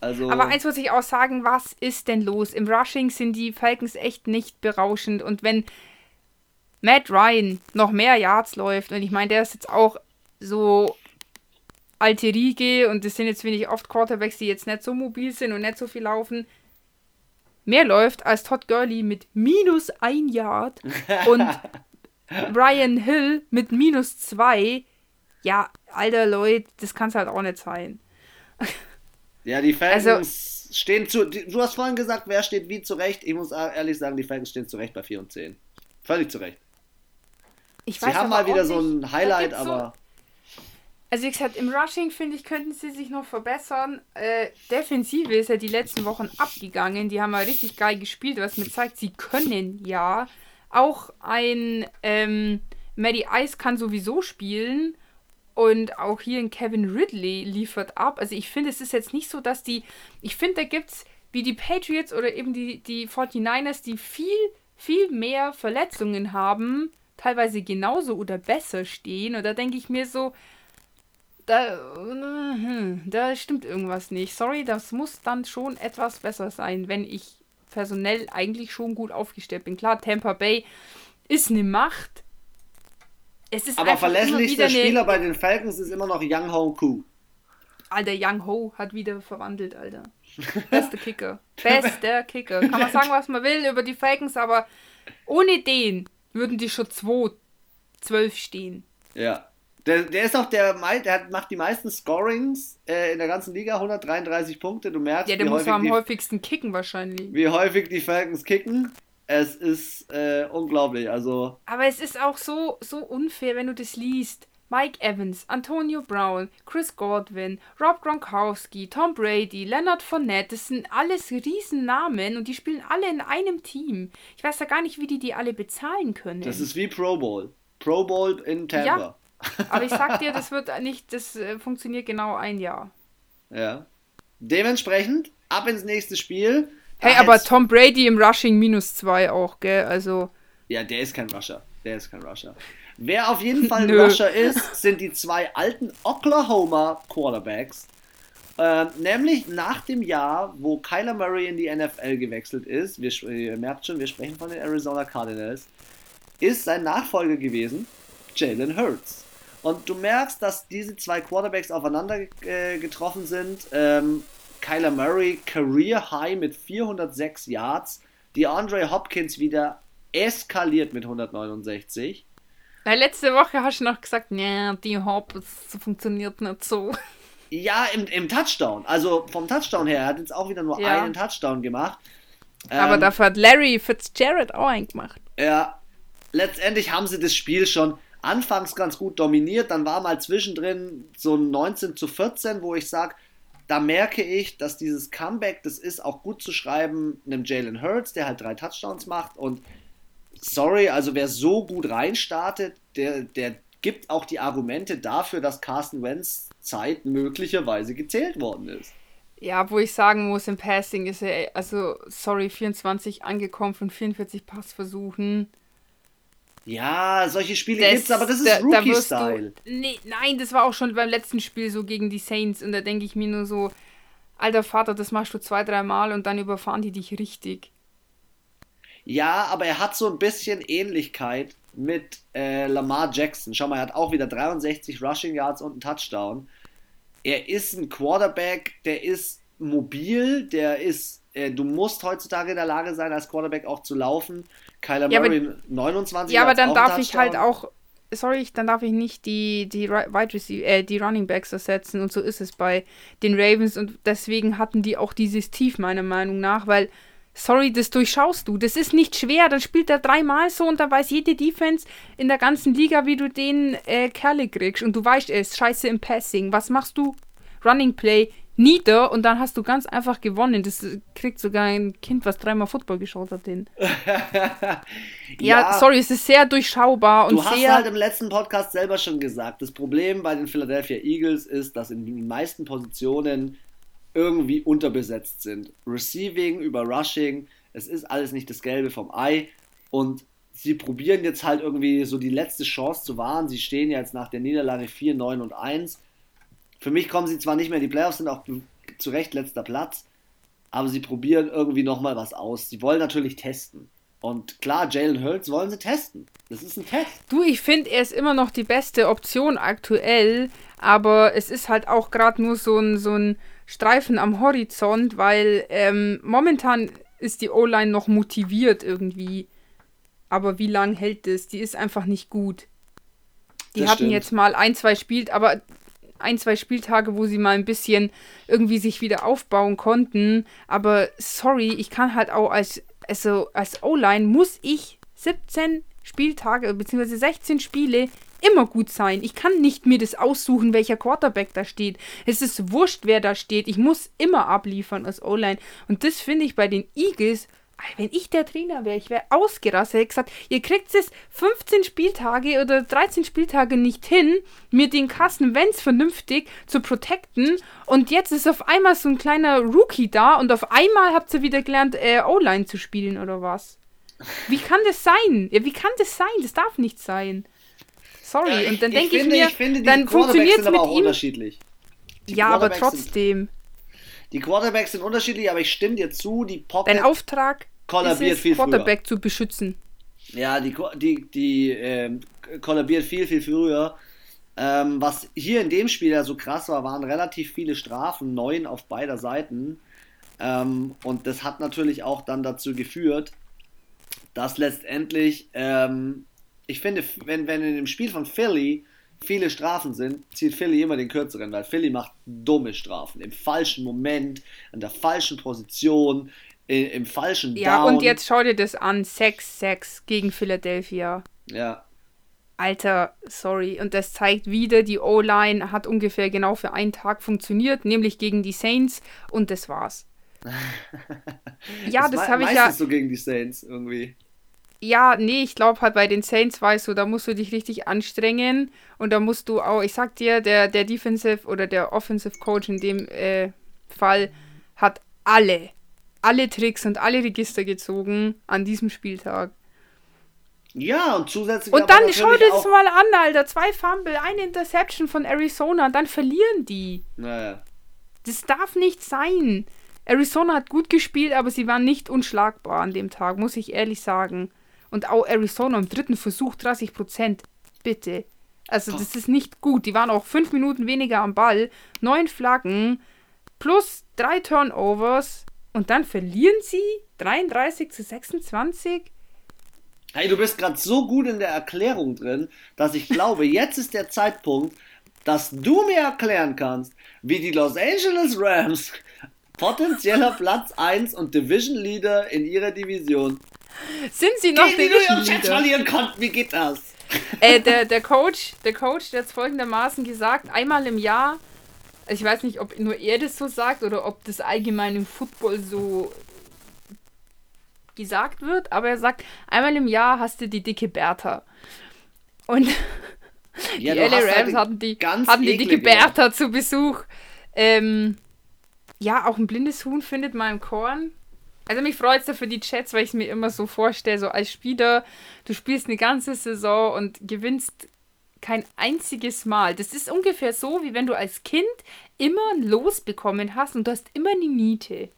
Also Aber eins muss ich auch sagen, was ist denn los? Im Rushing sind die Falcons echt nicht berauschend. Und wenn Matt Ryan noch mehr Yards läuft, und ich meine, der ist jetzt auch so alte Riege und das sind jetzt wenig oft Quarterbacks, die jetzt nicht so mobil sind und nicht so viel laufen, mehr läuft als Todd Gurley mit minus ein Yard und Brian Hill mit minus zwei, ja, alter Leute, das kann es halt auch nicht sein. Ja, die Falcons also, stehen zu. Du hast vorhin gesagt, wer steht wie zurecht. Ich muss ehrlich sagen, die Falcons stehen zurecht bei 4 und 10. Völlig zurecht. Ich sie haben mal wieder so ein Highlight, aber. So, also wie gesagt, im Rushing finde ich, könnten sie sich noch verbessern. Äh, Defensive ist ja die letzten Wochen abgegangen. Die haben ja richtig geil gespielt, was mir zeigt, sie können ja. Auch ein ähm, Maddie Ice kann sowieso spielen. Und auch hier in Kevin Ridley liefert ab. Also ich finde, es ist jetzt nicht so, dass die. Ich finde, da gibt es wie die Patriots oder eben die, die 49ers, die viel, viel mehr Verletzungen haben, teilweise genauso oder besser stehen. Und da denke ich mir so, da, hm, da stimmt irgendwas nicht. Sorry, das muss dann schon etwas besser sein, wenn ich personell eigentlich schon gut aufgestellt bin. Klar, Tampa Bay ist eine Macht. Es ist Aber verlässlichster Spieler eine... bei den Falcons ist immer noch Young Ho Koo. Alter, Young Ho hat wieder verwandelt, Alter. Bester Kicker. Bester Kicker. Kann man sagen, was man will über die Falcons, aber ohne den würden die schon 2-12 stehen. Ja. Der, der ist auch der, der macht die meisten Scorings äh, in der ganzen Liga, 133 Punkte. Du merkst, ja, der muss am die, häufigsten kicken wahrscheinlich. Wie häufig die Falcons kicken. Es ist äh, unglaublich. Also. Aber es ist auch so, so unfair, wenn du das liest. Mike Evans, Antonio Brown, Chris Godwin, Rob Gronkowski, Tom Brady, Leonard Fournette, das sind alles Riesennamen und die spielen alle in einem Team. Ich weiß ja gar nicht, wie die die alle bezahlen können. Das ist wie Pro Bowl. Pro Bowl in Tampa. Ja. Aber ich sag dir, das wird nicht, das äh, funktioniert genau ein Jahr. Ja. Dementsprechend, ab ins nächste Spiel. Hey, aber Tom Brady im Rushing minus zwei auch, gell? Also. Ja, der ist kein Rusher. Der ist kein Rusher. Wer auf jeden Fall ein Rusher ist, sind die zwei alten Oklahoma Quarterbacks. Äh, nämlich nach dem Jahr, wo Kyler Murray in die NFL gewechselt ist, wir, ihr merkt schon, wir sprechen von den Arizona Cardinals, ist sein Nachfolger gewesen Jalen Hurts. Und du merkst, dass diese zwei Quarterbacks aufeinander äh, getroffen sind. Ähm, Kyler Murray, Career High mit 406 Yards. Die Andre Hopkins wieder eskaliert mit 169. Weil letzte Woche hast du noch gesagt, ja, die Hop funktioniert nicht so. Ja, im, im Touchdown. Also vom Touchdown her. Er hat jetzt auch wieder nur ja. einen Touchdown gemacht. Aber ähm, dafür hat Larry Fitzgerald auch einen gemacht. Ja. Letztendlich haben sie das Spiel schon anfangs ganz gut dominiert, dann war mal zwischendrin so ein 19 zu 14, wo ich sage, da merke ich, dass dieses Comeback, das ist auch gut zu schreiben, einem Jalen Hurts, der halt drei Touchdowns macht und sorry, also wer so gut reinstartet, der, der gibt auch die Argumente dafür, dass Carsten Wentz Zeit möglicherweise gezählt worden ist. Ja, wo ich sagen muss, im Passing ist er, also sorry, 24 angekommen von 44 Passversuchen. Ja, solche Spiele gibt es, aber das ist da, Rookie-Style. Nee, nein, das war auch schon beim letzten Spiel so gegen die Saints und da denke ich mir nur so, alter Vater, das machst du zwei, dreimal und dann überfahren die dich richtig. Ja, aber er hat so ein bisschen Ähnlichkeit mit äh, Lamar Jackson. Schau mal, er hat auch wieder 63 Rushing Yards und einen Touchdown. Er ist ein Quarterback, der ist mobil, der ist, äh, du musst heutzutage in der Lage sein, als Quarterback auch zu laufen. Kyler ja, Murray aber, 29 Ja, aber dann darf ich halt auch, sorry, dann darf ich nicht die, die Wide Receiver, äh, die Running Backs ersetzen und so ist es bei den Ravens und deswegen hatten die auch dieses Tief meiner Meinung nach, weil Sorry, das durchschaust du. Das ist nicht schwer. Dann spielt er dreimal so und dann weiß jede Defense in der ganzen Liga, wie du den äh, Kerle kriegst. Und du weißt, er ist scheiße im Passing. Was machst du? Running Play nieder und dann hast du ganz einfach gewonnen. Das kriegt sogar ein Kind, was dreimal Football geschaut hat, hin. ja, ja, sorry, es ist sehr durchschaubar und Du hast halt im letzten Podcast selber schon gesagt, das Problem bei den Philadelphia Eagles ist, dass in den meisten Positionen irgendwie unterbesetzt sind. Receiving über Rushing, es ist alles nicht das Gelbe vom Ei und sie probieren jetzt halt irgendwie so die letzte Chance zu wahren. Sie stehen jetzt nach der Niederlage 4, 9 und 1. Für mich kommen sie zwar nicht mehr in die Playoffs, sind auch zu Recht letzter Platz, aber sie probieren irgendwie nochmal was aus. Sie wollen natürlich testen. Und klar, Jalen Hurts wollen sie testen. Das ist ein Test. Du, ich finde, er ist immer noch die beste Option aktuell, aber es ist halt auch gerade nur so ein, so ein Streifen am Horizont, weil ähm, momentan ist die O-Line noch motiviert irgendwie. Aber wie lange hält das? Die ist einfach nicht gut. Die das hatten stimmt. jetzt mal ein, zwei Spiel, aber ein, zwei Spieltage, wo sie mal ein bisschen irgendwie sich wieder aufbauen konnten. Aber sorry, ich kann halt auch als, also als O-Line muss ich 17 Spieltage bzw. 16 Spiele immer gut sein. Ich kann nicht mir das aussuchen, welcher Quarterback da steht. Es ist wurscht, wer da steht. Ich muss immer abliefern als O-Line. Und das finde ich bei den Eagles wenn ich der Trainer wäre, ich wäre ausgerastet. Ich gesagt, ihr kriegt es 15 Spieltage oder 13 Spieltage nicht hin, mir den Carsten Wenz vernünftig zu protecten. Und jetzt ist auf einmal so ein kleiner Rookie da und auf einmal habt ihr wieder gelernt, äh, O-Line zu spielen oder was? Wie kann das sein? Ja, wie kann das sein? Das darf nicht sein. Sorry. Ja, ich, und dann denke ich, mir, ich finde, dann funktioniert es mit ihm. Unterschiedlich. Die ja, aber trotzdem. Die Quarterbacks sind unterschiedlich, aber ich stimme dir zu, die Pocket. Dein Auftrag kollabiert ist es, viel Quarterback früher. zu beschützen. Ja, die, die, die äh, kollabiert viel, viel früher. Ähm, was hier in dem Spiel ja so krass war, waren relativ viele Strafen, neun auf beider Seiten. Ähm, und das hat natürlich auch dann dazu geführt, dass letztendlich, ähm, ich finde, wenn, wenn in dem Spiel von Philly viele Strafen sind, zieht Philly immer den kürzeren, weil Philly macht dumme Strafen. Im falschen Moment, an der falschen Position, im falschen Ja, Down. und jetzt schau dir das an. 6-6 gegen Philadelphia. Ja. Alter, sorry. Und das zeigt wieder, die O-Line hat ungefähr genau für einen Tag funktioniert, nämlich gegen die Saints und das war's. ja, das, das habe ich ja. so gegen die Saints irgendwie. Ja, nee, ich glaube halt bei den Saints weißt du, da musst du dich richtig anstrengen und da musst du auch, ich sag dir, der, der Defensive oder der Offensive Coach in dem äh, Fall hat alle alle Tricks und alle Register gezogen an diesem Spieltag. Ja, und zusätzlich. Und dann schau dir das mal an, Alter. Zwei Fumble, eine Interception von Arizona, dann verlieren die. Naja. Das darf nicht sein. Arizona hat gut gespielt, aber sie waren nicht unschlagbar an dem Tag, muss ich ehrlich sagen. Und auch Arizona im dritten Versuch 30 Prozent. Bitte. Also, das ist nicht gut. Die waren auch fünf Minuten weniger am Ball. Neun Flaggen plus drei Turnovers. Und dann verlieren sie 33 zu 26. Hey, du bist gerade so gut in der Erklärung drin, dass ich glaube, jetzt ist der Zeitpunkt, dass du mir erklären kannst, wie die Los Angeles Rams potenzieller Platz 1 und Division Leader in ihrer Division sind sie noch Gegen die Leader? verlieren konnten. Wie geht das? Äh, der, der Coach, der Coach, der hat folgendermaßen gesagt: Einmal im Jahr ich weiß nicht, ob nur er das so sagt oder ob das allgemein im Football so gesagt wird, aber er sagt, einmal im Jahr hast du die dicke Bertha. Und ja, die LA Rams halt hatten die, hatten die dicke Bertha zu Besuch. Ähm, ja, auch ein blindes Huhn findet man im Korn. Also mich freut es ja für die Chats, weil ich es mir immer so vorstelle, so als Spieler, du spielst eine ganze Saison und gewinnst kein einziges Mal. Das ist ungefähr so, wie wenn du als Kind immer ein Los bekommen hast und du hast immer eine Niete.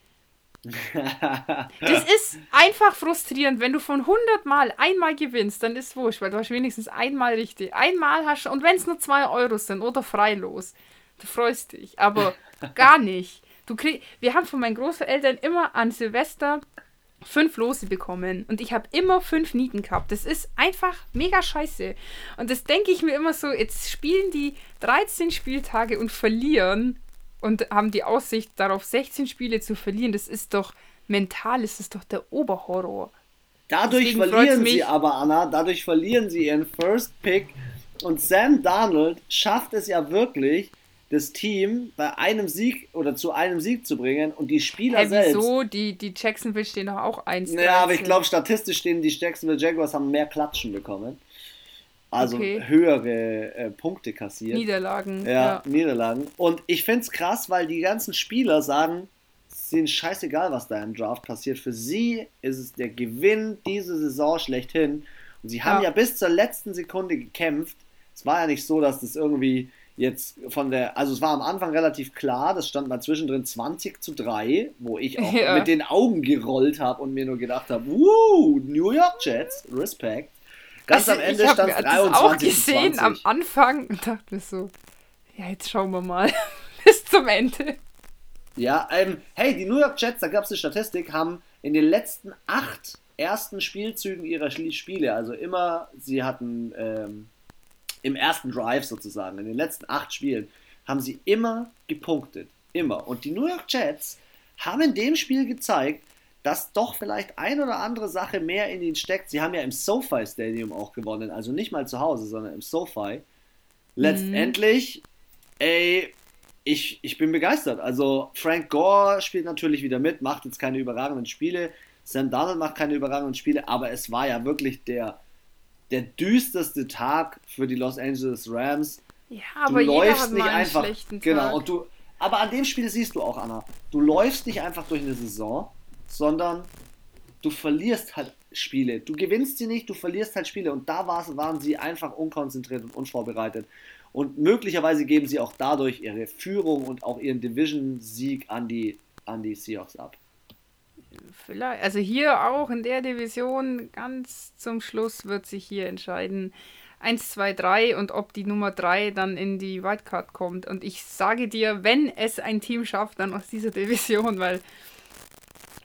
das ist einfach frustrierend, wenn du von 100 Mal einmal gewinnst, dann ist es wurscht, weil du hast wenigstens einmal richtig. Einmal hast du, und wenn es nur 2 Euro sind oder freilos, du freust dich, aber gar nicht. Du krieg, wir haben von meinen Großeltern immer an Silvester fünf Lose bekommen und ich habe immer fünf Nieten gehabt. Das ist einfach mega scheiße. Und das denke ich mir immer so, jetzt spielen die 13 Spieltage und verlieren und haben die Aussicht darauf, 16 Spiele zu verlieren. Das ist doch mental, das ist doch der Oberhorror. Dadurch Deswegen verlieren sie aber, Anna, dadurch verlieren sie ihren First Pick und Sam Darnold schafft es ja wirklich, das Team bei einem Sieg oder zu einem Sieg zu bringen und die Spieler hey, selbst. Wieso? Die, die Jacksonville stehen doch auch 1 Ja, aber ich glaube, statistisch stehen die Jacksonville Jaguars haben mehr Klatschen bekommen. Also okay. höhere äh, Punkte kassiert. Niederlagen. Ja, ja. Niederlagen. Und ich finde es krass, weil die ganzen Spieler sagen, es ist ihnen scheißegal, was da im Draft passiert. Für sie ist es der Gewinn diese Saison schlechthin. Und sie haben ja. ja bis zur letzten Sekunde gekämpft. Es war ja nicht so, dass das irgendwie jetzt von der, also es war am Anfang relativ klar, das stand mal zwischendrin 20 zu 3, wo ich auch ja. mit den Augen gerollt habe und mir nur gedacht habe, wuh, New York Jets, Respekt. Ganz also am Ende stand es 23 auch gesehen zu 20. am Anfang und dachte mir so, ja, jetzt schauen wir mal bis zum Ende. Ja, ähm, hey, die New York Jets, da gab es eine Statistik, haben in den letzten acht ersten Spielzügen ihrer Spiele, also immer, sie hatten ähm, im ersten Drive sozusagen, in den letzten acht Spielen, haben sie immer gepunktet. Immer. Und die New York Jets haben in dem Spiel gezeigt, dass doch vielleicht ein oder andere Sache mehr in ihnen steckt. Sie haben ja im SoFi Stadium auch gewonnen, also nicht mal zu Hause, sondern im SoFi. Letztendlich, mhm. ey, ich, ich bin begeistert. Also Frank Gore spielt natürlich wieder mit, macht jetzt keine überragenden Spiele. Sam Donald macht keine überragenden Spiele, aber es war ja wirklich der der düsterste Tag für die Los Angeles Rams. Ja, aber du läufst nicht einfach. Genau, Tag. und du. Aber an dem Spiel siehst du auch, Anna, du läufst nicht einfach durch eine Saison, sondern du verlierst halt Spiele. Du gewinnst sie nicht, du verlierst halt Spiele. Und da waren sie einfach unkonzentriert und unvorbereitet. Und möglicherweise geben sie auch dadurch ihre Führung und auch ihren Division-Sieg an die, an die Seahawks ab. Vielleicht, also hier auch in der Division ganz zum Schluss wird sich hier entscheiden 1, 2, 3 und ob die Nummer 3 dann in die Wildcard kommt. Und ich sage dir, wenn es ein Team schafft, dann aus dieser Division, weil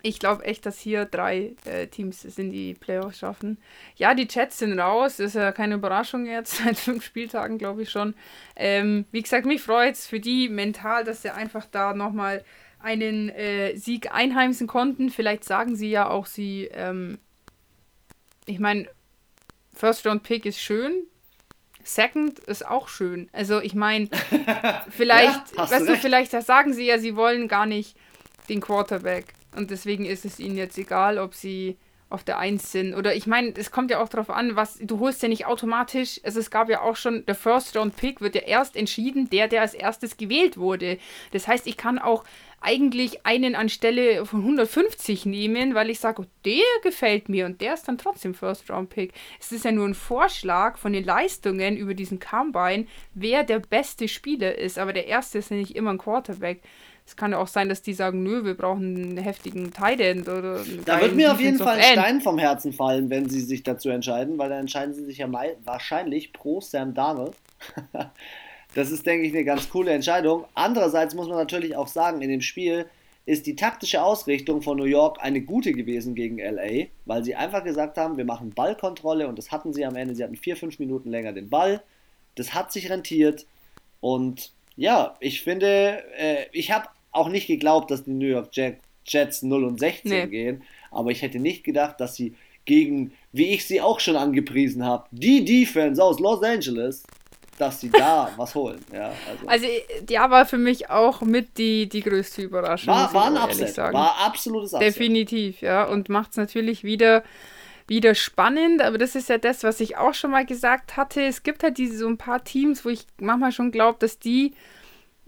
ich glaube echt, dass hier drei äh, Teams es in die Playoffs schaffen. Ja, die Chats sind raus, ist ja keine Überraschung jetzt, seit fünf Spieltagen glaube ich schon. Ähm, wie gesagt, mich freut es für die mental, dass sie einfach da nochmal einen äh, Sieg einheimsen konnten. Vielleicht sagen sie ja auch, sie, ähm, ich meine, First Round Pick ist schön, Second ist auch schön. Also ich meine, vielleicht, ja, weißt du, vielleicht sagen sie ja, sie wollen gar nicht den Quarterback und deswegen ist es ihnen jetzt egal, ob sie auf der Eins sind. Oder ich meine, es kommt ja auch darauf an, was du holst ja nicht automatisch. Also es gab ja auch schon, der First Round Pick wird ja erst entschieden, der, der als erstes gewählt wurde. Das heißt, ich kann auch eigentlich einen anstelle von 150 nehmen, weil ich sage, oh, der gefällt mir und der ist dann trotzdem First Round Pick. Es ist ja nur ein Vorschlag von den Leistungen über diesen Combine, wer der beste Spieler ist, aber der erste ist ja nicht immer ein Quarterback. Es kann ja auch sein, dass die sagen, nö, wir brauchen einen heftigen Tight End oder Da wird mir auf jeden Fall ein Stein vom Herzen fallen, wenn sie sich dazu entscheiden, weil dann entscheiden sie sich ja mal wahrscheinlich pro Sam Darnold. Das ist, denke ich, eine ganz coole Entscheidung. Andererseits muss man natürlich auch sagen, in dem Spiel ist die taktische Ausrichtung von New York eine gute gewesen gegen LA, weil sie einfach gesagt haben, wir machen Ballkontrolle und das hatten sie am Ende. Sie hatten vier, fünf Minuten länger den Ball. Das hat sich rentiert und ja, ich finde, äh, ich habe auch nicht geglaubt, dass die New York Jets 0 und 16 nee. gehen, aber ich hätte nicht gedacht, dass sie gegen, wie ich sie auch schon angepriesen habe, die Defense aus Los Angeles dass sie da was holen. Ja, also. also ja, war für mich auch mit die, die größte Überraschung. War, war ein Upset, war absolutes Upset. Definitiv, ja. Und macht es natürlich wieder, wieder spannend, aber das ist ja das, was ich auch schon mal gesagt hatte. Es gibt halt diese so ein paar Teams, wo ich manchmal schon glaube, dass die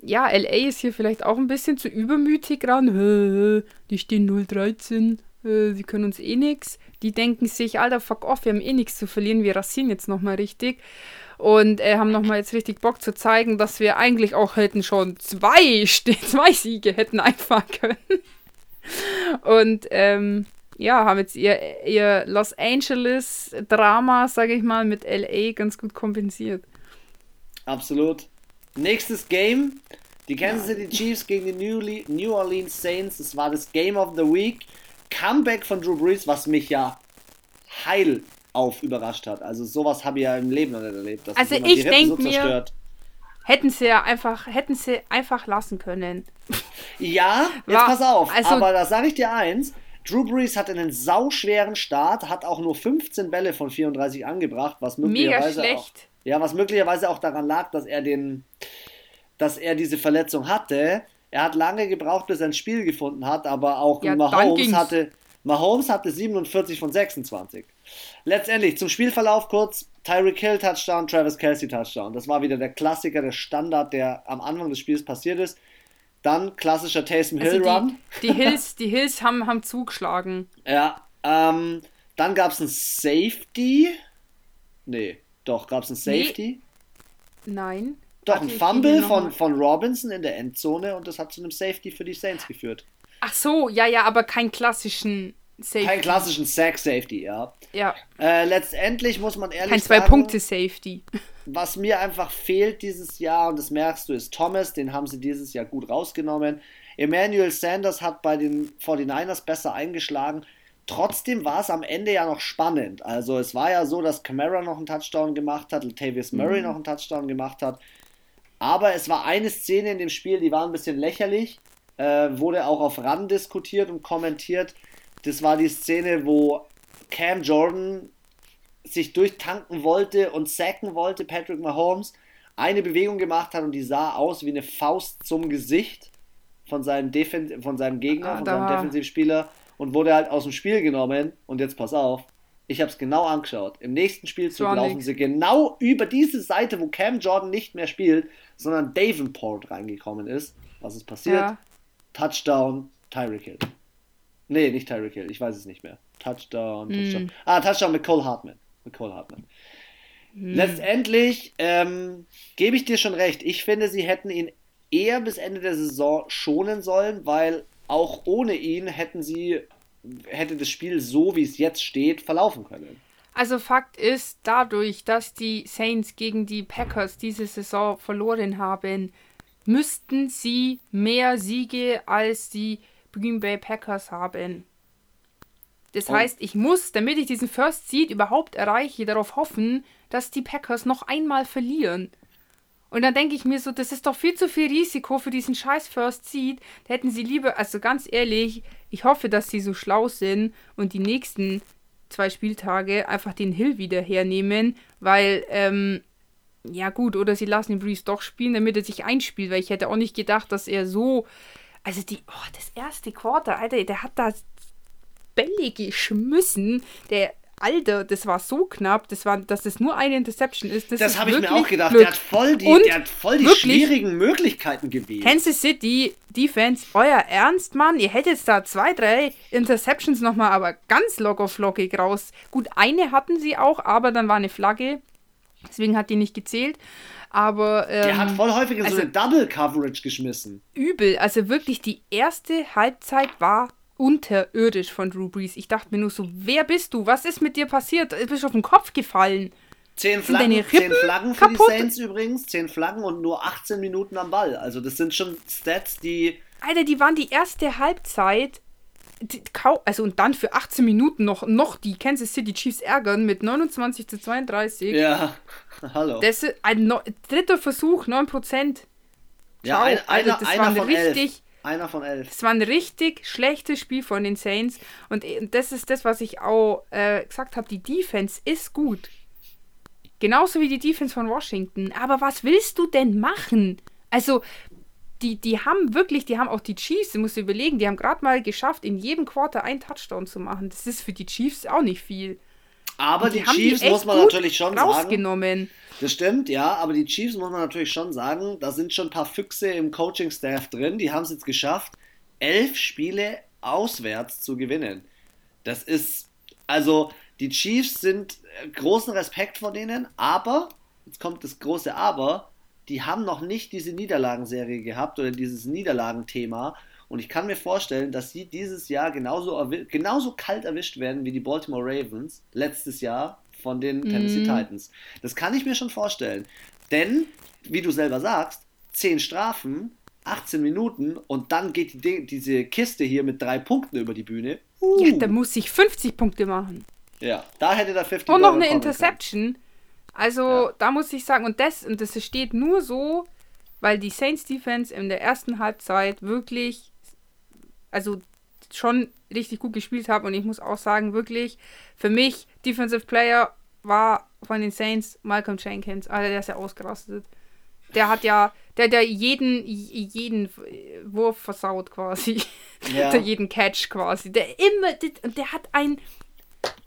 ja, LA ist hier vielleicht auch ein bisschen zu übermütig ran. Die stehen 013, sie können uns eh nichts. Die denken sich, Alter, fuck off, wir haben eh nichts zu verlieren, wir rasieren jetzt nochmal richtig und äh, haben nochmal jetzt richtig Bock zu zeigen, dass wir eigentlich auch hätten schon zwei, zwei Siege hätten einfahren können. Und ähm, ja, haben jetzt ihr, ihr Los Angeles-Drama, sage ich mal, mit LA ganz gut kompensiert. Absolut. Nächstes Game, die Kansas City Chiefs gegen die New Orleans Saints. Das war das Game of the Week. Comeback von Drew Brees, was mich ja heil auf überrascht hat. Also sowas habe ich ja im Leben noch nicht erlebt. also ich denke so mir, hätten sie ja einfach, hätten sie einfach lassen können. Ja, jetzt War, pass auf. Also, aber da sage ich dir eins. Drew Brees hat einen sauschweren Start, hat auch nur 15 Bälle von 34 angebracht, was möglicherweise mega schlecht. Auch, ja, was möglicherweise auch daran lag, dass er den, dass er diese Verletzung hatte. Er hat lange gebraucht, bis er ein Spiel gefunden hat, aber auch ja, Mahomes hatte, Mahomes hatte 47 von 26. Letztendlich zum Spielverlauf kurz: Tyreek Hill Touchdown, Travis Kelsey Touchdown. Das war wieder der Klassiker, der Standard, der am Anfang des Spiels passiert ist. Dann klassischer Taysom Hill also Run. Die, die, Hills, die Hills haben, haben zugeschlagen. Ja. Ähm, dann gab es ein Safety. Nee, doch, gab es ein Safety? Nee. Nein. Doch, ein Fumble von, von Robinson in der Endzone und das hat zu einem Safety für die Saints geführt. Ach so, ja, ja, aber keinen klassischen Safety. Keinen klassischen Sack-Safety, ja. Ja. Äh, letztendlich muss man ehrlich Kein sagen. Kein Zwei-Punkte-Safety. Was mir einfach fehlt dieses Jahr, und das merkst du, ist Thomas, den haben sie dieses Jahr gut rausgenommen. Emmanuel Sanders hat bei den 49ers besser eingeschlagen. Trotzdem war es am Ende ja noch spannend. Also es war ja so, dass Camara noch einen Touchdown gemacht hat, Latavius Murray mhm. noch einen Touchdown gemacht hat. Aber es war eine Szene in dem Spiel, die war ein bisschen lächerlich. Äh, wurde auch auf RAN diskutiert und kommentiert. Das war die Szene, wo Cam Jordan sich durchtanken wollte und sacken wollte, Patrick Mahomes, eine Bewegung gemacht hat und die sah aus wie eine Faust zum Gesicht von seinem, Defen von seinem Gegner, ah, von seinem Defensivspieler und wurde halt aus dem Spiel genommen. Und jetzt pass auf, ich habe es genau angeschaut. Im nächsten Spielzug so laufen sie genau über diese Seite, wo Cam Jordan nicht mehr spielt, sondern Davenport reingekommen ist. Was ist passiert? Ja. Touchdown, Tyreek Hill. Nee, nicht Tyreek Hill, ich weiß es nicht mehr. Touchdown, mm. Touchdown. Ah, Touchdown mit Cole Hartman. Mit Cole Hartman. Mm. Letztendlich ähm, gebe ich dir schon recht. Ich finde, sie hätten ihn eher bis Ende der Saison schonen sollen, weil auch ohne ihn hätten sie, hätte das Spiel so, wie es jetzt steht, verlaufen können. Also Fakt ist, dadurch, dass die Saints gegen die Packers diese Saison verloren haben, müssten sie mehr Siege als die Green Bay Packers haben. Das oh. heißt, ich muss, damit ich diesen First Seed überhaupt erreiche, darauf hoffen, dass die Packers noch einmal verlieren. Und dann denke ich mir so, das ist doch viel zu viel Risiko für diesen scheiß First Seed. Da hätten sie lieber, also ganz ehrlich, ich hoffe, dass sie so schlau sind und die nächsten zwei Spieltage einfach den Hill wieder hernehmen, weil, ähm, ja gut, oder sie lassen den Breeze doch spielen, damit er sich einspielt, weil ich hätte auch nicht gedacht, dass er so, also die, oh, das erste Quarter, Alter, der hat da Bälle geschmissen, der Alter, das war so knapp, das war, dass das nur eine Interception ist. Das, das habe ich mir auch gedacht. Glück. Der hat voll die, der hat voll die schwierigen Möglichkeiten gewählt. Kansas City Defense, euer Ernst, Mann? Ihr hättet da zwei, drei Interceptions nochmal, aber ganz locker flockig raus. Gut, eine hatten sie auch, aber dann war eine Flagge. Deswegen hat die nicht gezählt. Aber. Ähm, der hat voll häufig in also, so eine Double Coverage geschmissen. Übel. Also wirklich, die erste Halbzeit war unterirdisch von Drew Brees. Ich dachte mir nur so, wer bist du? Was ist mit dir passiert? Du bist auf den Kopf gefallen. Zehn Flaggen, zehn Flaggen für kaputt? die Saints übrigens, zehn Flaggen und nur 18 Minuten am Ball. Also das sind schon Stats, die... Alter, die waren die erste Halbzeit also und dann für 18 Minuten noch, noch die Kansas City Chiefs ärgern mit 29 zu 32. Ja, hallo. Das ist ein no dritter Versuch, 9%. Ja, ein, einer, also, einer von richtig, elf. Einer von elf. Es war ein richtig schlechtes Spiel von den Saints. Und das ist das, was ich auch äh, gesagt habe. Die Defense ist gut. Genauso wie die Defense von Washington. Aber was willst du denn machen? Also, die, die haben wirklich, die haben auch die Chiefs, du musst überlegen, die haben gerade mal geschafft, in jedem Quarter einen Touchdown zu machen. Das ist für die Chiefs auch nicht viel. Aber die, die, Chiefs die muss man natürlich schon sagen. Das stimmt, ja, aber die Chiefs muss man natürlich schon sagen, da sind schon ein paar Füchse im Coaching-Staff drin, die haben es jetzt geschafft, elf Spiele auswärts zu gewinnen. Das ist, also die Chiefs sind äh, großen Respekt vor denen, aber, jetzt kommt das große Aber, die haben noch nicht diese Niederlagenserie gehabt oder dieses Niederlagenthema. Und ich kann mir vorstellen, dass sie dieses Jahr genauso, genauso kalt erwischt werden wie die Baltimore Ravens letztes Jahr von den mhm. Tennessee Titans. Das kann ich mir schon vorstellen. Denn, wie du selber sagst, 10 Strafen, 18 Minuten und dann geht die, diese Kiste hier mit drei Punkten über die Bühne. Uh. Ja, da muss ich 50 Punkte machen. Ja, da hätte der 50 Und noch eine Interception. Können. Also, ja. da muss ich sagen, und das, und das steht nur so, weil die Saints Defense in der ersten Halbzeit wirklich, also schon richtig gut gespielt haben. Und ich muss auch sagen, wirklich, für mich, Defensive Player war von den Saints Malcolm Jenkins. Alter, der ist ja ausgerastet. Der hat ja, der hat ja jeden, jeden Wurf versaut quasi. Ja. jeden Catch quasi. Der immer, und der hat ein,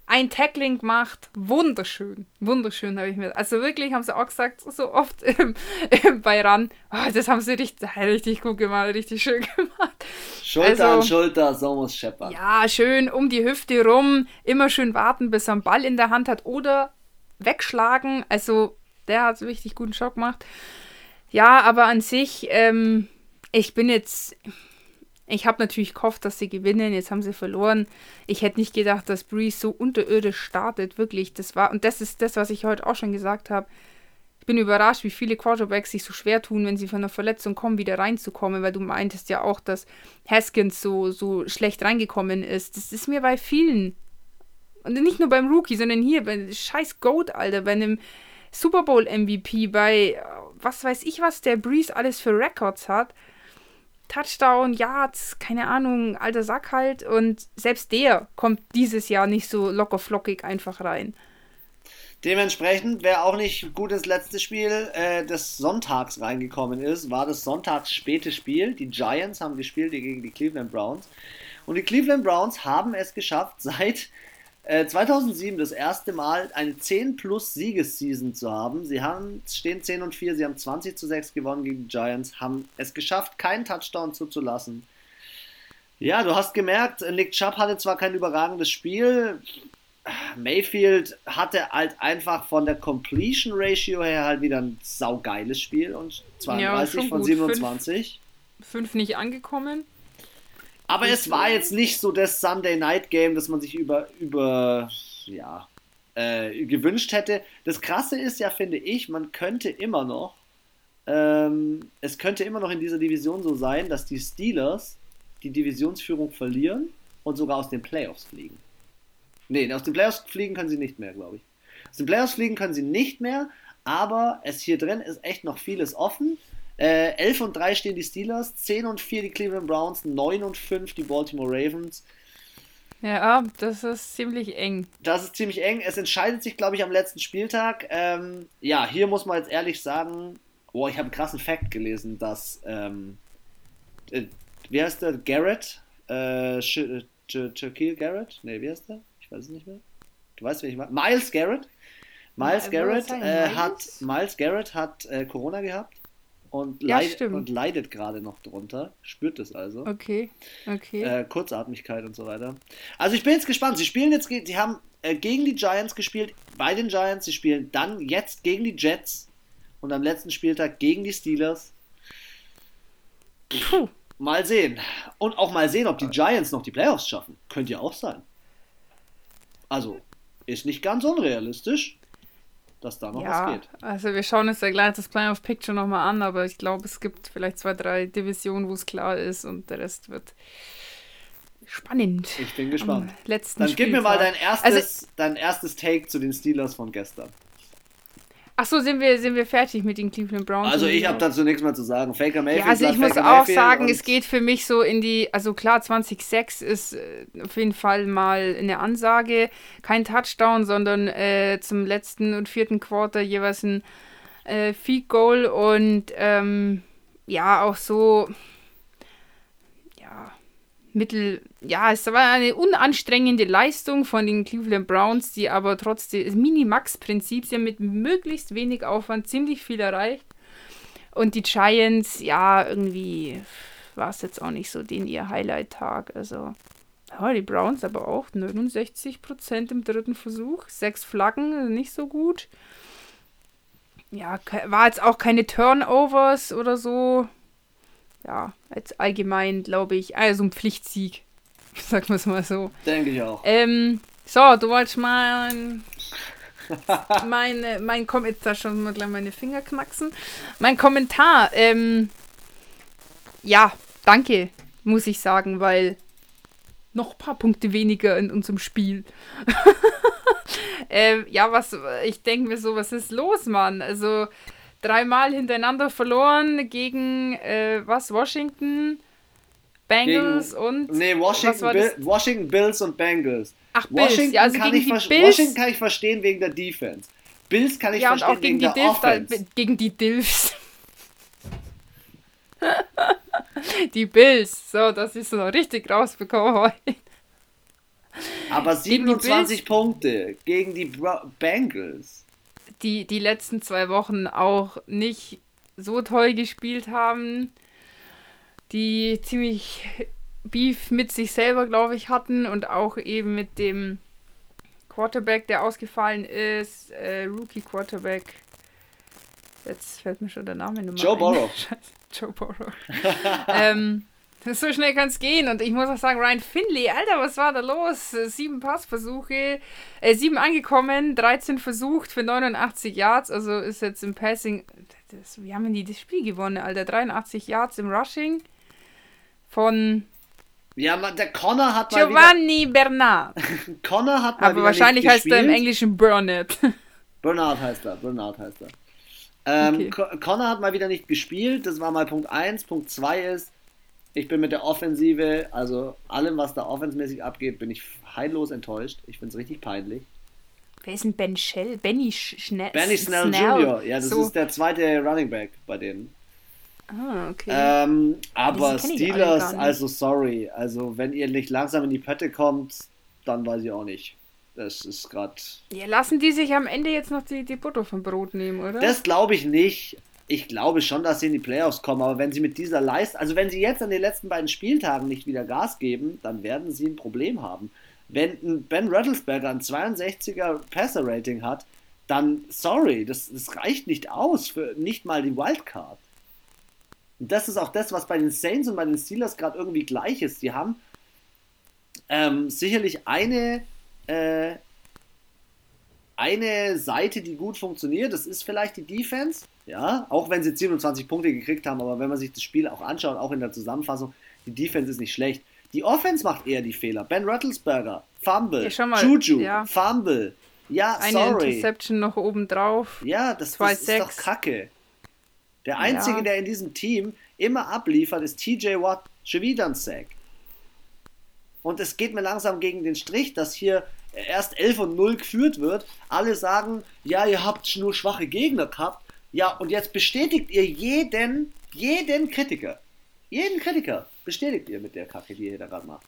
ein Tackling gemacht. Wunderschön. Wunderschön habe ich mir. Also wirklich haben sie auch gesagt, so oft im, im bei RAN, oh, das haben sie richtig, richtig gut gemacht, richtig schön gemacht. Schulter also, an Schulter, so muss Shepard. Ja, schön um die Hüfte rum, immer schön warten, bis er einen Ball in der Hand hat oder wegschlagen. Also, der hat so richtig guten Schock gemacht. Ja, aber an sich, ähm, ich bin jetzt. Ich habe natürlich gehofft, dass sie gewinnen. Jetzt haben sie verloren. Ich hätte nicht gedacht, dass Breeze so unterirdisch startet. Wirklich, das war. Und das ist das, was ich heute auch schon gesagt habe. Ich bin überrascht, wie viele Quarterbacks sich so schwer tun, wenn sie von einer Verletzung kommen, wieder reinzukommen, weil du meintest ja auch, dass Haskins so, so schlecht reingekommen ist. Das ist mir bei vielen. Und nicht nur beim Rookie, sondern hier, bei scheiß Goat, Alter, bei einem Super Bowl MVP, bei was weiß ich, was der Breeze alles für Records hat. Touchdown, Yards, keine Ahnung, alter Sack halt. Und selbst der kommt dieses Jahr nicht so locker flockig einfach rein. Dementsprechend, wer auch nicht gut ins letzte Spiel äh, des Sonntags reingekommen ist, war das Sonntags späte Spiel. Die Giants haben gespielt gegen die Cleveland Browns. Und die Cleveland Browns haben es geschafft, seit 2007 äh, das erste Mal eine 10 plus Siegesseason zu haben. Sie haben, stehen 10 und 4, sie haben 20 zu 6 gewonnen gegen die Giants, haben es geschafft, keinen Touchdown zuzulassen. Ja, du hast gemerkt, Nick Chubb hatte zwar kein überragendes Spiel, Mayfield hatte halt einfach von der Completion Ratio her halt wieder ein saugeiles Spiel und 32 ja, von 27. 5 nicht angekommen. Aber es war jetzt nicht so das Sunday Night Game, das man sich über, über ja, äh, gewünscht hätte. Das Krasse ist ja, finde ich, man könnte immer noch, ähm, es könnte immer noch in dieser Division so sein, dass die Steelers die Divisionsführung verlieren und sogar aus den Playoffs fliegen. Nee, aus den Playoffs fliegen können sie nicht mehr, glaube ich. Aus den Playoffs fliegen können sie nicht mehr, aber es hier drin ist echt noch vieles offen. Äh, 11 und 3 stehen die Steelers, 10 und 4 die Cleveland Browns, 9 und 5 die Baltimore Ravens. Ja, das ist ziemlich eng. Das ist ziemlich eng. Es entscheidet sich, glaube ich, am letzten Spieltag. Ähm, ja, hier muss man jetzt ehrlich sagen, oh, ich habe einen krassen Fact gelesen, dass, ähm, äh, wie heißt der? Garrett? Äh, Shaquille Garrett? Ne, wie heißt der? Ich weiß es nicht mehr. Du weißt, wen ich meine? Miles Garrett. Miles Garrett, äh, hat, Miles Garrett hat äh, Corona gehabt und, ja, leid, und leidet gerade noch drunter. Spürt es also. Okay, okay. Äh, Kurzatmigkeit und so weiter. Also ich bin jetzt gespannt. Sie spielen jetzt, sie haben äh, gegen die Giants gespielt, bei den Giants. Sie spielen dann jetzt gegen die Jets und am letzten Spieltag gegen die Steelers. Puh. Mal sehen. Und auch mal sehen, ob die Giants noch die Playoffs schaffen. Könnte ja auch sein. Also, ist nicht ganz unrealistisch dass da noch ja, was geht. Also wir schauen uns ja gleich das Playoff Picture nochmal an, aber ich glaube, es gibt vielleicht zwei, drei Divisionen, wo es klar ist und der Rest wird spannend. Ich bin gespannt. Dann gib mir mal dein erstes, also, dein erstes Take zu den Steelers von gestern. Ach so, sind wir, sind wir fertig mit den Cleveland Browns? Also ich habe dazu nichts mehr zu sagen. Faker Mayfield. Ja, also ich muss Faker auch Mayfield sagen, es geht für mich so in die, also klar, 2006 ist äh, auf jeden Fall mal eine Ansage. Kein Touchdown, sondern äh, zum letzten und vierten Quarter jeweils ein äh, Feed Goal und ähm, ja, auch so mittel, ja, es war eine unanstrengende Leistung von den Cleveland Browns, die aber trotzdem, das Minimax-Prinzip, sie mit möglichst wenig Aufwand ziemlich viel erreicht. Und die Giants, ja, irgendwie war es jetzt auch nicht so den ihr Highlight-Tag. Also, ja, die Browns aber auch 69% im dritten Versuch, sechs Flaggen, nicht so gut. Ja, war jetzt auch keine Turnovers oder so ja, als allgemein, glaube ich, also ein Pflichtsieg. Sagen wir es mal so. Denke ich auch. Ähm, so, du wolltest mal meine, mein Kommentar, jetzt da schon mal gleich meine Finger knacksen. Mein Kommentar, ähm, ja, danke, muss ich sagen, weil noch ein paar Punkte weniger in unserem Spiel. ähm, ja, was, ich denke mir so, was ist los, Mann? Also, dreimal hintereinander verloren gegen äh, was? Washington, Bengals gegen, und. Nee, Washington, Bill, Washington Bills und Bengals. Ach, Bills, Washington, ja, also kann ich Washington kann ich verstehen wegen der Defense. Bills kann ich ja, verstehen und auch gegen wegen die der Dilf, Offense. Da, gegen die Dilfs. die Bills. So, das ist so richtig rausbekommen heute. Aber 27 Punkte gegen die Bengals die die letzten zwei Wochen auch nicht so toll gespielt haben, die ziemlich Beef mit sich selber, glaube ich, hatten und auch eben mit dem Quarterback, der ausgefallen ist, äh, Rookie Quarterback. Jetzt fällt mir schon der Name Nummer Joe Borrow. Joe Borrow. ähm, so schnell kann es gehen. Und ich muss auch sagen, Ryan Finley, Alter, was war da los? Sieben Passversuche, äh, sieben angekommen, 13 versucht für 89 Yards. Also ist jetzt im Passing. Das, wie haben die das Spiel gewonnen, Alter? 83 Yards im Rushing von. Ja, der Connor hat mal Giovanni wieder, Bernard. Connor hat mal Aber wahrscheinlich heißt er im Englischen Burnett. Bernard heißt er, Bernard heißt er. Ähm, okay. Connor hat mal wieder nicht gespielt, das war mal Punkt 1. Punkt 2 ist, ich bin mit der Offensive, also allem, was da offensmäßig abgeht, bin ich heillos enttäuscht. Ich finde es richtig peinlich. Wer ist denn Ben Shell? Benny Schnell? Benny Snell, Snell Jr., ja, das so. ist der zweite Running Back bei denen. Ah, okay. Ähm, aber Steelers, also sorry. Also, wenn ihr nicht langsam in die Pötte kommt, dann weiß ich auch nicht. Das ist gerade. Ja, lassen die sich am Ende jetzt noch die, die Butter vom Brot nehmen, oder? Das glaube ich nicht ich glaube schon, dass sie in die Playoffs kommen, aber wenn sie mit dieser Leistung, also wenn sie jetzt an den letzten beiden Spieltagen nicht wieder Gas geben, dann werden sie ein Problem haben. Wenn Ben Rattlesberger ein 62er Passer-Rating hat, dann, sorry, das, das reicht nicht aus für nicht mal die Wildcard. Und das ist auch das, was bei den Saints und bei den Steelers gerade irgendwie gleich ist. Die haben ähm, sicherlich eine, äh, eine Seite, die gut funktioniert. Das ist vielleicht die Defense. Ja, auch wenn sie 27 Punkte gekriegt haben, aber wenn man sich das Spiel auch anschaut, auch in der Zusammenfassung, die Defense ist nicht schlecht. Die Offense macht eher die Fehler. Ben Rattlesberger, Fumble, ja, mal, Juju, ja. Fumble. Ja, Eine sorry. Interception noch oben drauf. Ja, das, das ist doch kacke. Der Einzige, ja. der in diesem Team immer abliefert, ist TJ Watt. Schon wieder ein Sack. Und es geht mir langsam gegen den Strich, dass hier erst 11 und 0 geführt wird. Alle sagen, ja, ihr habt nur schwache Gegner gehabt. Ja, und jetzt bestätigt ihr jeden, jeden Kritiker. Jeden Kritiker bestätigt ihr mit der Kacke, die ihr da gerade macht.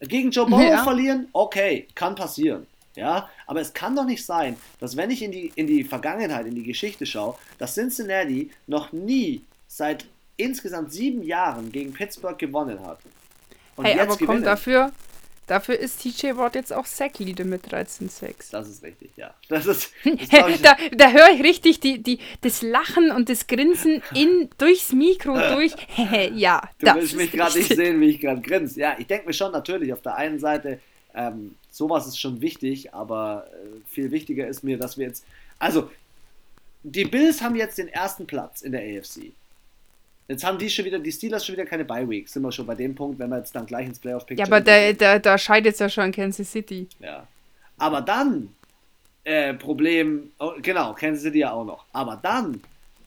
Gegen Joe Burrow ja. verlieren, okay, kann passieren. Ja, aber es kann doch nicht sein, dass wenn ich in die, in die Vergangenheit, in die Geschichte schaue, dass Cincinnati noch nie seit insgesamt sieben Jahren gegen Pittsburgh gewonnen hat. Und hey, aber kommt dafür, Dafür ist TJ Watt jetzt auch Sackleader mit 13-6. Das ist richtig, ja. Das ist, das da da höre ich richtig die, die, das Lachen und das Grinsen in, durchs Mikro durch. ja, Du willst mich gerade nicht sehen, wie ich gerade grinse. Ja, ich denke mir schon natürlich, auf der einen Seite, ähm, sowas ist schon wichtig, aber äh, viel wichtiger ist mir, dass wir jetzt. Also, die Bills haben jetzt den ersten Platz in der AFC. Jetzt haben die schon wieder, die Steelers schon wieder keine Bye-Week. Sind wir schon bei dem Punkt, wenn wir jetzt dann gleich ins Playoff-Picture Ja, aber da, da, da scheidet es ja schon Kansas City. Ja. Aber dann, äh, Problem, oh, genau, Kansas City ja auch noch. Aber dann,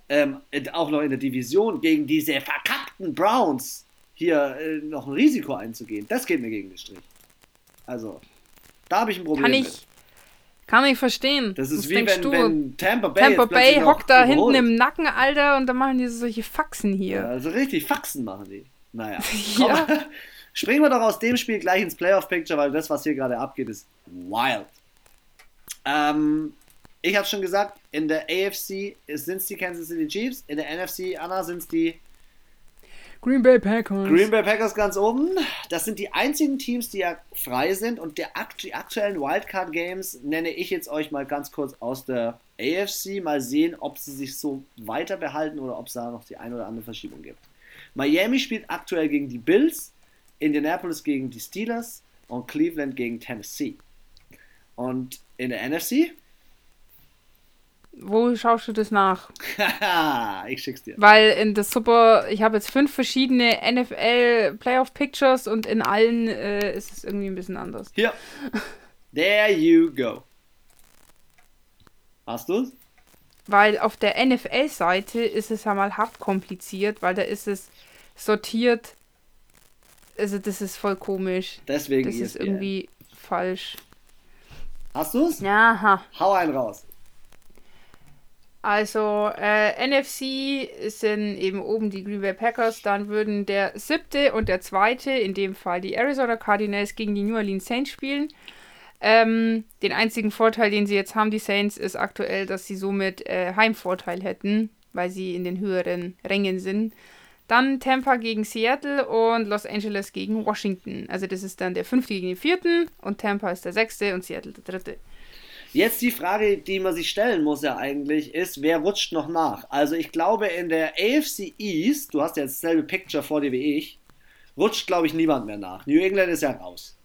ähm, auch noch in der Division gegen diese verkackten Browns hier äh, noch ein Risiko einzugehen, das geht mir gegen den Strich. Also, da habe ich ein Problem Kann ich, mit. Kann ich verstehen. Das ist Was wie wenn, wenn, Tampa Bay. Tampa Bay hockt da hinten im Nacken, Alter, und dann machen die solche Faxen hier. Ja, also richtig, Faxen machen die. Naja. ja. springen wir doch aus dem Spiel gleich ins Playoff-Picture, weil das, was hier gerade abgeht, ist wild. Ähm, ich habe schon gesagt, in der AFC sind es die Kansas City Chiefs, in der NFC, Anna, sind es die Green Bay Packers. Green Bay Packers ganz oben. Das sind die einzigen Teams, die ja frei sind. Und der, die aktuellen Wildcard Games nenne ich jetzt euch mal ganz kurz aus der AFC. Mal sehen, ob sie sich so weiter behalten oder ob es da noch die ein oder andere Verschiebung gibt. Miami spielt aktuell gegen die Bills, Indianapolis gegen die Steelers und Cleveland gegen Tennessee. Und in der NFC wo schaust du das nach? ich schick's dir. Weil in das Super, ich habe jetzt fünf verschiedene NFL Playoff Pictures und in allen äh, ist es irgendwie ein bisschen anders. Hier. There you go. Hast du's? Weil auf der NFL-Seite ist es ja mal hart kompliziert, weil da ist es sortiert. Also das ist voll komisch. Deswegen das ist irgendwie falsch. Hast du's? Ja. Hau einen raus. Also äh, NFC sind eben oben die Green Bay Packers, dann würden der siebte und der zweite, in dem Fall die Arizona Cardinals, gegen die New Orleans Saints spielen. Ähm, den einzigen Vorteil, den sie jetzt haben, die Saints, ist aktuell, dass sie somit äh, Heimvorteil hätten, weil sie in den höheren Rängen sind. Dann Tampa gegen Seattle und Los Angeles gegen Washington. Also das ist dann der fünfte gegen den vierten und Tampa ist der sechste und Seattle der dritte. Jetzt die Frage, die man sich stellen muss ja eigentlich, ist, wer rutscht noch nach? Also ich glaube in der AFC East, du hast ja jetzt dasselbe Picture vor dir wie ich, rutscht glaube ich niemand mehr nach. New England ist ja raus.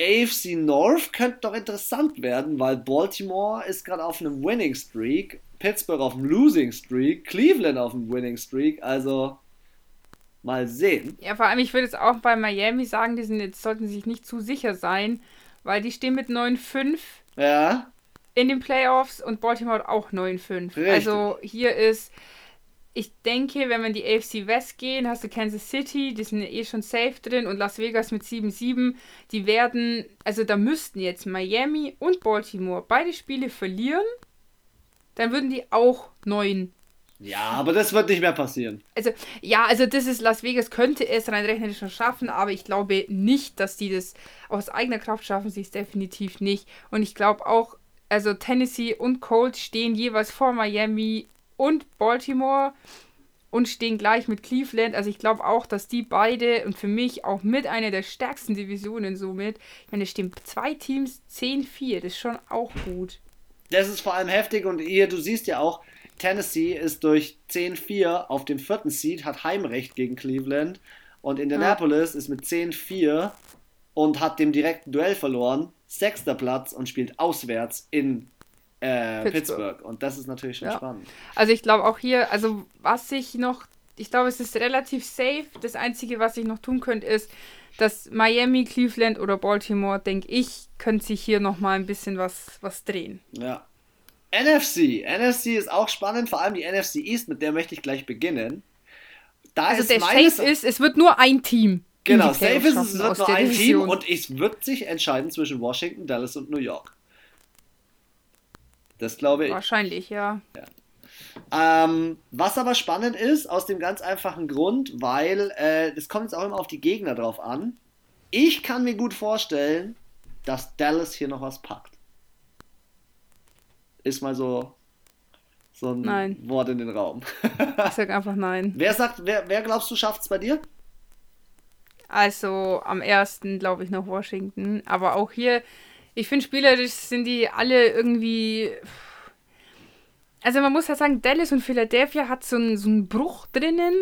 AFC North könnte doch interessant werden, weil Baltimore ist gerade auf einem Winning Streak, Pittsburgh auf einem Losing Streak, Cleveland auf einem Winning Streak, also mal sehen. Ja, vor allem, ich würde jetzt auch bei Miami sagen, die sind jetzt, sollten sich nicht zu sicher sein, weil die stehen mit 9-5 ja. in den Playoffs und Baltimore auch 9-5. Also hier ist, ich denke, wenn wir in die AFC West gehen, hast du Kansas City, die sind eh schon safe drin und Las Vegas mit 7-7. Die werden, also da müssten jetzt Miami und Baltimore beide Spiele verlieren. Dann würden die auch 9 ja, aber das wird nicht mehr passieren. Also, ja, also das ist Las Vegas könnte es rein rechnerisch schon schaffen, aber ich glaube nicht, dass die das aus eigener Kraft schaffen, sie es definitiv nicht. Und ich glaube auch, also Tennessee und Colts stehen jeweils vor Miami und Baltimore und stehen gleich mit Cleveland. Also ich glaube auch, dass die beide und für mich auch mit einer der stärksten Divisionen somit, ich meine, es stehen zwei Teams 10-4, das ist schon auch gut. Das ist vor allem heftig und ihr, du siehst ja auch, Tennessee ist durch 10-4 auf dem vierten Seed, hat Heimrecht gegen Cleveland. Und Indianapolis ja. ist mit 10-4 und hat dem direkten Duell verloren. Sechster Platz und spielt auswärts in äh, Pittsburgh. Pittsburgh. Und das ist natürlich schon ja. spannend. Also ich glaube auch hier, also was ich noch, ich glaube es ist relativ safe. Das Einzige, was ich noch tun könnte, ist, dass Miami, Cleveland oder Baltimore, denke ich, könnte sich hier nochmal ein bisschen was, was drehen. Ja, NFC. NFC ist auch spannend, vor allem die NFC East, mit der möchte ich gleich beginnen. Da also ist der Safe ist, es wird nur ein Team. Genau, safe ist es, wird nur ein Division. Team und es wird sich entscheiden zwischen Washington, Dallas und New York. Das glaube ich. Wahrscheinlich, ja. ja. Ähm, was aber spannend ist, aus dem ganz einfachen Grund, weil es äh, kommt jetzt auch immer auf die Gegner drauf an. Ich kann mir gut vorstellen, dass Dallas hier noch was packt ist mal so, so ein nein. Wort in den Raum. ich sag einfach nein. Wer sagt, wer, wer glaubst du schafft es bei dir? Also am ersten glaube ich noch Washington. Aber auch hier, ich finde spielerisch sind die alle irgendwie. Also man muss ja sagen, Dallas und Philadelphia hat so einen, so einen Bruch drinnen.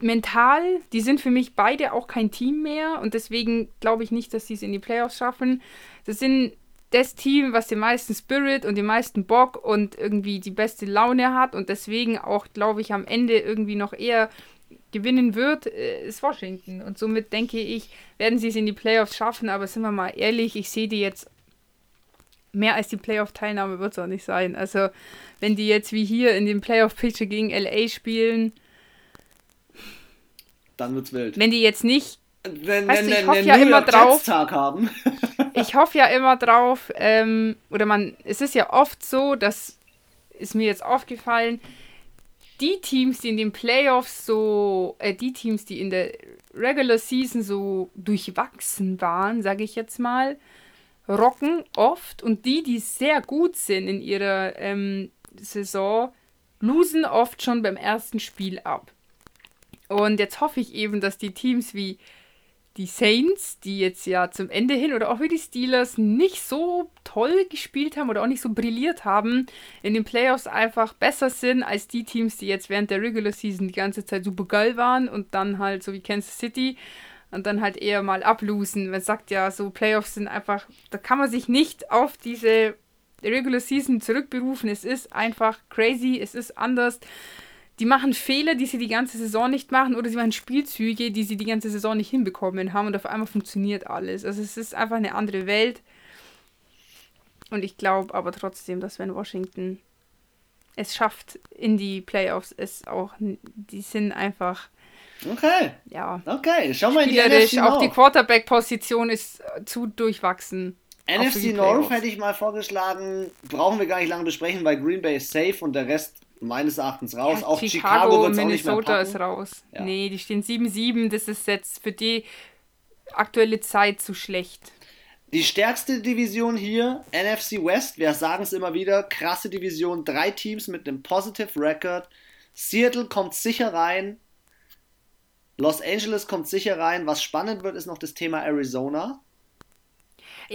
Mental, die sind für mich beide auch kein Team mehr und deswegen glaube ich nicht, dass sie es in die Playoffs schaffen. Das sind das Team, was den meisten Spirit und den meisten Bock und irgendwie die beste Laune hat und deswegen auch, glaube ich, am Ende irgendwie noch eher gewinnen wird, äh, ist Washington. Und somit denke ich, werden sie es in die Playoffs schaffen, aber sind wir mal ehrlich, ich sehe die jetzt mehr als die Playoff-Teilnahme wird es auch nicht sein. Also, wenn die jetzt wie hier in dem Playoff-Pitcher gegen LA spielen, dann wird's wild. Wenn die jetzt nicht wenn, weißt wenn, du, ich hoffe ja immer drauf. haben. Ich hoffe ja immer drauf, ähm, oder man, es ist ja oft so, das ist mir jetzt aufgefallen, die Teams, die in den Playoffs so, äh, die Teams, die in der Regular Season so durchwachsen waren, sage ich jetzt mal, rocken oft und die, die sehr gut sind in ihrer ähm, Saison, losen oft schon beim ersten Spiel ab. Und jetzt hoffe ich eben, dass die Teams wie die Saints, die jetzt ja zum Ende hin oder auch wie die Steelers nicht so toll gespielt haben oder auch nicht so brilliert haben, in den Playoffs einfach besser sind als die Teams, die jetzt während der Regular Season die ganze Zeit super geil waren und dann halt so wie Kansas City und dann halt eher mal ablosen. Man sagt ja, so Playoffs sind einfach, da kann man sich nicht auf diese Regular Season zurückberufen. Es ist einfach crazy, es ist anders die machen Fehler, die sie die ganze Saison nicht machen, oder sie machen Spielzüge, die sie die ganze Saison nicht hinbekommen haben und auf einmal funktioniert alles. Also es ist einfach eine andere Welt. Und ich glaube aber trotzdem, dass wenn Washington es schafft in die Playoffs, es auch, die sind einfach. Okay. Ja. Okay, schau mal in die NFC Auch die Quarterback-Position ist zu durchwachsen. NFC North hätte ich mal vorgeschlagen, brauchen wir gar nicht lange besprechen, weil Green Bay ist safe und der Rest meines Erachtens raus. Ja, auch Chicago, Chicago Minnesota ist raus. Ja. Nee, die stehen 7-7. Das ist jetzt für die aktuelle Zeit zu schlecht. Die stärkste Division hier, NFC West, wir sagen es immer wieder, krasse Division, drei Teams mit einem Positive Record. Seattle kommt sicher rein. Los Angeles kommt sicher rein. Was spannend wird, ist noch das Thema Arizona.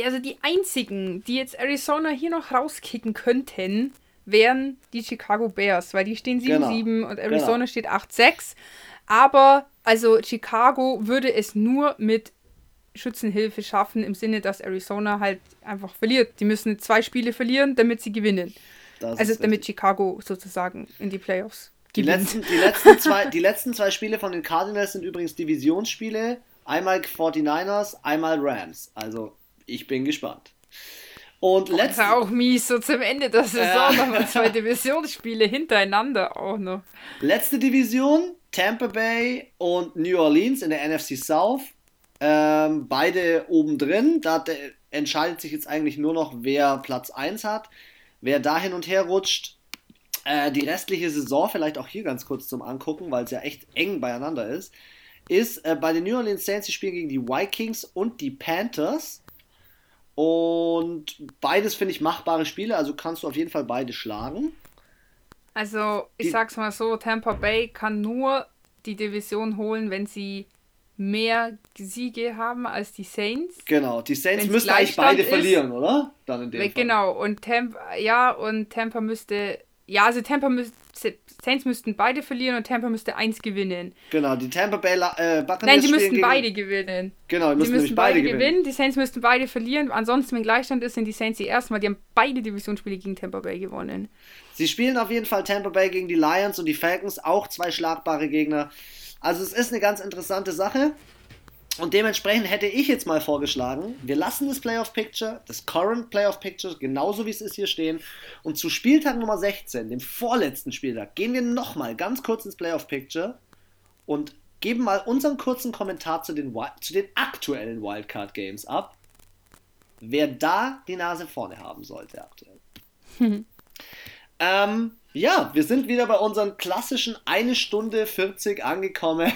also die einzigen, die jetzt Arizona hier noch rauskicken könnten, wären die Chicago Bears, weil die stehen 7-7 genau. und Arizona genau. steht 8-6. Aber also Chicago würde es nur mit Schützenhilfe schaffen, im Sinne, dass Arizona halt einfach verliert. Die müssen zwei Spiele verlieren, damit sie gewinnen. Das also damit Chicago sozusagen in die Playoffs die letzten, die, letzten zwei, die letzten zwei Spiele von den Cardinals sind übrigens Divisionsspiele. Einmal 49ers, einmal Rams. Also ich bin gespannt. Und letztes auch mies, so zum Ende der Saison äh, nochmal zwei Divisionsspiele hintereinander auch noch. Letzte Division, Tampa Bay und New Orleans in der NFC South. Ähm, beide oben drin. Da entscheidet sich jetzt eigentlich nur noch, wer Platz 1 hat. Wer da hin und her rutscht. Äh, die restliche Saison, vielleicht auch hier ganz kurz zum Angucken, weil es ja echt eng beieinander ist, ist äh, bei den New Orleans Saints, die spielen gegen die Vikings und die Panthers. Und beides finde ich machbare Spiele, also kannst du auf jeden Fall beide schlagen. Also, ich die, sag's mal so: Tampa Bay kann nur die Division holen, wenn sie mehr Siege haben als die Saints. Genau, die Saints Wenn's müssten eigentlich beide ist, verlieren, oder? Dann in dem Fall. Genau, und Tampa, ja, und Tampa müsste ja, also Tampa müsste, Saints müssten beide verlieren und Tampa müsste eins gewinnen. Genau, die Tampa Bay äh, Buccaneers Nein, die müssten beide gewinnen. Genau, die müssten, die müssten beide, beide gewinnen. gewinnen. Die Saints müssten beide verlieren. Ansonsten, wenn Gleichstand ist, sind die Saints die ersten, weil die haben beide Divisionsspiele gegen Tampa Bay gewonnen. Sie spielen auf jeden Fall Tampa Bay gegen die Lions und die Falcons, auch zwei schlagbare Gegner. Also es ist eine ganz interessante Sache. Und dementsprechend hätte ich jetzt mal vorgeschlagen, wir lassen das Playoff Picture, das Current Playoff Picture, genauso wie es ist hier stehen. Und zu Spieltag Nummer 16, dem vorletzten Spieltag, gehen wir nochmal ganz kurz ins Playoff Picture und geben mal unseren kurzen Kommentar zu den, zu den aktuellen Wildcard Games ab. Wer da die Nase vorne haben sollte aktuell. ähm, ja, wir sind wieder bei unseren klassischen 1 Stunde 40 angekommen.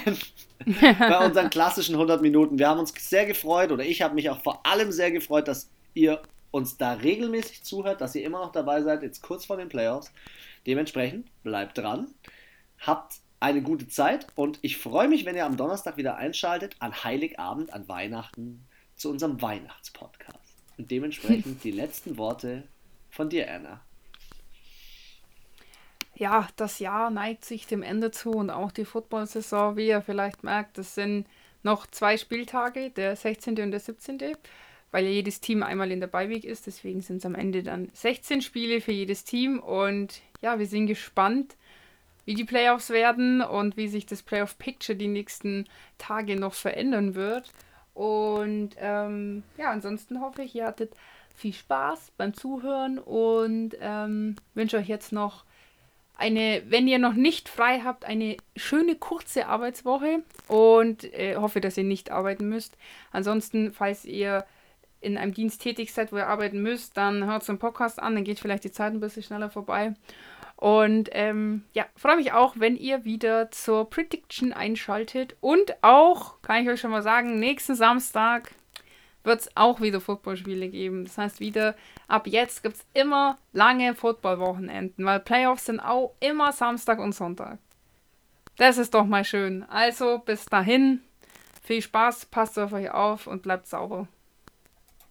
bei unseren klassischen 100 Minuten. Wir haben uns sehr gefreut oder ich habe mich auch vor allem sehr gefreut, dass ihr uns da regelmäßig zuhört, dass ihr immer noch dabei seid, jetzt kurz vor den Playoffs. Dementsprechend bleibt dran, habt eine gute Zeit und ich freue mich, wenn ihr am Donnerstag wieder einschaltet, an Heiligabend, an Weihnachten, zu unserem Weihnachtspodcast. Und dementsprechend die letzten Worte von dir, Anna ja, das Jahr neigt sich dem Ende zu und auch die Football-Saison, wie ihr vielleicht merkt, das sind noch zwei Spieltage, der 16. und der 17., weil ja jedes Team einmal in der Beiweg ist. Deswegen sind es am Ende dann 16 Spiele für jedes Team und ja, wir sind gespannt, wie die Playoffs werden und wie sich das Playoff-Picture die nächsten Tage noch verändern wird. Und ähm, ja, ansonsten hoffe ich, ihr hattet viel Spaß beim Zuhören und ähm, wünsche euch jetzt noch eine, wenn ihr noch nicht frei habt, eine schöne kurze Arbeitswoche und äh, hoffe, dass ihr nicht arbeiten müsst. Ansonsten, falls ihr in einem Dienst tätig seid, wo ihr arbeiten müsst, dann hört so einen Podcast an, dann geht vielleicht die Zeit ein bisschen schneller vorbei. Und ähm, ja, freue mich auch, wenn ihr wieder zur Prediction einschaltet. Und auch, kann ich euch schon mal sagen, nächsten Samstag wird es auch wieder Footballspiele geben. Das heißt, wieder ab jetzt gibt es immer lange Footballwochenenden, weil Playoffs sind auch immer Samstag und Sonntag. Das ist doch mal schön. Also bis dahin, viel Spaß, passt auf euch auf und bleibt sauber.